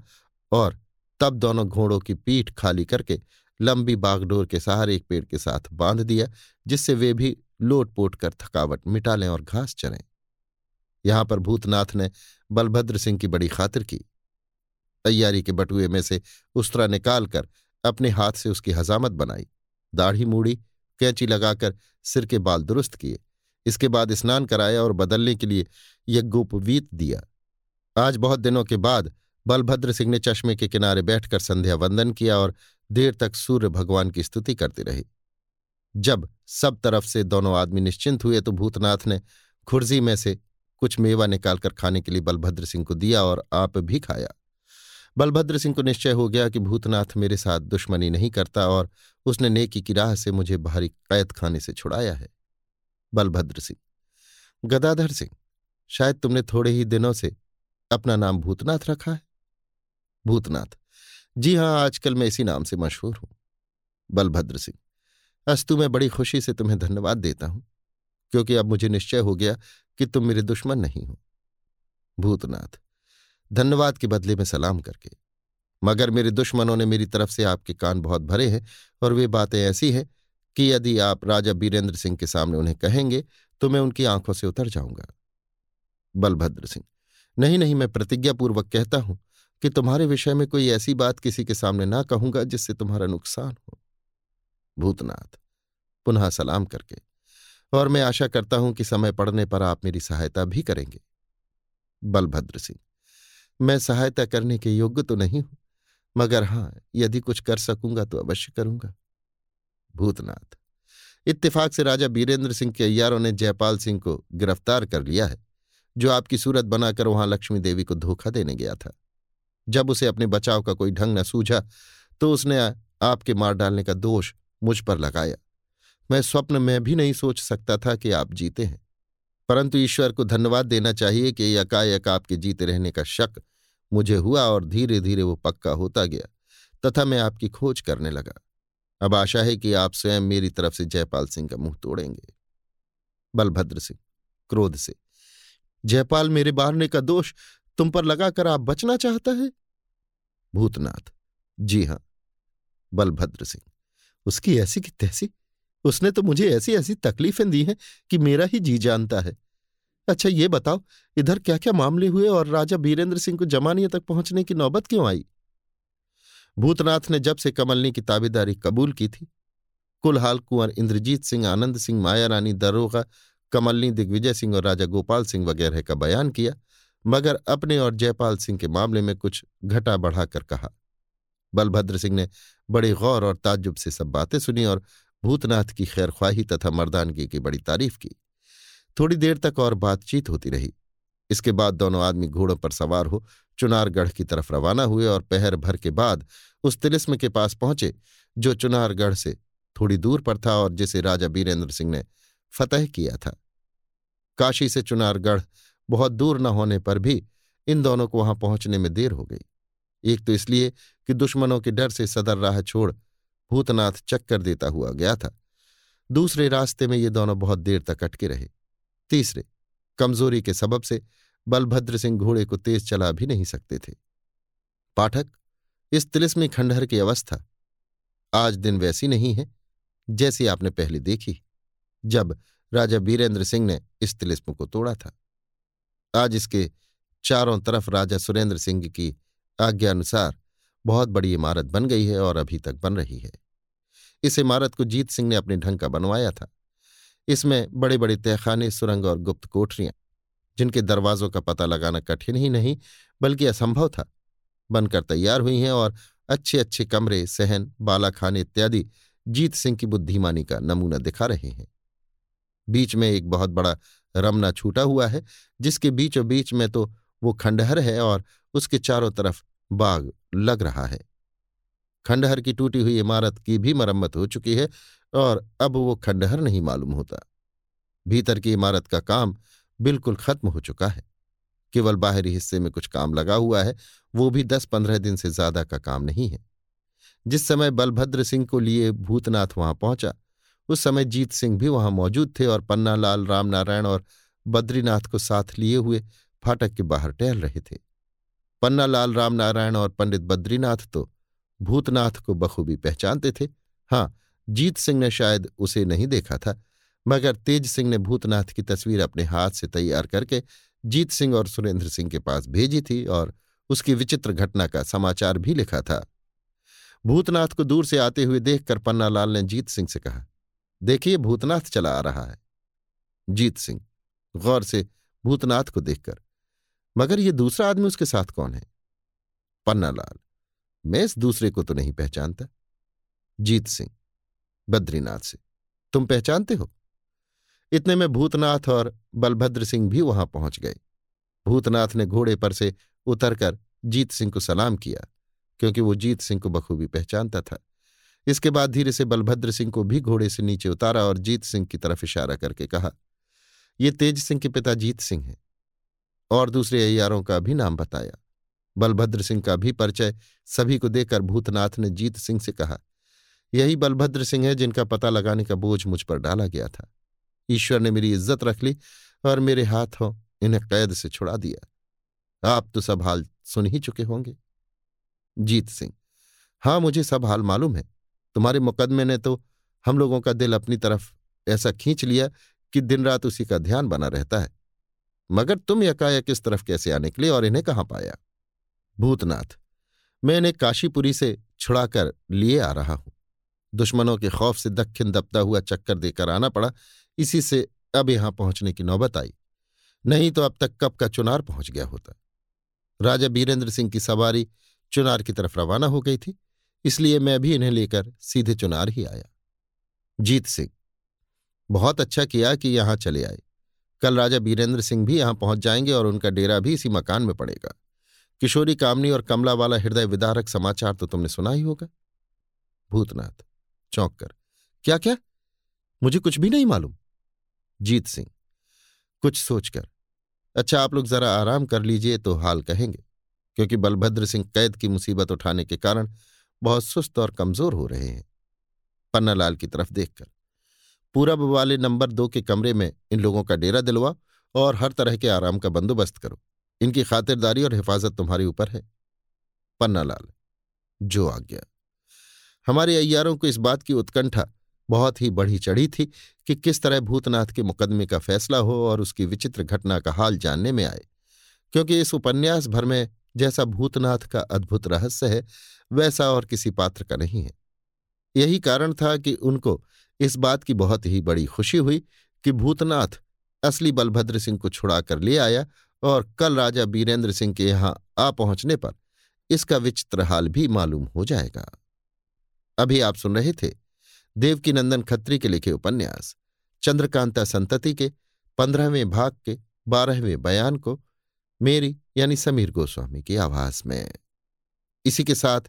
और तब दोनों घोड़ों की पीठ खाली करके लंबी बागडोर के सहारे एक पेड़ के साथ बाँध दिया, जिससे वे भी लोटपोट कर थकावट मिटा लें और घास चरें। यहाँ पर भूतनाथ ने बलभद्र सिंह की बड़ी खातिर की। तैयारी के बटुए में से उस्तरा निकालकर अपने हाथ से उसकी हजामत बनाई। दाढ़ी मूड़ी कैंची लगाकर सिर के बाल दुरुस्त किए। इसके बाद स्नान कराया और बदलने के लिए यज्ञोपवीत दिया। आज बहुत दिनों के बाद बलभद्र सिंह ने चश्मे के किनारे बैठकर संध्या वंदन किया और देर तक सूर्य भगवान की स्तुति करते रहे। जब सब तरफ़ से दोनों आदमी निश्चिंत हुए तो भूतनाथ ने खुर्जी में से कुछ मेवा निकालकर खाने के लिए बलभद्र सिंह को दिया और आप भी खाया। बलभद्र सिंह को निश्चय हो गया कि भूतनाथ मेरे साथ दुश्मनी नहीं करता और उसने नेकी की राह से मुझे भारी कैद खाने से छुड़ाया है। बलभद्र सिंह, गदाधर सिंह, शायद तुमने थोड़े ही दिनों से अपना नाम भूतनाथ रखा है? भूतनाथ, जी हाँ, आजकल मैं इसी नाम से मशहूर हूँ। बलभद्र सिंह, अस्तु मैं बड़ी खुशी से तुम्हें धन्यवाद देता हूँ, क्योंकि अब मुझे निश्चय हो गया कि तुम मेरे दुश्मन नहीं हो। भूतनाथ, धन्यवाद के बदले में सलाम करके। मगर मेरे दुश्मनों ने मेरी तरफ़ से आपके कान बहुत भरे हैं और वे बातें ऐसी हैं कि यदि आप राजा बीरेंद्र सिंह के सामने उन्हें कहेंगे तो मैं उनकी आँखों से उतर जाऊँगा। बलभद्र सिंह, नहीं नहीं, मैं प्रतिज्ञापूर्वक कहता हूँ कि तुम्हारे विषय में कोई ऐसी बात किसी के सामने ना कहूँगा जिससे तुम्हारा नुकसान हो। भूतनाथ, पुनः सलाम करके, और मैं आशा करता हूँ कि समय पड़ने पर आप मेरी सहायता भी करेंगे। बलभद्र सिंह, मैं सहायता करने के योग्य तो नहीं हूँ। मगर हाँ, यदि कुछ कर सकूँगा तो अवश्य करूँगा। भूतनाथ, इत्तेफाक से राजा बीरेंद्र सिंह के अय्यारों ने जयपाल सिंह को गिरफ़्तार कर लिया है, जो आपकी सूरत बनाकर वहाँ लक्ष्मी देवी को धोखा देने गया था। जब उसे अपने बचाव का कोई ढंग न सूझा तो उसने आपके मार डालने का दोष मुझ पर लगाया। मैं स्वप्न में भी नहीं सोच सकता था कि आप जीते हैं, परंतु ईश्वर को धन्यवाद देना चाहिए कि यकायक आपके जीते रहने का शक मुझे हुआ और धीरे धीरे वो पक्का होता गया, तथा मैं आपकी खोज करने लगा। अब आशा है कि आप स्वयं मेरी तरफ़ से जयपाल सिंह का मुँह तोड़ेंगे। बलभद्र सिंह, क्रोध से, जयपाल मेरे बारने का दोष तुम पर लगाकर आप बचना चाहता है? भूतनाथ, जी हाँ। बलभद्र सिंह, उसकी ऐसी की तैसी, उसने तो मुझे ऐसी ऐसी तकलीफें दी हैं कि मेरा ही जी जानता है। अच्छा ये बताओ, इधर क्या क्या मामले हुए और राजा बीरेंद्र सिंह को जमानिया तक पहुँचने की नौबत क्यों आई? भूतनाथ ने जब से कमलनी की ताबेदारी कबूल की थी, कुलहाल कुंवर इंद्रजीत सिंह, आनंद सिंह, माया रानी दरोगा कमलनी दिग्विजय सिंह और राजा गोपाल सिंह वगैरह का बयान किया, मगर अपने और जयपाल सिंह के मामले में कुछ घटा बढ़ाकर कहा। बलभद्र सिंह ने बड़े गौर और ताज्जुब से सब बातें सुनी और भूतनाथ की खैरख्वाही तथा मर्दानगी की बड़ी तारीफ़ की। थोड़ी देर तक और बातचीत होती रही। इसके बाद दोनों आदमी घोड़ों पर सवार हो चुनारगढ़ की तरफ़ रवाना हुए और पहर भर के बाद उस तिलिस्म के पास पहुँचे, जो चुनारगढ़ से थोड़ी दूर पर था और जिसे राजा बीरेंद्र सिंह ने फतह किया था। काशी से चुनारगढ़ बहुत दूर न होने पर भी इन दोनों को वहाँ पहुँचने में देर हो गई। एक तो इसलिए कि दुश्मनों के डर से सदर राह छोड़ भूतनाथ चक्कर देता हुआ गया था। दूसरे रास्ते में ये दोनों बहुत देर तक अटके रहे। तीसरे, कमज़ोरी के सबब से बलभद्र सिंह घोड़े को तेज चला भी नहीं सकते थे। पाठक, इस तिलिस्मी खंडहर की अवस्था आज दिन वैसी नहीं है, जैसी आपने पहले देखी, जब राजा बीरेंद्र सिंह ने इस तिलिस्म को तोड़ा था। आज इसके चारों तरफ़ राजा सुरेंद्र सिंह की आज्ञा अनुसार बहुत बड़ी इमारत बन गई है और अभी तक बन रही है। इस इमारत को जीत सिंह ने अपने ढंग का बनवाया था। इसमें बड़े बड़े तहखाने, सुरंग और गुप्त कोठरियाँ, जिनके दरवाजों का पता लगाना कठिन ही नहीं, बल्कि असंभव था। बनकर तैयार हुई हैं और अच्छे अच्छे कमरे, सहन, बालाखाने इत्यादि जीत सिंह की बुद्धिमानी का नमूना दिखा रहे हैं। बीच में एक बहुत बड़ा रमना छूटा हुआ है, जिसके बीचों बीच में तो वो खंडहर है और उसके चारों तरफ़ बाग लग रहा है। खंडहर की टूटी हुई इमारत की भी मरम्मत हो चुकी है और अब वो खंडहर नहीं मालूम होता। भीतर की इमारत का काम बिल्कुल खत्म हो चुका है। केवल बाहरी हिस्से में कुछ काम लगा हुआ है, वो भी दस पंद्रह दिन से ज़्यादा का काम नहीं है। जिस समय बलभद्र सिंह को लिए भूतनाथ वहाँ पहुँचा, उस समय जीत सिंह भी वहाँ मौजूद थे और पन्नालाल, रामनारायण और बद्रीनाथ को साथ लिए हुए फाटक के बाहर टहल रहे थे। पन्नालाल, रामनारायण और पंडित बद्रीनाथ तो भूतनाथ को बखूबी पहचानते थे। हाँ जीत सिंह ने शायद उसे नहीं देखा था, मगर तेज सिंह ने भूतनाथ की तस्वीर अपने हाथ से तैयार करके जीत सिंह और सुरेंद्र सिंह के पास भेजी थी और उसकी विचित्र घटना का समाचार भी लिखा था। भूतनाथ को दूर से आते हुए देखकर पन्नालाल ने जीत सिंह से कहा, देखिए, भूतनाथ चला आ रहा है। जीत सिंह, गौर से भूतनाथ को देखकर, मगर ये दूसरा आदमी उसके साथ कौन है? पन्नालाल मैं इस दूसरे को तो नहीं पहचानता। जीत सिंह, बद्रीनाथ से तुम पहचानते हो? इतने में भूतनाथ और बलभद्र सिंह भी वहाँ पहुँच गए। भूतनाथ ने घोड़े पर से उतरकर जीत सिंह को सलाम किया, क्योंकि वो जीत सिंह को बखूबी पहचानता था। इसके बाद धीरे से बलभद्र सिंह को भी घोड़े से नीचे उतारा और जीत सिंह की तरफ़ इशारा करके कहा, ये तेज सिंह के पिता जीत सिंह हैं। और दूसरे अयारों का भी नाम बताया। बलभद्र सिंह का भी परिचय सभी को देकर भूतनाथ ने जीत सिंह से कहा। यही बलभद्र सिंह है जिनका पता लगाने का बोझ मुझ पर डाला गया था। ईश्वर ने मेरी इज़्ज़त रख ली और मेरे हाथों इन्हें कैद से छुड़ा दिया। आप तो सब हाल सुन ही चुके होंगे। जीत सिंह, हाँ, मुझे सब हाल मालूम है। तुम्हारे मुकदमे ने तो हम लोगों का दिल अपनी तरफ़ ऐसा खींच लिया कि दिन रात उसी का ध्यान बना रहता है। मगर तुम यकायक इस तरफ़ कैसे आ निकले और इन्हें कहाँ पाया? भूतनाथ। मैं इन्हें काशीपुरी से छुड़ाकर लिए आ रहा हूँ। दुश्मनों के खौफ से दक्षिण दबता हुआ चक्कर देकर आना पड़ा। इसी से अब यहाँ पहुँचने की नौबत आई। नहीं तो अब तक कब का चुनार पहुँच गया होता। राजा बीरेंद्र सिंह की सवारी चुनार की तरफ़ रवाना हो गई थी, इसलिए मैं भी इन्हें लेकर सीधे चुनार ही आया। जीत सिंह। बहुत अच्छा किया कि यहाँ चले आए। कल राजा बीरेंद्र सिंह भी यहाँ पहुँच जाएँगे और उनका डेरा भी इसी मकान में पड़ेगा। किशोरी कामनी और कमला वाला हृदय विदारक समाचार तो तुमने सुना ही होगा। भूतनाथ, चौंक कर। क्या क्या मुझे कुछ भी नहीं मालूम। जीत सिंह, कुछ सोचकर अच्छा आप लोग जरा आराम कर लीजिए तो हाल कहेंगे, क्योंकि बलभद्र सिंह कैद की मुसीबत उठाने के कारण बहुत सुस्त और कमज़ोर हो रहे हैं। पन्नालाल की तरफ़ देखकर। पूरब वाले नंबर दो के कमरे में इन लोगों का डेरा दिलवा और हर तरह के आराम का बंदोबस्त करो। इनकी खातिरदारी और हिफाजत तुम्हारे ऊपर है। पन्नालाल जो आज्ञा। हमारे अय्यारों को इस बात की उत्कंठा बहुत ही बढ़ी चढ़ी थी कि किस तरह भूतनाथ के मुकदमे का फैसला हो और उसकी विचित्र घटना का हाल जानने में आए। क्योंकि इस उपन्यास भर में जैसा भूतनाथ का अद्भुत रहस्य है, वैसा और किसी पात्र का नहीं है। यही कारण था कि उनको इस बात की बहुत ही बड़ी खुशी हुई कि भूतनाथ असली बलभद्र सिंह को छुड़ाकर ले आया और कल राजा बीरेंद्र सिंह के यहाँ आ पहुँचने पर इसका विचित्र हाल भी मालूम हो जाएगा। अभी आप सुन रहे थे देवकीनंदन खत्री के लिखे उपन्यास, चंद्रकांता संतति के पंद्रहवें भाग के बारहवें बयान को मेरी यानी समीर गोस्वामी की आवाज़ में। इसी के साथ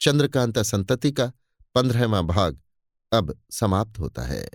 चंद्रकांता संतति का पंद्रहवा भाग अब समाप्त होता है।